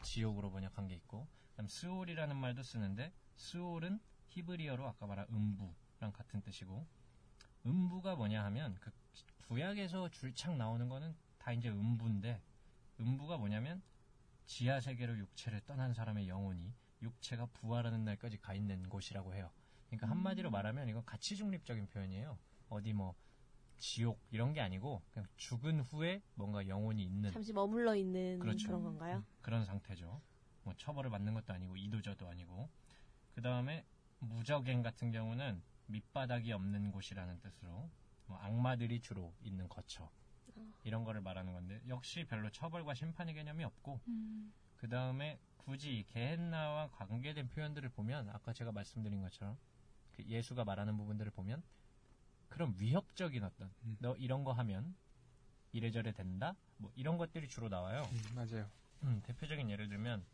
지옥으로 번역한 게 있고 그다음 스올이라는 말도 쓰는데 스올은 히브리어로 아까 말한 음부랑 같은 뜻이고 음부가 뭐냐 하면 그 구약에서 줄창 나오는 거는 다 이제 음부인데 음부가 뭐냐면 지하 세계로 육체를 떠난 사람의 영혼이 육체가 부활하는 날까지 가 있는 곳이라고 해요. 그러니까 한마디로 말하면 이건 가치 중립적인 표현이에요. 어디 뭐 지옥 이런 게 아니고 그냥 죽은 후에 뭔가 영혼이 있는 잠시 머물러 있는 그렇죠. 그런 건가요? 그런 상태죠. 뭐 처벌을 받는 것도 아니고 이도저도 아니고 그 다음에 무적행 같은 경우는 밑바닥이 없는 곳이라는 뜻으로 뭐 악마들이 주로 있는 거처 이런 거를 말하는 건데 역시 별로 처벌과 심판의 개념이 없고 음. 그 다음에 굳이 게헨나와 관계된 표현들을 보면 아까 제가 말씀드린 것처럼 그 예수가 말하는 부분들을 보면 그런 위협적인 어떤 음. 너 이런 거 하면 이래저래 된다 뭐 이런 것들이 주로 나와요. 음, 맞아요. 음, 대표적인 예를 들면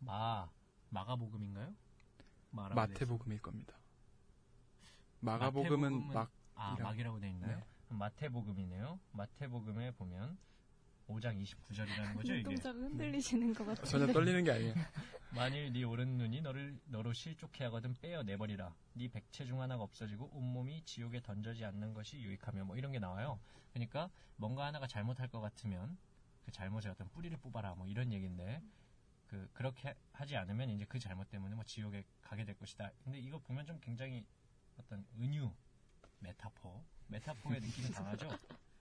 마 마가복음인가요? 마태복음일 겁니다. 마가복음은 마태복음은- 막아 이라고. 막이라고 돼 있나요? 네. 마태복음이네요. 마태복음에 보면 5장 29절이라는 거죠 이게. 눈동자가 흔들리시는 것 같아요. 전혀 떨리는 게 아니에요. 만일 네 오른 눈이 너를 너로 실족해 하거든 빼어 내버리라. 네 백체 중 하나가 없어지고 온몸이 지옥에 던져지 않는 것이 유익하며 뭐 이런 게 나와요. 그러니까 뭔가 하나가 잘못할 것 같으면 그 잘못의 어떤 뿌리를 뽑아라 뭐 이런 얘기인데 그 그렇게 하지 않으면 이제 그 잘못 때문에 뭐 지옥에 가게 될 것이다. 근데 이거 보면 좀 굉장히 어떤 은유 메타포 메타포의 느낌이 강하죠.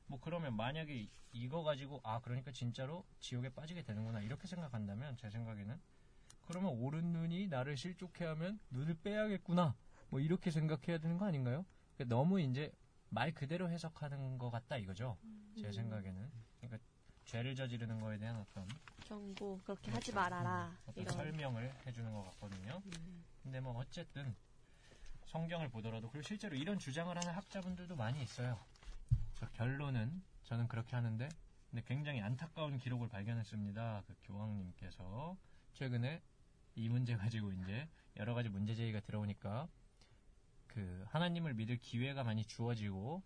뭐 그러면 만약에 이- 이거 가지고 아 그러니까 진짜로 지옥에 빠지게 되는구나 이렇게 생각한다면 제 생각에는 그러면 오른 눈이 나를 실족케 하면 눈을 빼야겠구나. 뭐 이렇게 생각해야 되는 거 아닌가요? 그러니까 너무 이제 말 그대로 해석하는 것 같다 이거죠. 제 생각에는. 그러니까 죄를 저지르는 거에 대한 어떤, 경고 그렇게 하지 말아라. 어떤 이런. 설명을 해주는 것 같거든요. 음. 근데 뭐 어쨌든 성경을 보더라도 그리고 실제로 이런 주장을 하는 학자분들도 많이 있어요. 저 결론은 저는 그렇게 하는데 근데 굉장히 안타까운 기록을 발견했습니다. 그 교황님께서 최근에 이 문제 가지고 이제 여러 가지 문제 제기가 들어오니까 그 하나님을 믿을 기회가 많이 주어지고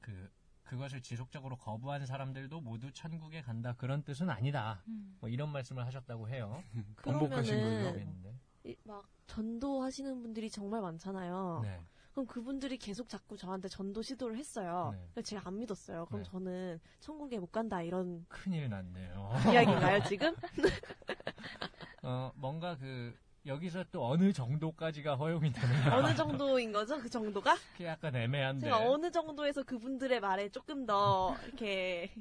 그 그것을 지속적으로 거부한 사람들도 모두 천국에 간다 그런 뜻은 아니다. 음. 뭐 이런 말씀을 하셨다고 해요. 번복하신 거예요? 막 전도하시는 분들이 정말 많잖아요. 네. 그럼 그분들이 계속 자꾸 저한테 전도 시도를 했어요. 네. 근데 제가 안 믿었어요. 그럼 네. 저는 천국에 못 간다 이런 큰일 났네요. 이야기인가요 지금? 어, 뭔가 그, 여기서 또 어느 정도까지가 허용이 되는가. 어느 정도인 거죠? 그 정도가? 그게 약간 애매한데. 제가 어느 정도에서 그분들의 말에 조금 더 이렇게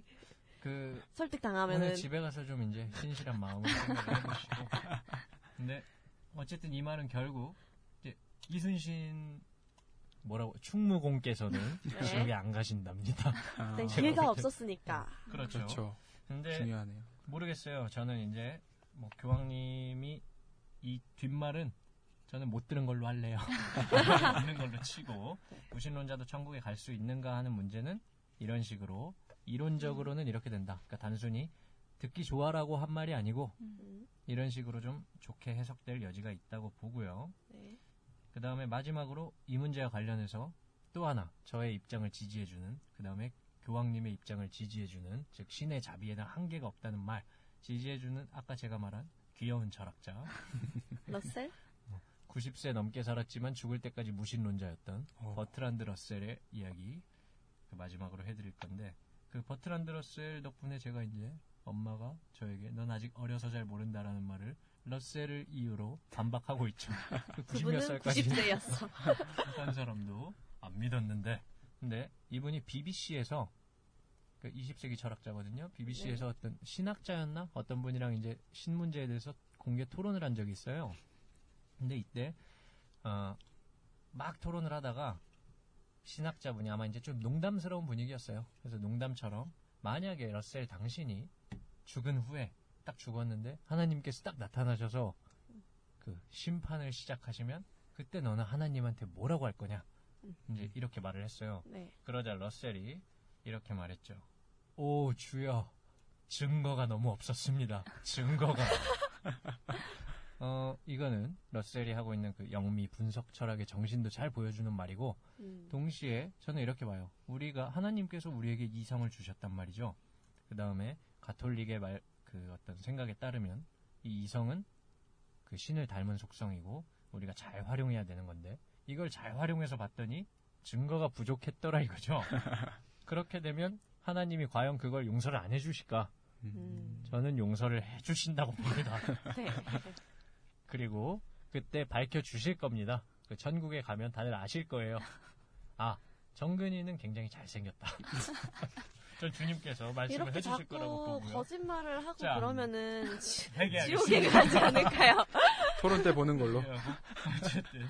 그, 설득 당하면은 집에 가서 좀 이제 신실한 마음으로 생각을 해보시고. 근데, 어쨌든 이 말은 결국, 이제, 이순신, 뭐라고, 충무공께서는 네. 지옥에 안 가신답니다. 아, 네, 기회가 볼 때- 없었으니까. 그렇죠. 그렇죠. 근데, 중요하네요. 모르겠어요. 저는 이제, 뭐, 교황님이 이 뒷말은 저는 못 들은 걸로 할래요. 있는 걸로 치고 무신론자도 천국에 갈 수 있는가 하는 문제는 이런 식으로 이론적으로는 이렇게 된다. 그러니까 단순히 듣기 좋아라고 한 말이 아니고 음, 이런 식으로 좀 좋게 해석될 여지가 있다고 보고요. 네. 그 다음에 마지막으로 이 문제와 관련해서 또 하나 저의 입장을 지지해주는 그 다음에 교황님의 입장을 지지해주는 즉 신의 자비에는 한계가 없다는 말 지지해주는 아까 제가 말한 귀여운 철학자 러셀? 90세 넘게 살았지만 죽을 때까지 무신론자였던 어. 버트란드 러셀의 이야기 그 마지막으로 해드릴 건데 그 버트란드 러셀 덕분에 제가 이제 엄마가 저에게 넌 아직 어려서 잘 모른다라는 말을 러셀을 이유로 반박하고 있죠. 그 90몇 그분은 살까지 90세였어. 한 사람도 안 믿었는데 근데 이분이 BBC에서 그 20세기 철학자거든요. BBC에서 어떤 신학자였나 어떤 분이랑 이제 신문제에 대해서 공개 토론을 한 적이 있어요. 근데 이때 어, 막 토론을 하다가 신학자분이 아마 이제 좀 농담스러운 분위기였어요. 그래서 농담처럼 만약에 러셀 당신이 죽은 후에 딱 죽었는데 하나님께서 딱 나타나셔서 그 심판을 시작하시면 그때 너는 하나님한테 뭐라고 할 거냐? 이제 이렇게 말을 했어요. 네. 그러자 러셀이 이렇게 말했죠. 오 주여 증거가 너무 없었습니다. 증거가. 어 이거는 러셀이 하고 있는 그 영미 분석 철학의 정신도 잘 보여주는 말이고 음. 동시에 저는 이렇게 봐요. 우리가 하나님께서 우리에게 이성을 주셨단 말이죠. 그 다음에 가톨릭의 말 그 어떤 생각에 따르면 이 이성은 그 신을 닮은 속성이고 우리가 잘 활용해야 되는 건데 이걸 잘 활용해서 봤더니 증거가 부족했더라 이거죠. 그렇게 되면 하나님이 과연 그걸 용서를 안 해주실까? 음. 저는 용서를 해주신다고 봅니다. 네. 그리고 그때 밝혀 주실 겁니다. 그 천국에 가면 다들 아실 거예요. 아, 정근이는 굉장히 잘생겼다. 전 주님께서 말씀을 해주실 거라고 보고요. 거짓말을 하고 자, 그러면은 지-. 지옥에 가지 않을까요? 토론 때 보는 걸로. 예, 어쨌든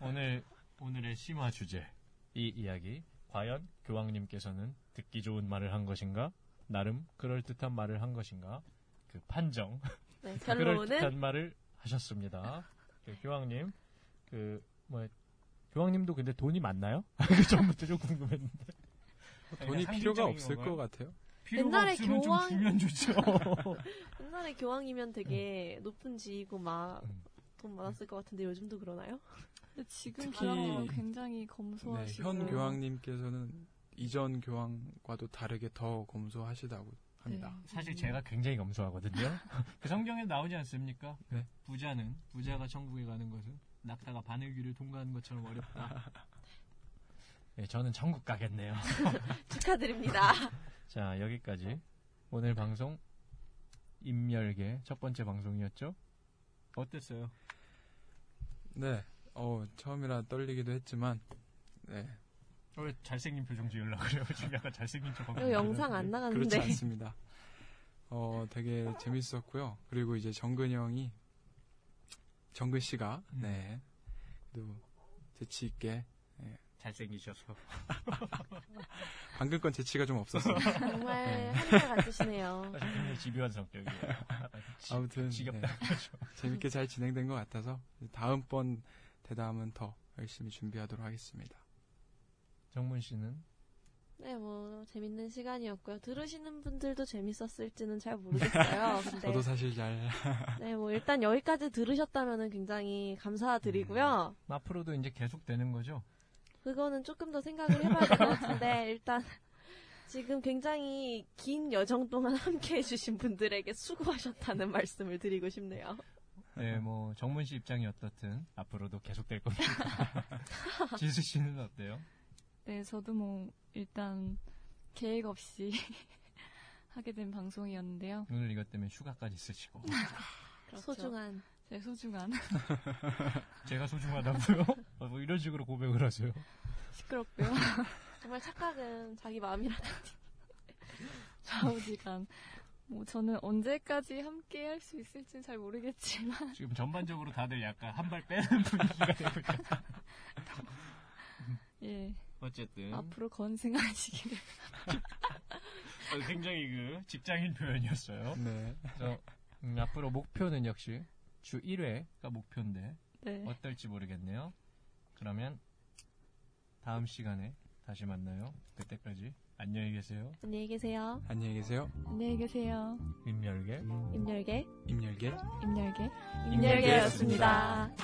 오늘 오늘의 심화 주제 이 이야기 과연 교황님께서는 듣기 좋은 말을 한 것인가 나름 그럴 듯한 말을 한 것인가 그 판정 네, 그럴 결론은 듯한 말을 하셨습니다. 그 교황님 그 뭐 교황님도 근데 돈이 많나요? 그 전부터 좀 궁금했는데 돈이 필요가 없을 건가요? 것 같아요. 필요가 옛날에 없으면 교황- 좀 주면 좋죠. 옛날에 교황이면 되게 높은 지이고 막 음. 돈 많았을 것 같은데 요즘도 그러나요? 근데 지금 특히- 교황은 굉장히 네, 검소하시고 현 교황님께서는 이전 교황과도 다르게 더 검소하시다고 합니다. 네. 사실 제가 굉장히 검소하거든요. 그 성경에 나오지 않습니까? 네. 부자는 부자가 천국에 가는 것은 낙타가 바늘귀를 통과하는 것처럼 어렵다. 네, 저는 천국 가겠네요. 축하드립니다. 자 여기까지 오늘 방송 임열계 첫 번째 방송이었죠. 어땠어요? 네, 어, 처음이라 떨리기도 했지만, 네, 왜 잘생긴 표정 지으려고 그래요? 지금 약간 잘생긴 척 하고 이거 영상 안 그렇지 나가는데. 않습니다. 어, 되게 재밌었고요. 그리고 이제 정근 형이, 정근 씨가, 음. 네, 또 재치 있게, 잘생기셔서 방금 건 재치가 좀 없었어요. 정말 한결 같으시네요. 사실 굉장히 집요한 성격이에요. 지- 아무튼 지겹다. 네, 재밌게 잘 진행된 것 같아서 다음번 대담은 더 열심히 준비하도록 하겠습니다. 정문 씨는 네, 뭐 재밌는 시간이었고요. 들으시는 분들도 재밌었을지는 잘 모르겠어요. 근데 저도 사실 잘 네, 뭐 일단 여기까지 들으셨다면 굉장히 감사드리고요. 앞으로도 이제 계속 되는 거죠? 그거는 조금 더 생각을 해봐야 될 것 같은데 일단 지금 굉장히 긴 여정 동안 함께 해주신 분들에게 수고하셨다는 말씀을 드리고 싶네요. 네, 뭐 정문 씨 입장이 어떻든 앞으로도 계속 될 겁니다. 지수 씨는 어때요? 네, 저도 뭐 일단 계획 없이 하게 된 방송이었는데요. 오늘 이것 때문에 휴가까지 쓰시고 소중한 제 소중한 제가 소중하다고요? 어, 뭐 이런 식으로 고백을 하세요. 시끄럽고요. 정말 착각은 자기 마음이라든지 좌우지간 뭐 저는 언제까지 함께 할 수 있을지는 잘 모르겠지만 지금 전반적으로 다들 약간 한 발 빼는 분위기가 되고 있죠. 예 어쨌든 앞으로 건승하시기를 어, 굉장히 그 직장인 표현이었어요. 네. 그래서 음, 앞으로 목표는 역시 주 1회가 목표인데 네 어떨지 모르겠네요. 그러면 다음 시간에 다시 만나요. 그때까지 안녕히 계세요. 안녕히 계세요. 안녕히 계세요. 안녕히 계세요. 임열계 임열계 임열계. 임열계 임열계였습니다.